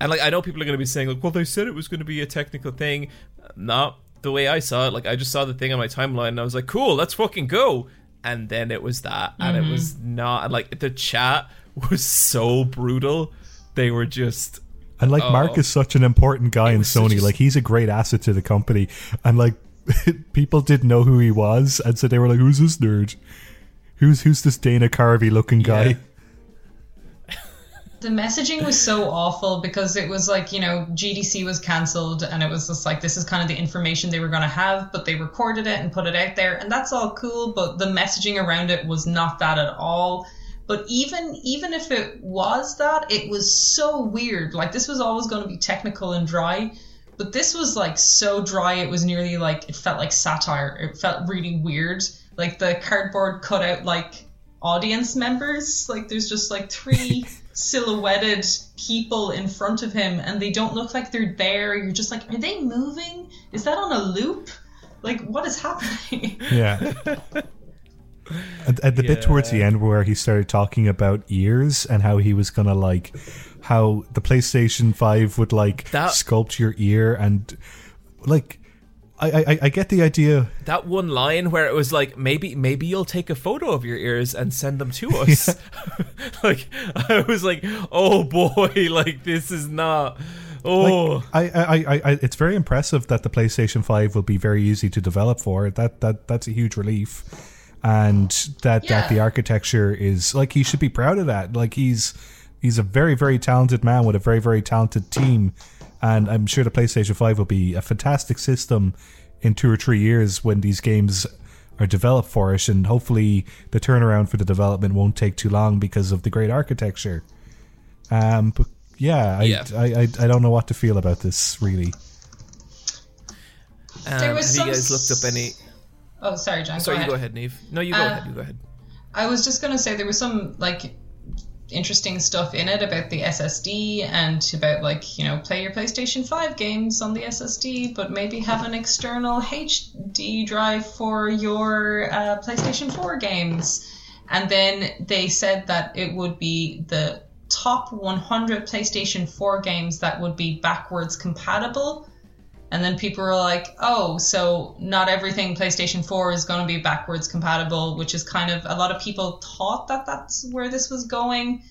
S1: and like I know people are going to be saying like well they said it was going to be a technical thing. Not the way I saw it. Like I just saw the thing on my timeline and I was like cool, let's fucking go. And then it was that and it mm-hmm. was not and like the chat was so brutal. They were just
S2: And like Mark
S1: Oh.
S2: is such an important guy in Sony.
S1: a-
S2: like he's a great asset to the company. And like *laughs* people didn't know who he was, and so they were like, "Who's this nerd? Who's who's this Dana Carvey looking guy?" *laughs*
S3: the messaging was so awful because it was like you know GDC was cancelled and it was just like this is kind of the information they were going to have but they recorded it and put it out there and that's all cool but the messaging around it was not that at all but even even if it was that it was so weird like this was always going to be technical and dry but this was like so dry it was nearly like it felt like satire it felt really weird like the cardboard cut out like audience members like there's just like three *laughs* silhouetted people in front of him and they don't look like they're there. You're just like, are they moving? Is that on a loop? Like, what is happening? *laughs*
S2: Yeah. *laughs* at, at the bit towards the end where he started talking about ears and how he was gonna like how the PlayStation Five would like
S1: That-
S2: sculpt your ear and like I, I I get the idea.
S1: that one line where it was like maybe maybe you'll take a photo of your ears and send them to *laughs* us *laughs* like i was like oh boy *laughs* like this is not oh
S2: I, I, I, I, it's very impressive that the PlayStation Five will be very easy to develop for. That that that's a huge relief, and that that the architecture is like he should be proud of that. Like he's he's a very very talented man with a very very talented team, and I'm sure the PlayStation Five will be a fantastic system in two or three years when these games are developed for it, and hopefully the turnaround for the development won't take too long because of the great architecture. Um, but yeah, I,
S1: Yeah.
S2: I, I, I don't know what to feel about this really.
S1: um,
S3: There was
S1: have
S3: some
S1: you guys looked up any
S3: oh, sorry, John.
S1: sorry
S3: go
S1: you
S3: ahead.
S1: go ahead neve no you go
S3: Uh,
S1: ahead you go ahead
S3: I was just gonna say there was some like interesting stuff in it about the SSD and about like you know play your PlayStation 5 games on the SSD, but maybe have an external HD drive for your uh, PlayStation 4 games. And then they said that it would be the top 100 PlayStation 4 games that would be backwards compatible. And then people were like, oh, so not everything PlayStation 4 is going to be backwards compatible, which is kind of a lot of people thought that that's where this was going.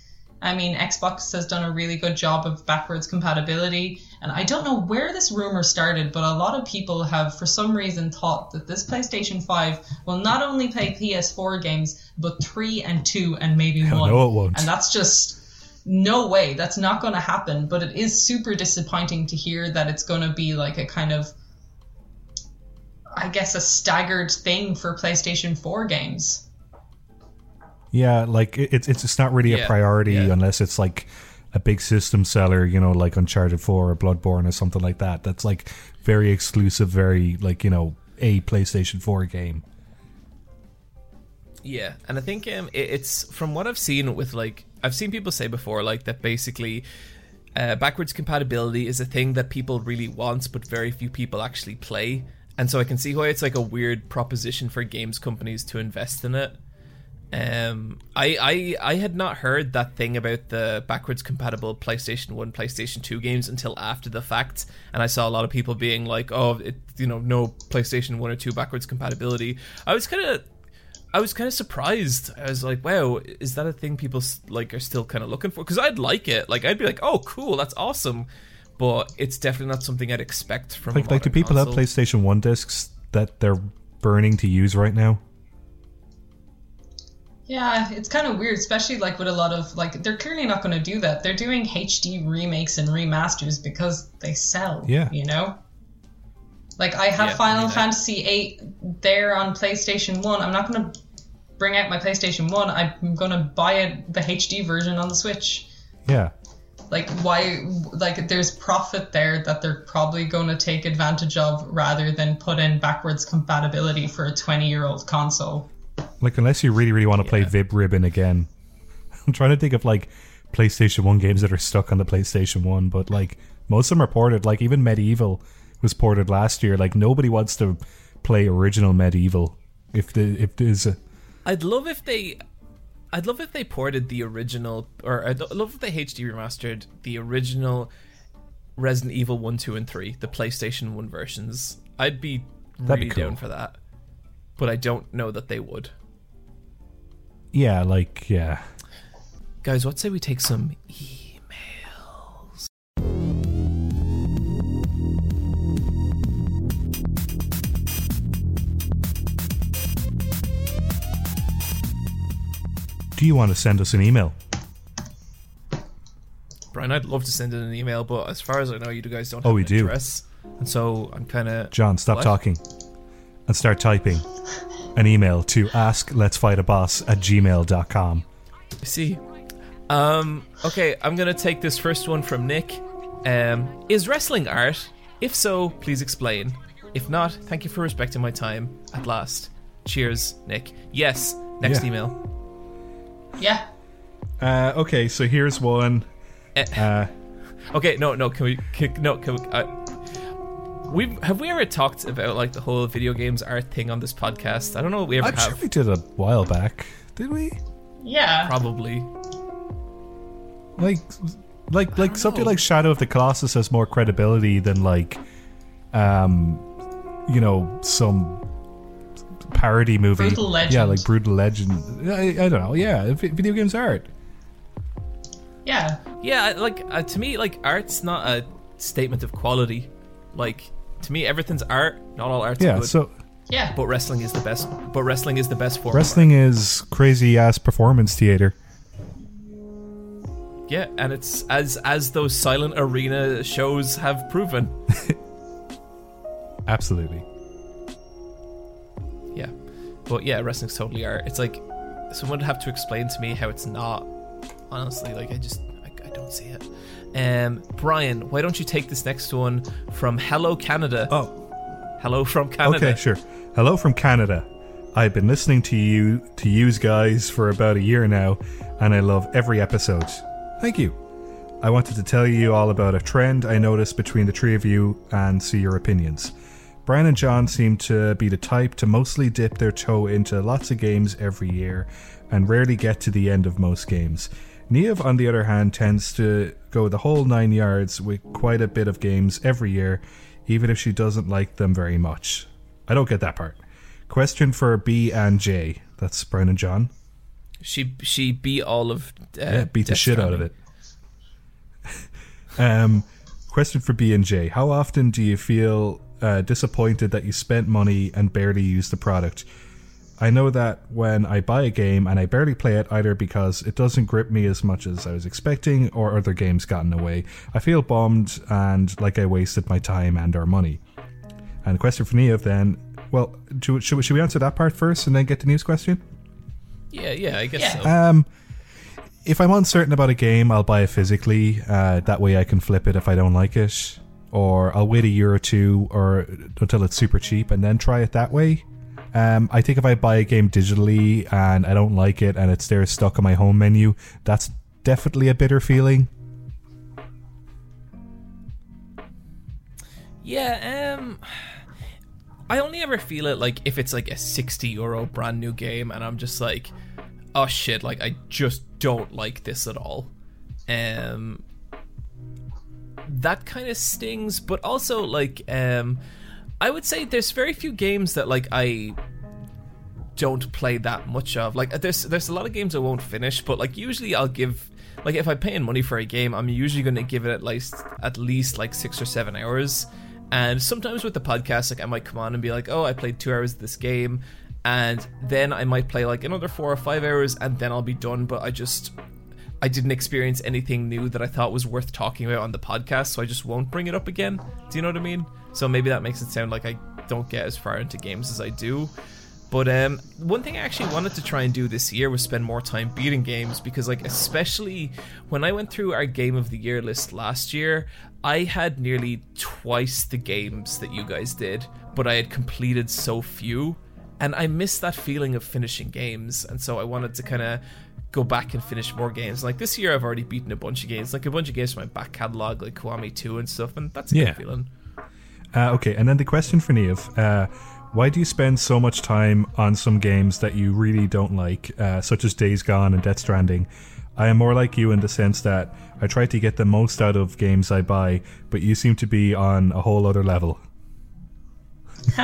S3: I mean, Xbox has done a really good job of backwards compatibility. And I don't know where this rumor started, but a lot of people have, for some reason, thought that this PlayStation 5 will not only play PS4 games, but 3 and 2 and maybe
S2: Hell
S3: 1.
S2: no, it won't.
S3: And that's just no way that's not going to happen but it is super disappointing to hear that it's going to be like a kind of i guess a staggered thing for playstation 4 games
S2: Yeah, like it, it's it's just not really a priority
S1: yeah.
S2: unless it's like a big system seller, you know, like Uncharted Four or Bloodborne or something like that. That's like very exclusive, very like you know a PlayStation Four game.
S1: Yeah, and I think um, it, it's from what I've seen with like I've seen people say before like that basically uh, backwards compatibility is a thing that people really want, but very few people actually play, and so I can see why it's like a weird proposition for games companies to invest in it. Um, I, I I had not heard that thing about the backwards compatible PlayStation One, PlayStation Two games until after the fact, and I saw a lot of people being like, "Oh, it, you know, no PlayStation One or Two backwards compatibility." I was kind of, I was kind of surprised. I was like, "Wow, is that a thing people like are still kind of looking for?" Because I'd like it. Like, I'd be like, "Oh, cool, that's awesome," but it's definitely not something I'd expect from. a
S2: Like like do
S1: modern
S2: people have. PlayStation One discs that they're burning to use right now?
S3: yeah it's kind of weird especially like with a lot of like they're clearly not going to do that they're doing hd remakes and remasters because they sell
S2: Yeah.
S3: you know like i have
S1: Yeah,
S3: final
S1: I-
S3: fantasy VIII there on playstation 1 i'm not going to bring out my playstation 1 i'm going to buy it the hd version on the switch.
S2: Yeah,
S3: like why like there's profit there that they're probably going to take advantage of rather than put in backwards compatibility for a 20 year old console.
S2: Like unless you really really want to play Vib Ribbon again. *laughs* I'm trying to think of like PlayStation One games that are stuck on the PlayStation One, but like most of them are ported. Like even MediEvil was ported last year. Like nobody wants to play original MediEvil. If the if there's a
S1: I'd love if they I'd love if they ported the original or I'd love if they HD remastered the original Resident Evil 1, 2 and 3, the PlayStation 1 versions. I'd be
S2: That'd be
S1: really down for that. But I don't know that they would.
S2: yeah, like yeah.
S1: Guys, what say we take some emails?
S2: Do you want to send us an email?
S1: Brian, I'd love to send in an email, but as far as I know, you guys don't.
S2: Oh,
S1: have
S2: we
S1: an
S2: do.
S1: Address, and so I'm kind of.
S2: John, stop
S1: What?
S2: talking and start typing an email to ask let's fight a boss at gmail.com.
S1: See. Um. Okay, I'm gonna take this first one from Nick. Um, is wrestling art? If so, please explain. If not, thank you for respecting my time. At last. Cheers, Nick. Yes. Next
S2: Yeah.
S1: email.
S3: Yeah.
S2: Uh, okay, so here's one.
S1: Eh.
S2: Uh,
S1: Okay, no, no, can we? Can, no, can we? Uh, we have we ever talked about like the whole video games art thing on this podcast? I don't know if we ever
S2: I'm sure we did a while back, did we?
S3: Yeah.
S1: Probably.
S2: Like, like, like something
S1: know.
S2: like Shadow of the Colossus has more credibility than like, um, you know, some parody movie.
S3: Brutal Legend.
S2: Yeah, like Brutal Legend. I, I don't know. Yeah, vi- video games art.
S3: Yeah.
S1: Yeah, like uh, to me, like art's not a statement of quality. Like to me, everything's art. Not all art's
S2: Yeah.
S1: good.
S2: So
S3: Yeah.
S1: but wrestling is the best. But wrestling is the best form.
S2: wrestling is crazy ass performance theater.
S1: Yeah, and it's as as those silent arena shows have proven. *laughs*
S2: Absolutely.
S1: But yeah, wrestling's totally art. It's like someone would have to explain to me how it's not. Honestly, like I just I, I don't see it. Um, Brian, why don't you take this next one from Hello Canada?
S2: Oh,
S1: Hello from Canada.
S2: Okay, sure. Hello from Canada. I've been listening to you to use guys for about a year now, and I love every episode. Thank you. I wanted to tell you all about a trend I noticed between the three of you and see your opinions. Brian and John seem to be the type to mostly dip their toe into lots of games every year and rarely get to the end of most games. Neve, on the other hand, tends to go the whole nine yards with quite a bit of games every year, even if she doesn't like them very much. I don't get that part. Question for B and J. That's Brian and John.
S1: She she beat all of uh,
S2: Yeah, beat the shit out of it. *laughs* um, question for B and J: How often do you feel uh, disappointed that you spent money and barely used the product? I know that when I buy a game and I barely play it either because it doesn't grip me as much as I was expecting or other games got in the way, I feel bummed and like I wasted my time and our money. And question for Neve then, well, do, should, we- should we answer that part first and then get the news question?
S1: Yeah, yeah, I guess
S3: Yeah.
S1: so.
S2: Um, if I'm uncertain about a game, I'll buy it physically. Uh, that way, I can flip it if I don't like it, or I'll wait a year or two, or until it's super cheap, and then try it that way. Um, I think if I buy a game digitally and I don't like it, and it's there stuck on my home menu, that's definitely a bitter feeling.
S1: Yeah, um I only ever feel it like if it's like a 60 euro brand new game and I'm just like oh shit, like I just don't like this at all. Um that kind of stings, but also like um I would say there's very few games that like I don't play that much of. Like there's there's a lot of games I won't finish, but like usually I'll give like if I'm paying money for a game, I'm usually going to give it at least at least like six or seven hours. And sometimes with the podcast, like I might come on and be like, "Oh, I played two hours of this game," and then I might play like another four or five hours, and then I'll be done. But I just I didn't experience anything new that I thought was worth talking about on the podcast, so I just won't bring it up again. Do you know what I mean? So maybe that makes it sound like I don't get as far into games as I do. But um, one thing I actually wanted to try and do this year was spend more time beating games because, like, especially when I went through our Game of the Year list last year, I had nearly twice the games that you guys did, but I had completed so few. And I missed that feeling of finishing games, and so I wanted to kind of go back and finish more games. Like this year, I've already beaten a bunch of games, like a bunch of games from my back catalog, like Kiwami 2 and stuff, and that's a
S2: Yeah.
S1: good feeling.
S2: Uh, okay, and then the question for Neve. Uh, why do you spend so much time on some games that you really don't like, uh, such as Days Gone and Death Stranding? I am more like you in the sense that I try to get the most out of games I buy, but you seem to be on a whole other level. *laughs*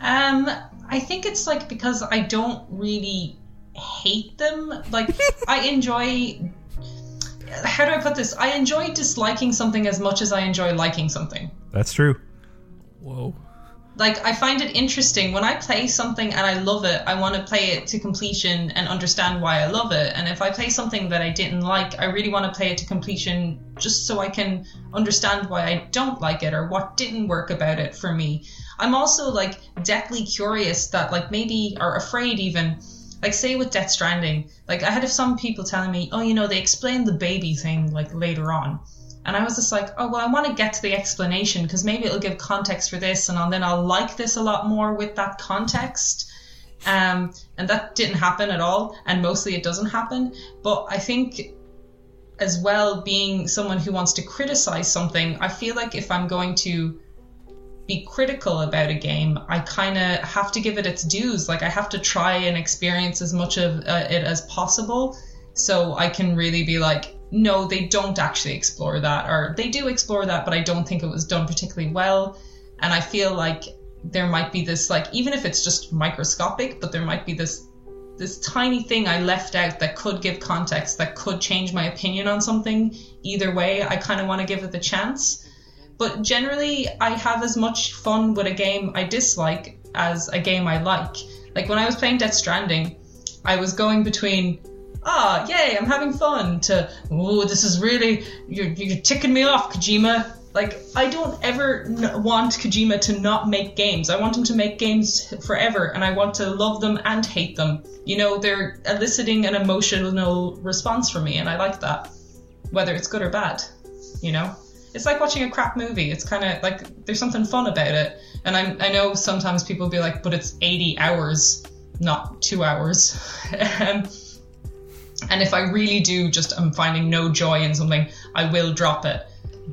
S3: Um, I think it's like because I don't really hate them. Like I enjoy. How do I put this? I enjoy disliking something as much as I enjoy liking something.
S2: That's true.
S1: Whoa.
S3: like I find it interesting when I play something and I love it. I want to play it to completion and understand why I love it. And if I play something that I didn't like, I really want to play it to completion just so I can understand why I don't like it or what didn't work about it for me. I'm also like deathly curious that like maybe or afraid even like say with Death Stranding, like I had some people telling me, oh, you know, they explained the baby thing like later on. And I was just like, oh, well, I want to get to the explanation because maybe it'll give context for this, and then I'll like this a lot more with that context. Um, and that didn't happen at all, and mostly it doesn't happen. But I think, as well, being someone who wants to criticize something, I feel like if I'm going to be critical about a game, I kind of have to give it its dues. Like I have to try and experience as much of uh, it as possible, so I can really be like, no, they don't actually explore that, or they do explore that, but I don't think it was done particularly well. And I feel like there might be this, like, even if it's just microscopic, but there might be this this tiny thing I left out that could give context, that could change my opinion on something. Either way, I kind of want to give it the chance. But generally, I have as much fun with a game I dislike as a game I like. Like when I was playing Death Stranding, I was going between ah, yay, I'm having fun, to, oh, this is really, you're, you're ticking me off, Kojima. Like, I don't ever n- want Kojima to not make games. I want him to make games forever, and I want to love them and hate them. You know, they're eliciting an emotional response from me, and I like that, whether it's good or bad. You know? It's like watching a crap movie. It's kind of like there's something fun about it. And I'm, I know sometimes people be like, but it's 80 hours, not two hours. *laughs* Um, and if I really do just I'm finding no joy in something, I will drop it.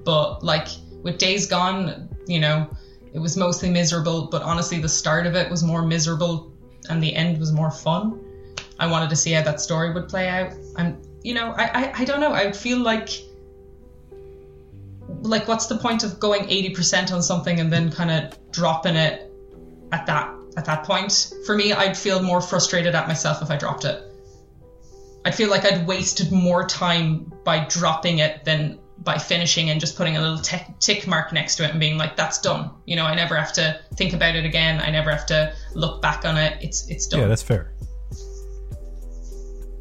S3: But like with Days Gone, you know, it was mostly miserable, but honestly the start of it was more miserable and the end was more fun. I wanted to see how that story would play out. And you know, I, I, I don't know, I feel like like what's the point of going 80% on something and then kind of dropping it at that at that point? For me, I'd feel more frustrated at myself if I dropped it. i'd feel like I'd wasted more time by dropping it than by finishing and just putting a little t- tick mark next to it and being like, "That's done." You know, I never have to think about it again. I never have to look back on it. It's it's done.
S2: Yeah, that's fair.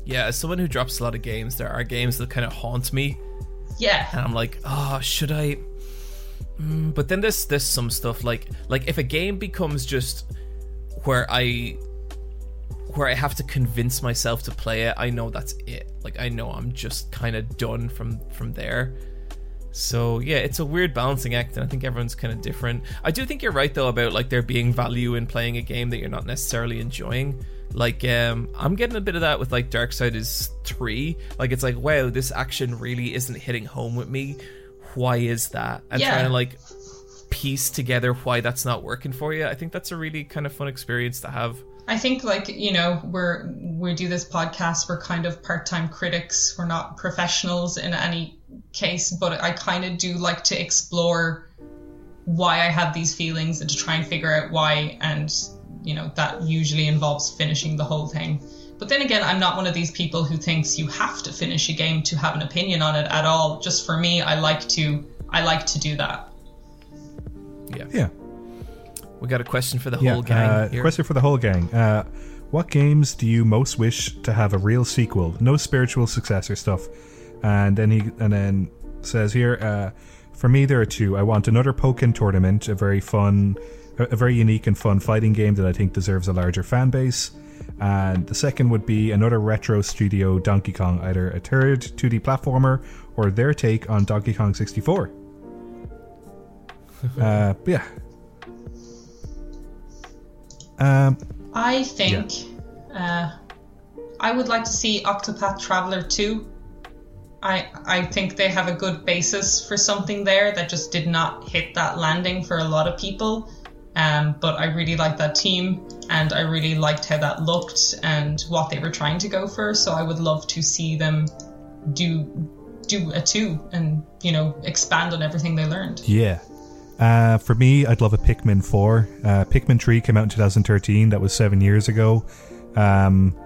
S1: Yeah, as someone who drops a lot of games, there are games that kind of haunt me.
S3: Yeah,
S1: and I'm like, oh, should I? Mm, but then there's there's some stuff like like if a game becomes just where I where I have to convince myself to play it, I know that's it. Like I know I'm just kind of done from from there. So yeah, it's a weird balancing act, and I think everyone's kind of different. I do think you're right though about like there being value in playing a game that you're not necessarily enjoying. Like um, I'm getting a bit of that with like Dark Side Darksiders three. Like it's like wow, this action really isn't hitting home with me. Why is that? And
S3: Yeah.
S1: trying to like piece together why that's not working for you. I think that's a really kind of fun experience to have.
S3: I think like you know we're we do this podcast. We're kind of part time critics. We're not professionals in any case, but I kind of do like to explore why I have these feelings and to try and figure out why. And you know that usually involves finishing the whole thing. But then again, I'm not one of these people who thinks you have to finish a game to have an opinion on it at all. Just for me, I like to I like to do that.
S1: Yeah.
S2: Yeah.
S1: We got a question for the
S2: Yeah.
S1: whole gang.
S2: uh,
S1: here.
S2: question for the whole gang. Uh, what games do you most wish to have a real sequel? No spiritual successor stuff. And then he and then says here, uh, for me there are two. I want another Pokken tournament, a very fun, a, a very unique and fun fighting game that I think deserves a larger fan base. And the second would be another retro studio Donkey Kong, either a third 2D platformer or their take on Donkey Kong 64. *laughs* uh, but yeah. Um,
S3: I think uh, I would like to see Octopath Traveler 2. I I think they have a good basis for something there that just did not hit that landing for a lot of people. Um, but I really liked that team and I really liked how that looked and what they were trying to go for. So I would love to see them do do a two and you know expand on everything they learned.
S2: Yeah. Uh, for me, I'd love a Pikmin 4. Uh, Pikmin 3 came out in 2013. That was seven years ago. Um,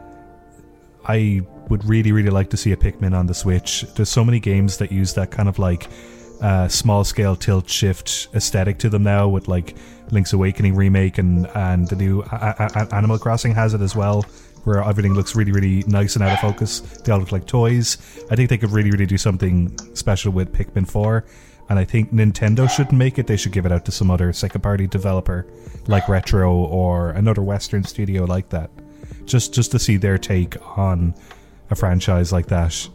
S2: I would really, really like to see a Pikmin on the Switch. There's so many games that use that kind of like uh, small scale tilt shift aesthetic to them now with like Link's Awakening remake and and the new a- a- Animal Crossing has it as well where everything looks really really nice and out of focus. They all look like toys. I think they could really really do something special with Pikmin 4 and I think Nintendo shouldn't make it. They should give it out to some other second party developer like Retro or another western studio like that just just to see their take on a franchise like that.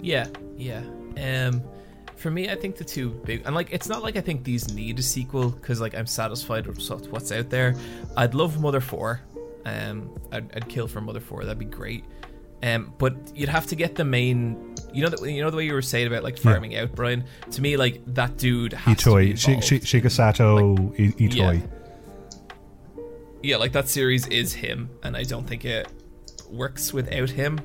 S1: Yeah, yeah. Um, for me, I think the two big and like it's not like I think these need a sequel because like I'm satisfied with what's out there. I'd love Mother Four. Um, I'd, I'd kill for Mother Four. That'd be great. Um, but you'd have to get the main. You know that you know the way you were saying about like farming out, Brian. To me, like that dude has to be
S2: Itoi Shi-
S1: involved.
S2: Shigesato I- Itoi
S1: Yeah. yeah, like that series is him, and I don't think it works without him.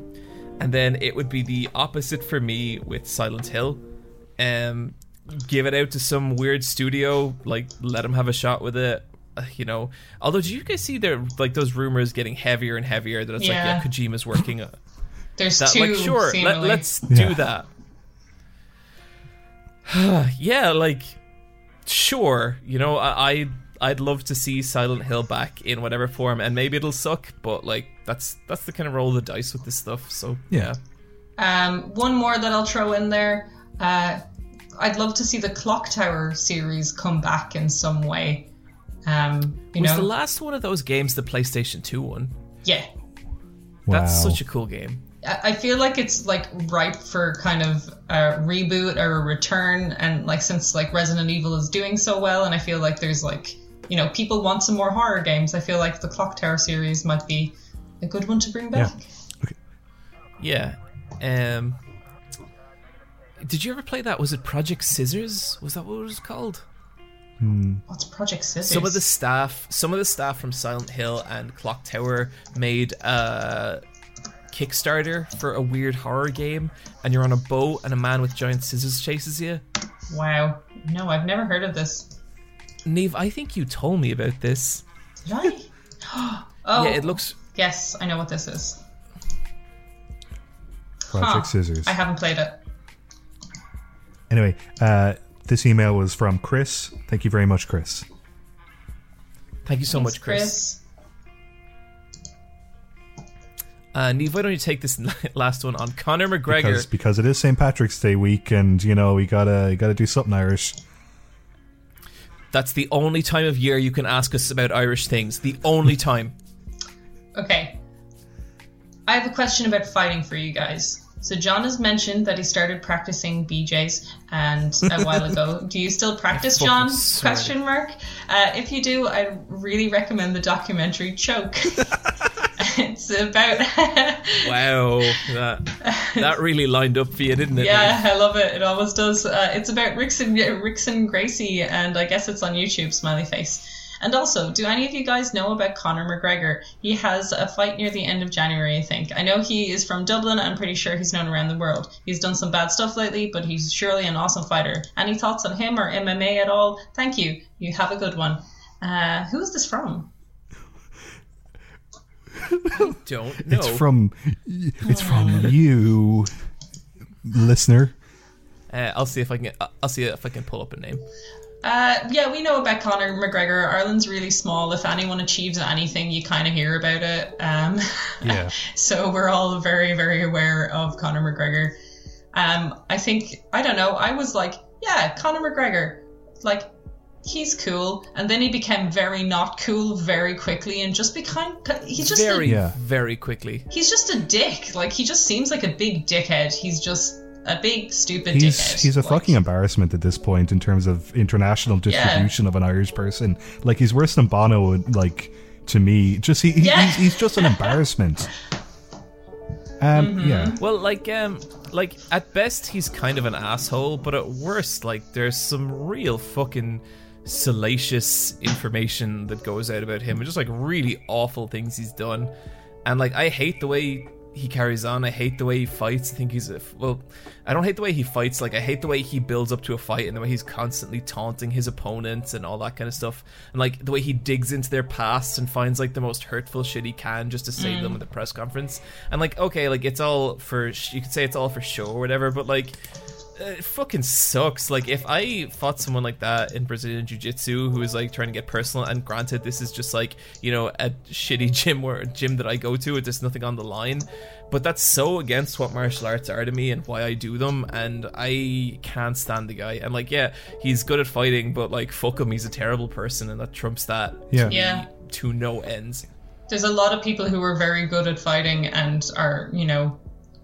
S1: And then it would be the opposite for me with Silent Hill. Um, give it out to some weird studio, like let them have a shot with it. Uh, You know, although do you guys see there like those rumors getting heavier and heavier that it's like
S3: Yeah.
S1: yeah, Kojima's working on *laughs*
S3: There's
S1: that.
S3: two.
S1: Like sure, let,
S3: seemingly.
S1: let's
S2: Yeah.
S1: do that. *sighs* yeah, like sure, you know, I, I I'd love to see Silent Hill back in whatever form, and maybe it'll suck, but like that's that's the kind of roll of the dice with this stuff. So
S2: Yeah.
S1: yeah,
S3: Um, one more that I'll throw in there. Uh, I'd love to see the Clock Tower series come back in some way. Um, you
S1: was
S3: know,
S1: the last one of those games the PlayStation Two one?
S3: yeah.
S1: That's such a cool game.
S3: I I feel like it's like ripe for kind of a reboot or a return, and like since like Resident Evil is doing so well, and I feel like there's like you know people want some more horror games. I feel like the Clock Tower series might be a good one to bring back.
S1: Yeah. Um. Did you ever play that? Was it Project Scissors? Was that what it was called? Hmm.
S3: What's Project Scissors?
S1: Some of the staff, some of the staff from Silent Hill and Clock Tower made a Kickstarter for a weird horror game, and you're on a boat, and a man with giant scissors chases you.
S3: wow, no, I've never heard of this.
S1: Neve, I think you told me about this.
S3: Did I? *gasps* oh,
S1: Yeah, it looks.
S3: yes, I know what this is.
S2: Project
S3: Huh.
S2: Scissors.
S3: I haven't played it.
S2: Anyway, uh, this email was from Chris. Thank you very much, Chris.
S1: Thank you so
S3: Thanks,
S1: much, Chris. Uh, Neve, why don't you take this *laughs* last one on Conor McGregor?
S2: Because because it is St. Patrick's Day week, and you know we gotta you gotta do something Irish.
S1: That's the only time of year you can ask us about Irish things. The only *laughs* time.
S3: Okay. I have a question about fighting for you guys. So John has mentioned that he started practicing BJ's and a while ago. *laughs* Do you still practice, John?
S1: swear.
S3: Question mark. Uh, if you do, I really recommend the documentary Choke. *laughs* it's about *laughs*
S1: Wow, that that really lined up for you, didn't it?
S3: yeah, I love it. It always does. Uh, it's about Rickson Rickson Gracie, and I guess it's on YouTube. Smiley face. And also, do any of you guys know about Conor McGregor? He has a fight near the end of January, I think. I know he is from Dublin. I'm pretty sure he's known around the world. He's done some bad stuff lately, but he's surely an awesome fighter. Any thoughts on him or MMA at all? Thank you. You have a good one. Uh, who is this from? *laughs*
S1: Don't know.
S2: It's from it's from you, listener.
S1: Uh, I'll see if I can. I'll see if I can pull up a name.
S3: Uh, yeah, we know about Conor McGregor. Ireland's really small. If anyone achieves anything, you kind of hear about it. Um, *laughs*
S2: Yeah.
S3: so we're all very, very aware of Conor McGregor. Um, I think I don't know. I was like, yeah, Conor McGregor, like he's cool, and then he became very not cool very quickly, and just became he's just
S1: very,
S3: a,
S2: Yeah.
S1: very quickly.
S3: he's just a dick. Like he just seems like a big dickhead. He's just a big stupid
S2: He's
S3: dickhead.
S2: he's a
S3: Like,
S2: fucking embarrassment at this point in terms of international distribution of an Irish person. Like he's worse than Bono. Like to me, just he, he-
S3: Yeah.
S2: he's, he's just an embarrassment. *laughs* Um,
S3: Mm-hmm.
S2: yeah,
S1: Well, like, um, like at best he's kind of an asshole, but at worst, like, there's some real fucking salacious information that goes out about him, and just like really awful things he's done. And like, I hate the way he carries on. I hate the way he fights. I think he's a well. I don't hate the way he fights. Like I hate the way he builds up to a fight and the way he's constantly taunting his opponents and all that kind of stuff. And like the way he digs into their pasts and finds like the most hurtful shit he can just to save them mm. at the press conference. And like okay, like it's all for you could say it's all for show or whatever, but like it fucking sucks. Like if I fought someone like that in Brazilian Jiu-Jitsu who is like trying to get personal, and granted this is just like you know a shitty *laughs* gym where gym that I go to, there's nothing on the line, but that's so against what martial arts are to me and why I do them, and I can't stand the guy. And like yeah, he's good at fighting, but like fuck him, he's a terrible person, and that trumps that.
S2: Yeah.
S3: Yeah.
S1: To no ends.
S3: There's a lot of people who are very good at fighting and are, you know,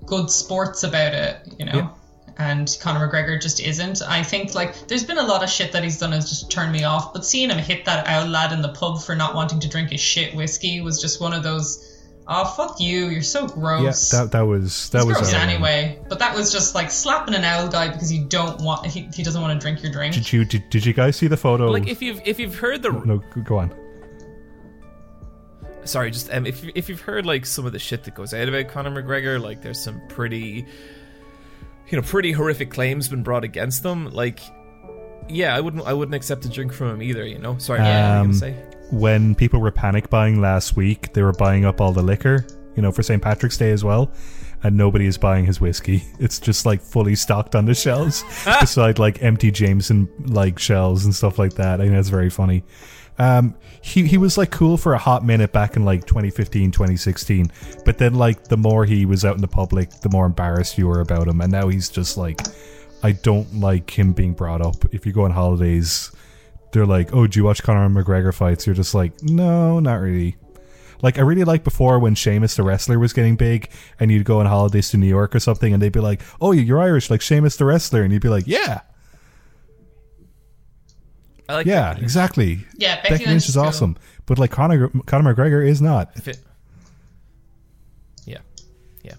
S3: good sports about it, you know.
S2: Yeah.
S3: And Conor McGregor just isn't. I think like there's been a lot of shit that he's done has just turned me off. But seeing him hit that out lad in the pub for not wanting to drink his shit whiskey was just one of those. Oh fuck you! You're so gross.
S2: Yeah,
S3: gross.
S2: that that was that
S3: He's
S2: was
S3: gross anyway. But that was just like slapping an owl guy because you don't want he, he doesn't want to drink your drink.
S2: Did you did, did you guys see the photo?
S1: Like if you've if you've heard the
S2: no, go on.
S1: sorry, just um, if if you've heard like some of the shit that goes out about Conor McGregor, like there's some pretty, you know, pretty horrific claims been brought against them. Like, yeah, I wouldn't I wouldn't accept a drink from him either. You know, sorry, yeah,
S2: Um,
S1: say
S2: When people were panic buying last week, they were buying up all the liquor, you know, for St. Patrick's Day as well. And nobody is buying his whiskey. *laughs* It's just like fully stocked on the shelves, *laughs* beside like empty Jameson like shelves and stuff like that. I think that's very funny. Um, he he was like cool for a hot minute back in like 2015, 2016, but then like the more he was out in the public, the more embarrassed you were about him, and now he's just like, I don't like him being brought up. If you go on holidays, they're like, "Oh, do you watch Conor McGregor fights?" You're just like, "No, not really." Like I really liked before when Sheamus the wrestler was getting big, and you'd go on holidays to New York or something, and they'd be like, "Oh, you're Irish, like Sheamus the wrestler," and you'd be like, "Yeah,
S1: I like
S2: yeah,
S1: Becky
S2: exactly."
S3: Yeah, Becky,
S2: Becky Lynch is
S3: cool.
S2: awesome, but like Conor Conor McGregor is not.
S1: If it- yeah, yeah.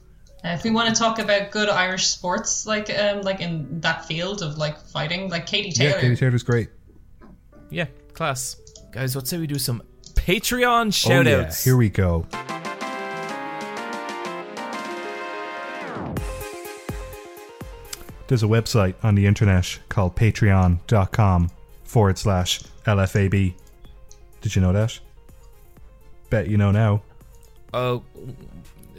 S3: Uh, if we want to talk about good Irish sports, like um, like in that field of like fighting, like Katie Taylor.
S2: Yeah, Katie Taylor's great.
S1: Yeah, class. Guys, let's say we do some Patreon
S2: Oh, yeah, here we go. There's a website on the internet called patreon.com forward slash LFAB. Did you know that? Bet you know now.
S1: Oh,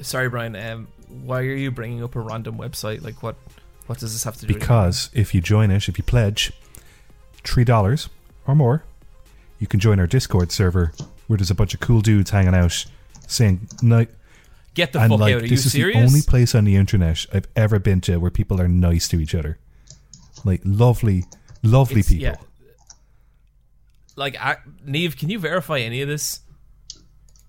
S1: sorry, Brian. Um, why are you bringing up a random website? Like, what? What does this have to do? with
S2: Because if you join it, if you pledge $3 or more, you can join our Discord server where there's a bunch of cool dudes hanging out saying, "Ni-
S1: Get the
S2: and
S1: fuck
S2: like
S1: out! Are you
S2: this is
S1: serious?
S2: the only place on the internet I've ever been to where people are nice to each other, like lovely, lovely
S1: It's-
S2: people.
S1: Yeah. Like, I, Neve, can you verify any of this?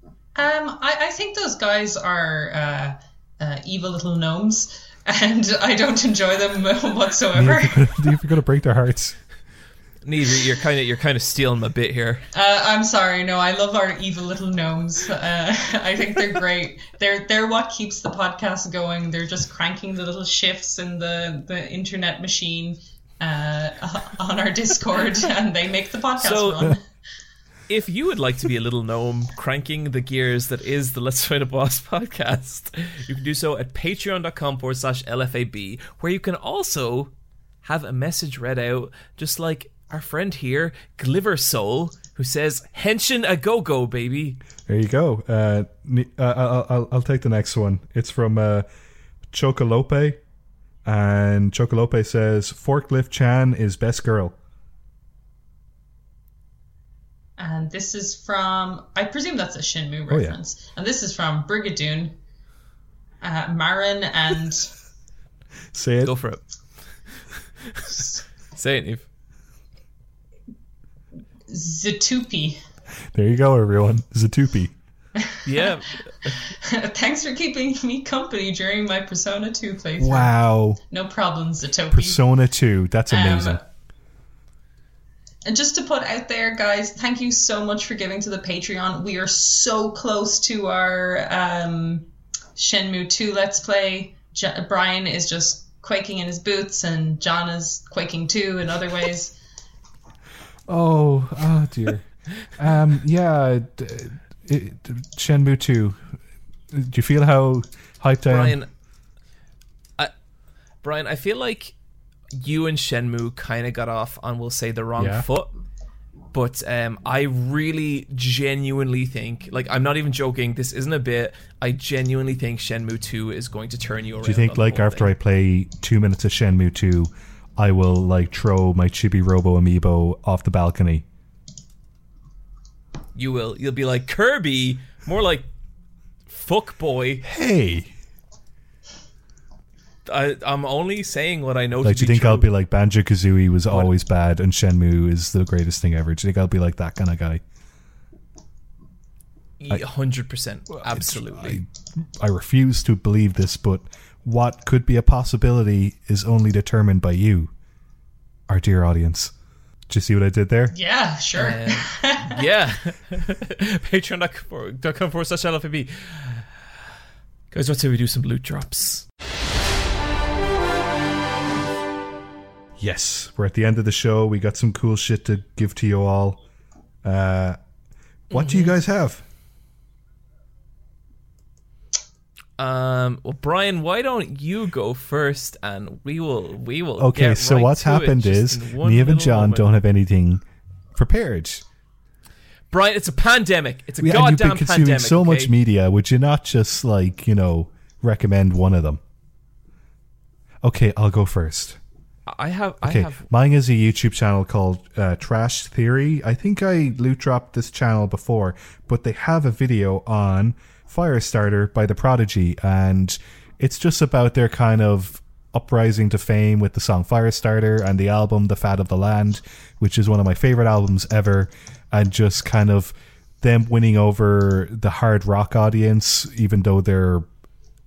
S3: Um, I, I think those guys are uh, uh, evil little gnomes, *laughs* and I don't enjoy them *laughs* whatsoever.
S2: Do You're gonna break their hearts.
S1: Neve, you're kind of you're kind of stealing my bit here.
S3: Uh, I'm sorry, no, I love our evil little gnomes. Uh, *laughs* I think they're great. They're they're what keeps the podcast going. They're just cranking the little shifts in the the internet machine uh, *laughs* on our Discord, *laughs* and they make the podcast
S1: So-
S3: run. *laughs*
S1: If you would like to be a little gnome cranking the gears that is the Let's Fight a Boss podcast, you can do so at patreon.com forward slash LFAB, where you can also have a message read out, just like our friend here, Gliver Soul, who says, Henshin a go go, baby.
S2: There you go. Uh, uh, I'll, I'll, I'll take the next one. It's from uh, Chocolope, and Chocolope says Forklift Chan is best girl.
S3: And this is from, I presume that's a Shenmue
S2: Oh, yeah.
S3: reference. And this is from Brigadoon, uh, Marin, and *laughs*
S2: Say it.
S1: Go for it. *laughs* Say it, Neve.
S3: Zatupi.
S2: There you go, everyone. Zatupi.
S1: Yeah. *laughs* *laughs*
S3: Thanks for keeping me company during my Persona 2 playthrough.
S2: Wow.
S3: No problem, Zatopi.
S2: Persona 2. That's amazing.
S3: Um, and just to put out there, guys, thank you so much for giving to the Patreon. We are so close to our um, Shenmue 2 Let's Play. J- Brian is just quaking in his boots, and John is quaking too in other ways. *laughs*
S2: Oh, oh dear. *laughs* um, yeah, d- it, Shenmue 2. Do you feel how hyped I am?
S1: Brian, I, Brian, I feel like you and Shenmue kind of got off on, we'll say, the wrong
S2: Yeah.
S1: foot. But um, I really genuinely think, like, I'm not even joking. This isn't a bit. I genuinely think Shenmue 2 is going to turn you around.
S2: Do you think, like, after
S1: thing.
S2: I play two minutes of Shenmue 2, I will, like, throw my Chibi Robo amiibo off the balcony?
S1: You will, you'll be like Kirby, more like fuck boy.
S2: Hey!
S1: I, I'm only saying what I know.
S2: Like,
S1: to
S2: do you think
S1: true.
S2: I'll be like Banjo Kazooie was always bad and Shenmue is the greatest thing ever? Do you think I'll be like that kind of guy?
S1: hundred percent, absolutely.
S2: I, I refuse to believe this, but what could be a possibility is only determined by you, our dear audience. Did you see what I did there?
S3: Yeah, sure.
S1: Um, *laughs* yeah. *laughs* Patreon.com forward slash LFB. Guys, let's say we do some loot drops.
S2: Yes, we're at the end of the show. We got some cool shit to give to you all. Uh, what do you
S1: Mm-hmm.
S2: guys have?
S1: Um, well, Brian, why don't you go first, and we will we will.
S2: Okay, so
S1: right
S2: what's happened is Neve and John
S1: moment.
S2: don't have anything prepared.
S1: Brian, it's a pandemic. It's a
S2: Yeah, and you've
S1: goddamn
S2: been consuming
S1: pandemic.
S2: so much
S1: okay?
S2: media. Would you not just like you know recommend one of them? Okay, I'll go first.
S1: I have.
S2: Okay,
S1: I have.
S2: mine is a YouTube channel called uh, Trash Theory. I think I loot dropped this channel before, but they have a video on Firestarter by The Prodigy, and it's just about their kind of uprising to fame with the song Firestarter and the album The Fat of the Land, which is one of my favorite albums ever, and just kind of them winning over the hard rock audience, even though they're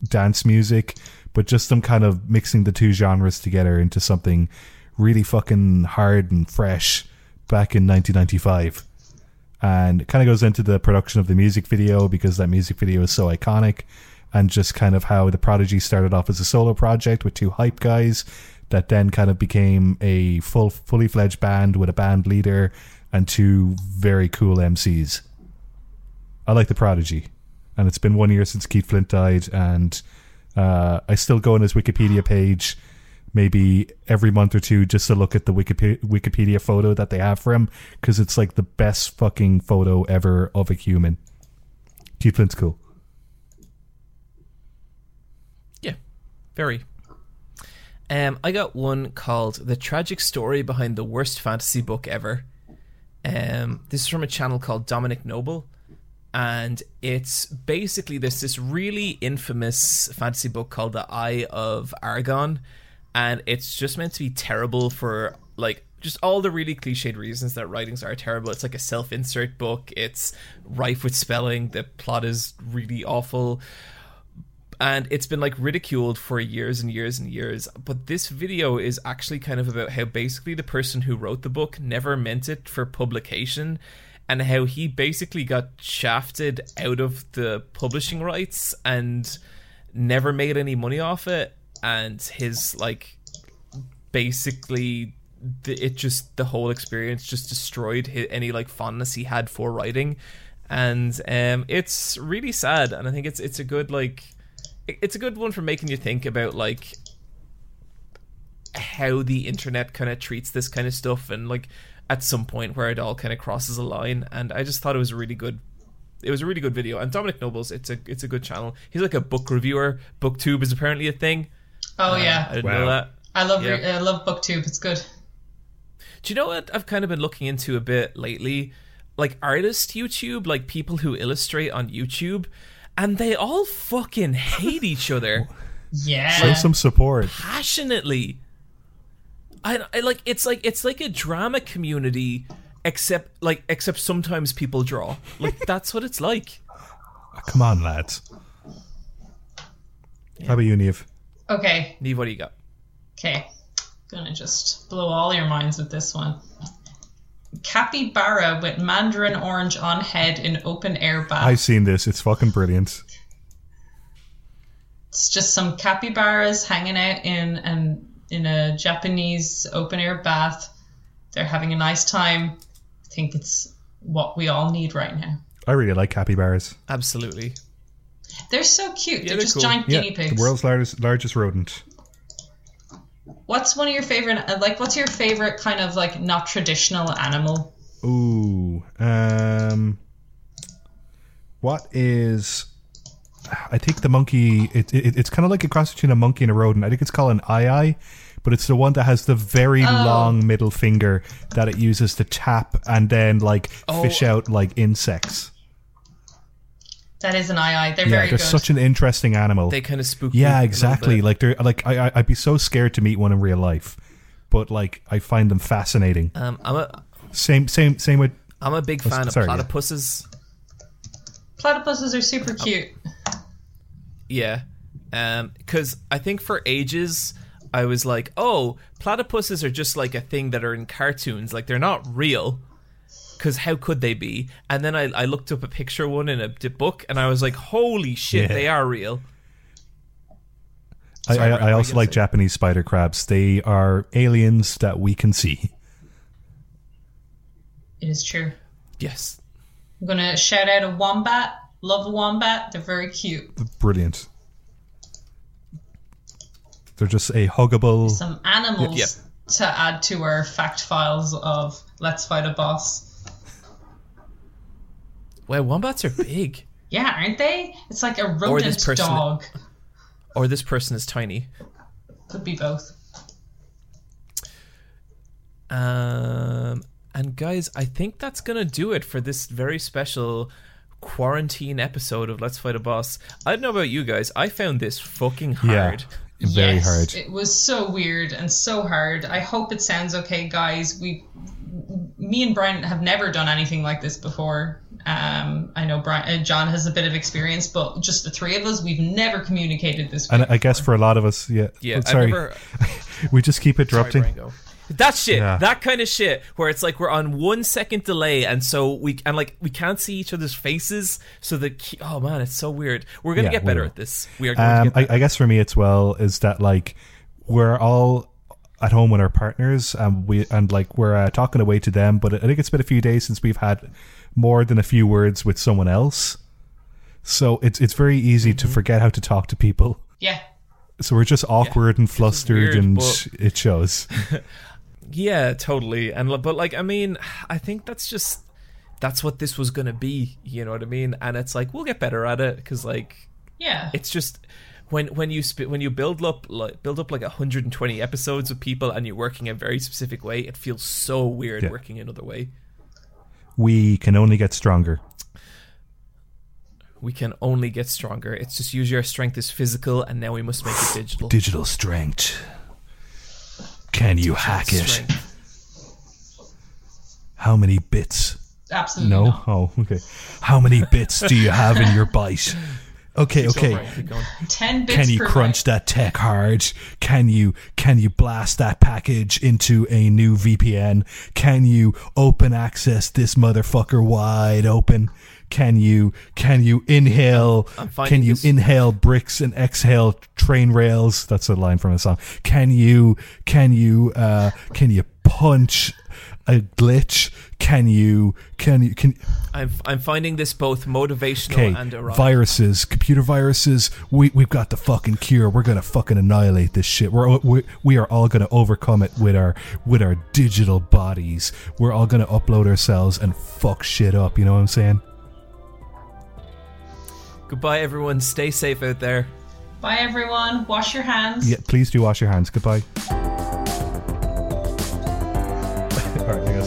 S2: dance music, but just them kind of mixing the two genres together into something really fucking hard and fresh back in 1995. And kind of goes into the production of the music video because that music video is so iconic, and just kind of how the Prodigy started off as a solo project with two hype guys that then kind of became a full, fully fledged band with a band leader and two very cool MCs. I like the Prodigy, and it's been one year since Keith Flint died, and uh, I still go on his Wikipedia page, maybe every month or two, just to look at the Wikipedia, Wikipedia photo that they have for him, because it's like the best fucking photo ever of a human. Keith Flint's cool.
S1: Yeah, very. Um, I got one called "The Tragic Story Behind the Worst Fantasy Book Ever." Um, this is from a channel called Dominic Noble, and it's basically this this really infamous fantasy book called The Eye of Argon, and it's just meant to be terrible for like just all the really cliched reasons that writings are terrible. It's like a self-insert book. It's rife with spelling. The plot is really awful and it's been like ridiculed for years and years and years but this video is actually kind of about how basically the person who wrote the book never meant it for publication and how he basically got shafted out of the publishing rights and never made any money off it and his like basically the, it just the whole experience just destroyed hi any like fondness he had for writing. And um it's really sad and i think it's it's a good like it's a good one for making you think about like how the internet kind of treats this kind of stuff and like at some point where it all kind of crosses a line. And i just thought it was a really good it was a really good video. And Dominic Noble's it's a it's a good channel. He's like a book reviewer. Booktube is apparently a thing
S3: Oh
S1: Uh, i
S3: yeah,
S1: didn't
S2: Wow.
S1: know that
S3: I love
S1: yeah.
S3: re- I love BookTube. It's good.
S1: Do you know what I've kind of been looking into a bit lately? Like artist YouTube, like people who illustrate on YouTube, and they all fucking hate each other *laughs*
S3: Yeah.
S2: Show some support.
S1: passionately. I, I like it's like it's like a drama community, except like except sometimes people draw. Like *laughs* that's what it's like.
S2: Come on, lads. How about you, Neve?
S3: Okay.
S1: Neve, what do you got?
S3: Okay. Gonna just blow all your minds with this one. Capybara with mandarin orange on head in open air bath.
S2: I've seen this. It's fucking brilliant.
S3: It's just some capybaras hanging out in an in a Japanese open air bath. They're having a nice time. I think it's what we all need right now.
S2: I really like capybaras.
S1: Absolutely.
S3: They're so cute. they're
S1: they're
S3: just
S1: cool.
S3: giant
S2: Yeah,
S3: guinea pigs.
S2: the world's largest largest rodent.
S3: What's one of your favorite? uh, Like, what's your favorite kind of like not traditional animal?
S2: Ooh, um, what is? I think the monkey. It, it it's kind of like a cross between a monkey and a rodent. I think it's called an eye but it's the one that has the very
S3: Oh.
S2: long middle finger that it uses to tap and then like
S1: Oh.
S2: fish out like insects.
S3: That is an eye eye. They're
S2: Yeah,
S3: very
S2: they're
S3: good.
S2: such an interesting animal.
S1: They kind of spook. me
S2: yeah, exactly. Like they're like I I- I'd be so scared to meet one in real life, but like I find them fascinating.
S1: Um, I'm a
S2: Same same same with
S1: I'm a big
S2: Oh,
S1: fan of
S2: sorry, yeah.
S1: platypuses.
S3: Platypuses are super cute.
S1: Yeah. Um, because I think for ages I was like, oh, platypuses are just like a thing that are in cartoons. Like they're not real. Because how could they be? And then I, I looked up a picture one in a book, and I was like, holy shit,
S2: Yeah.
S1: they are real.
S2: I,
S1: Sorry,
S2: I,
S1: Brad,
S2: I also like
S1: say?
S2: Japanese spider crabs. They are aliens that we can see.
S3: It is true.
S1: Yes.
S3: I'm gonna shout out a wombat. Love a wombat. They're very cute.
S2: Brilliant. They're just a huggable.
S3: Some animals
S1: Yep.
S3: to add to our fact files of Let's Fight a Boss.
S1: Wow, wombats are big. *laughs*
S3: Yeah, aren't they? It's like a
S1: this
S3: rodent
S1: person-
S3: dog.
S1: or this person is tiny.
S3: Could be both.
S1: Um, and guys, I think that's gonna do it for this very special quarantine episode of Let's Fight a Boss. I don't know about you guys. I found this fucking hard.
S2: Yeah, very
S3: Yes,
S2: hard.
S3: It was so weird and so hard. I hope it sounds okay, guys. We, me and Brian have never done anything like this before. Um, I know Brian, uh, John has a bit of experience, but just the three of us, we've never communicated this.
S2: And
S3: way
S2: I guess for a lot of us, yeah.
S1: Yeah,
S2: Oh, sorry,
S1: never. *laughs*
S2: we just keep
S1: Sorry,
S2: interrupting.
S1: Brian. That shit,
S2: Yeah.
S1: that kind of shit, where it's like we're on one second delay, and so we and like we can't see each other's faces. So the key, oh man, it's so weird. We're gonna
S2: Yeah,
S1: get better
S2: will.
S1: at this. We are going
S2: Um,
S1: to get
S2: I. I guess for me, it's well is that like we're all at home with our partners, and we and like we're uh, talking away to them. But I think it's been a few days since we've had more than a few words with someone else. So it's it's very easy to mm-hmm. forget how to talk to people.
S3: yeah,
S2: So we're just awkward and flustered,
S1: weird,
S2: and
S1: but- *laughs*
S2: it shows. *laughs*
S1: Yeah, totally. And but like, I mean, I think that's just that's what this was gonna be. You know what I mean? And it's like we'll get better at it because like
S3: yeah.
S1: it's just when when you sp- when you build up like build up like 120 episodes with people and you're working a very specific way, it feels so weird
S2: Yeah.
S1: working another way.
S2: We can only get stronger.
S1: We can only get stronger. It's just usually our strength is physical, and now we must make it digital.
S2: Digital strength. Can you hack it? How many bits?
S3: Absolutely
S2: No.
S3: not.
S2: Oh, okay. How many bits do you have in your *laughs* bite? Okay,
S1: Go,
S2: okay.
S1: Brian.
S3: Ten bits
S2: Can you
S3: per
S2: crunch
S3: bite.
S2: that tech hard? Can you can you blast that package into a new VPN? Can you open access this motherfucker wide open? Can you can you inhale can you
S1: this-
S2: inhale bricks and exhale train rails? That's a line from a song. Can you can you uh can you punch a glitch? Can you can you can
S1: I'm I'm finding this both motivational
S2: Okay,
S1: and erotic.
S2: viruses, computer viruses. We we've got the fucking cure. We're gonna fucking annihilate this shit. We're we, we are all gonna overcome it with our with our digital bodies. We're all gonna upload ourselves and fuck shit up. You know what I'm saying?
S1: Goodbye, everyone. Stay safe out there.
S3: Bye, everyone. Wash your hands.
S2: Yeah. Please do wash your hands. Goodbye.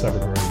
S2: everywhere.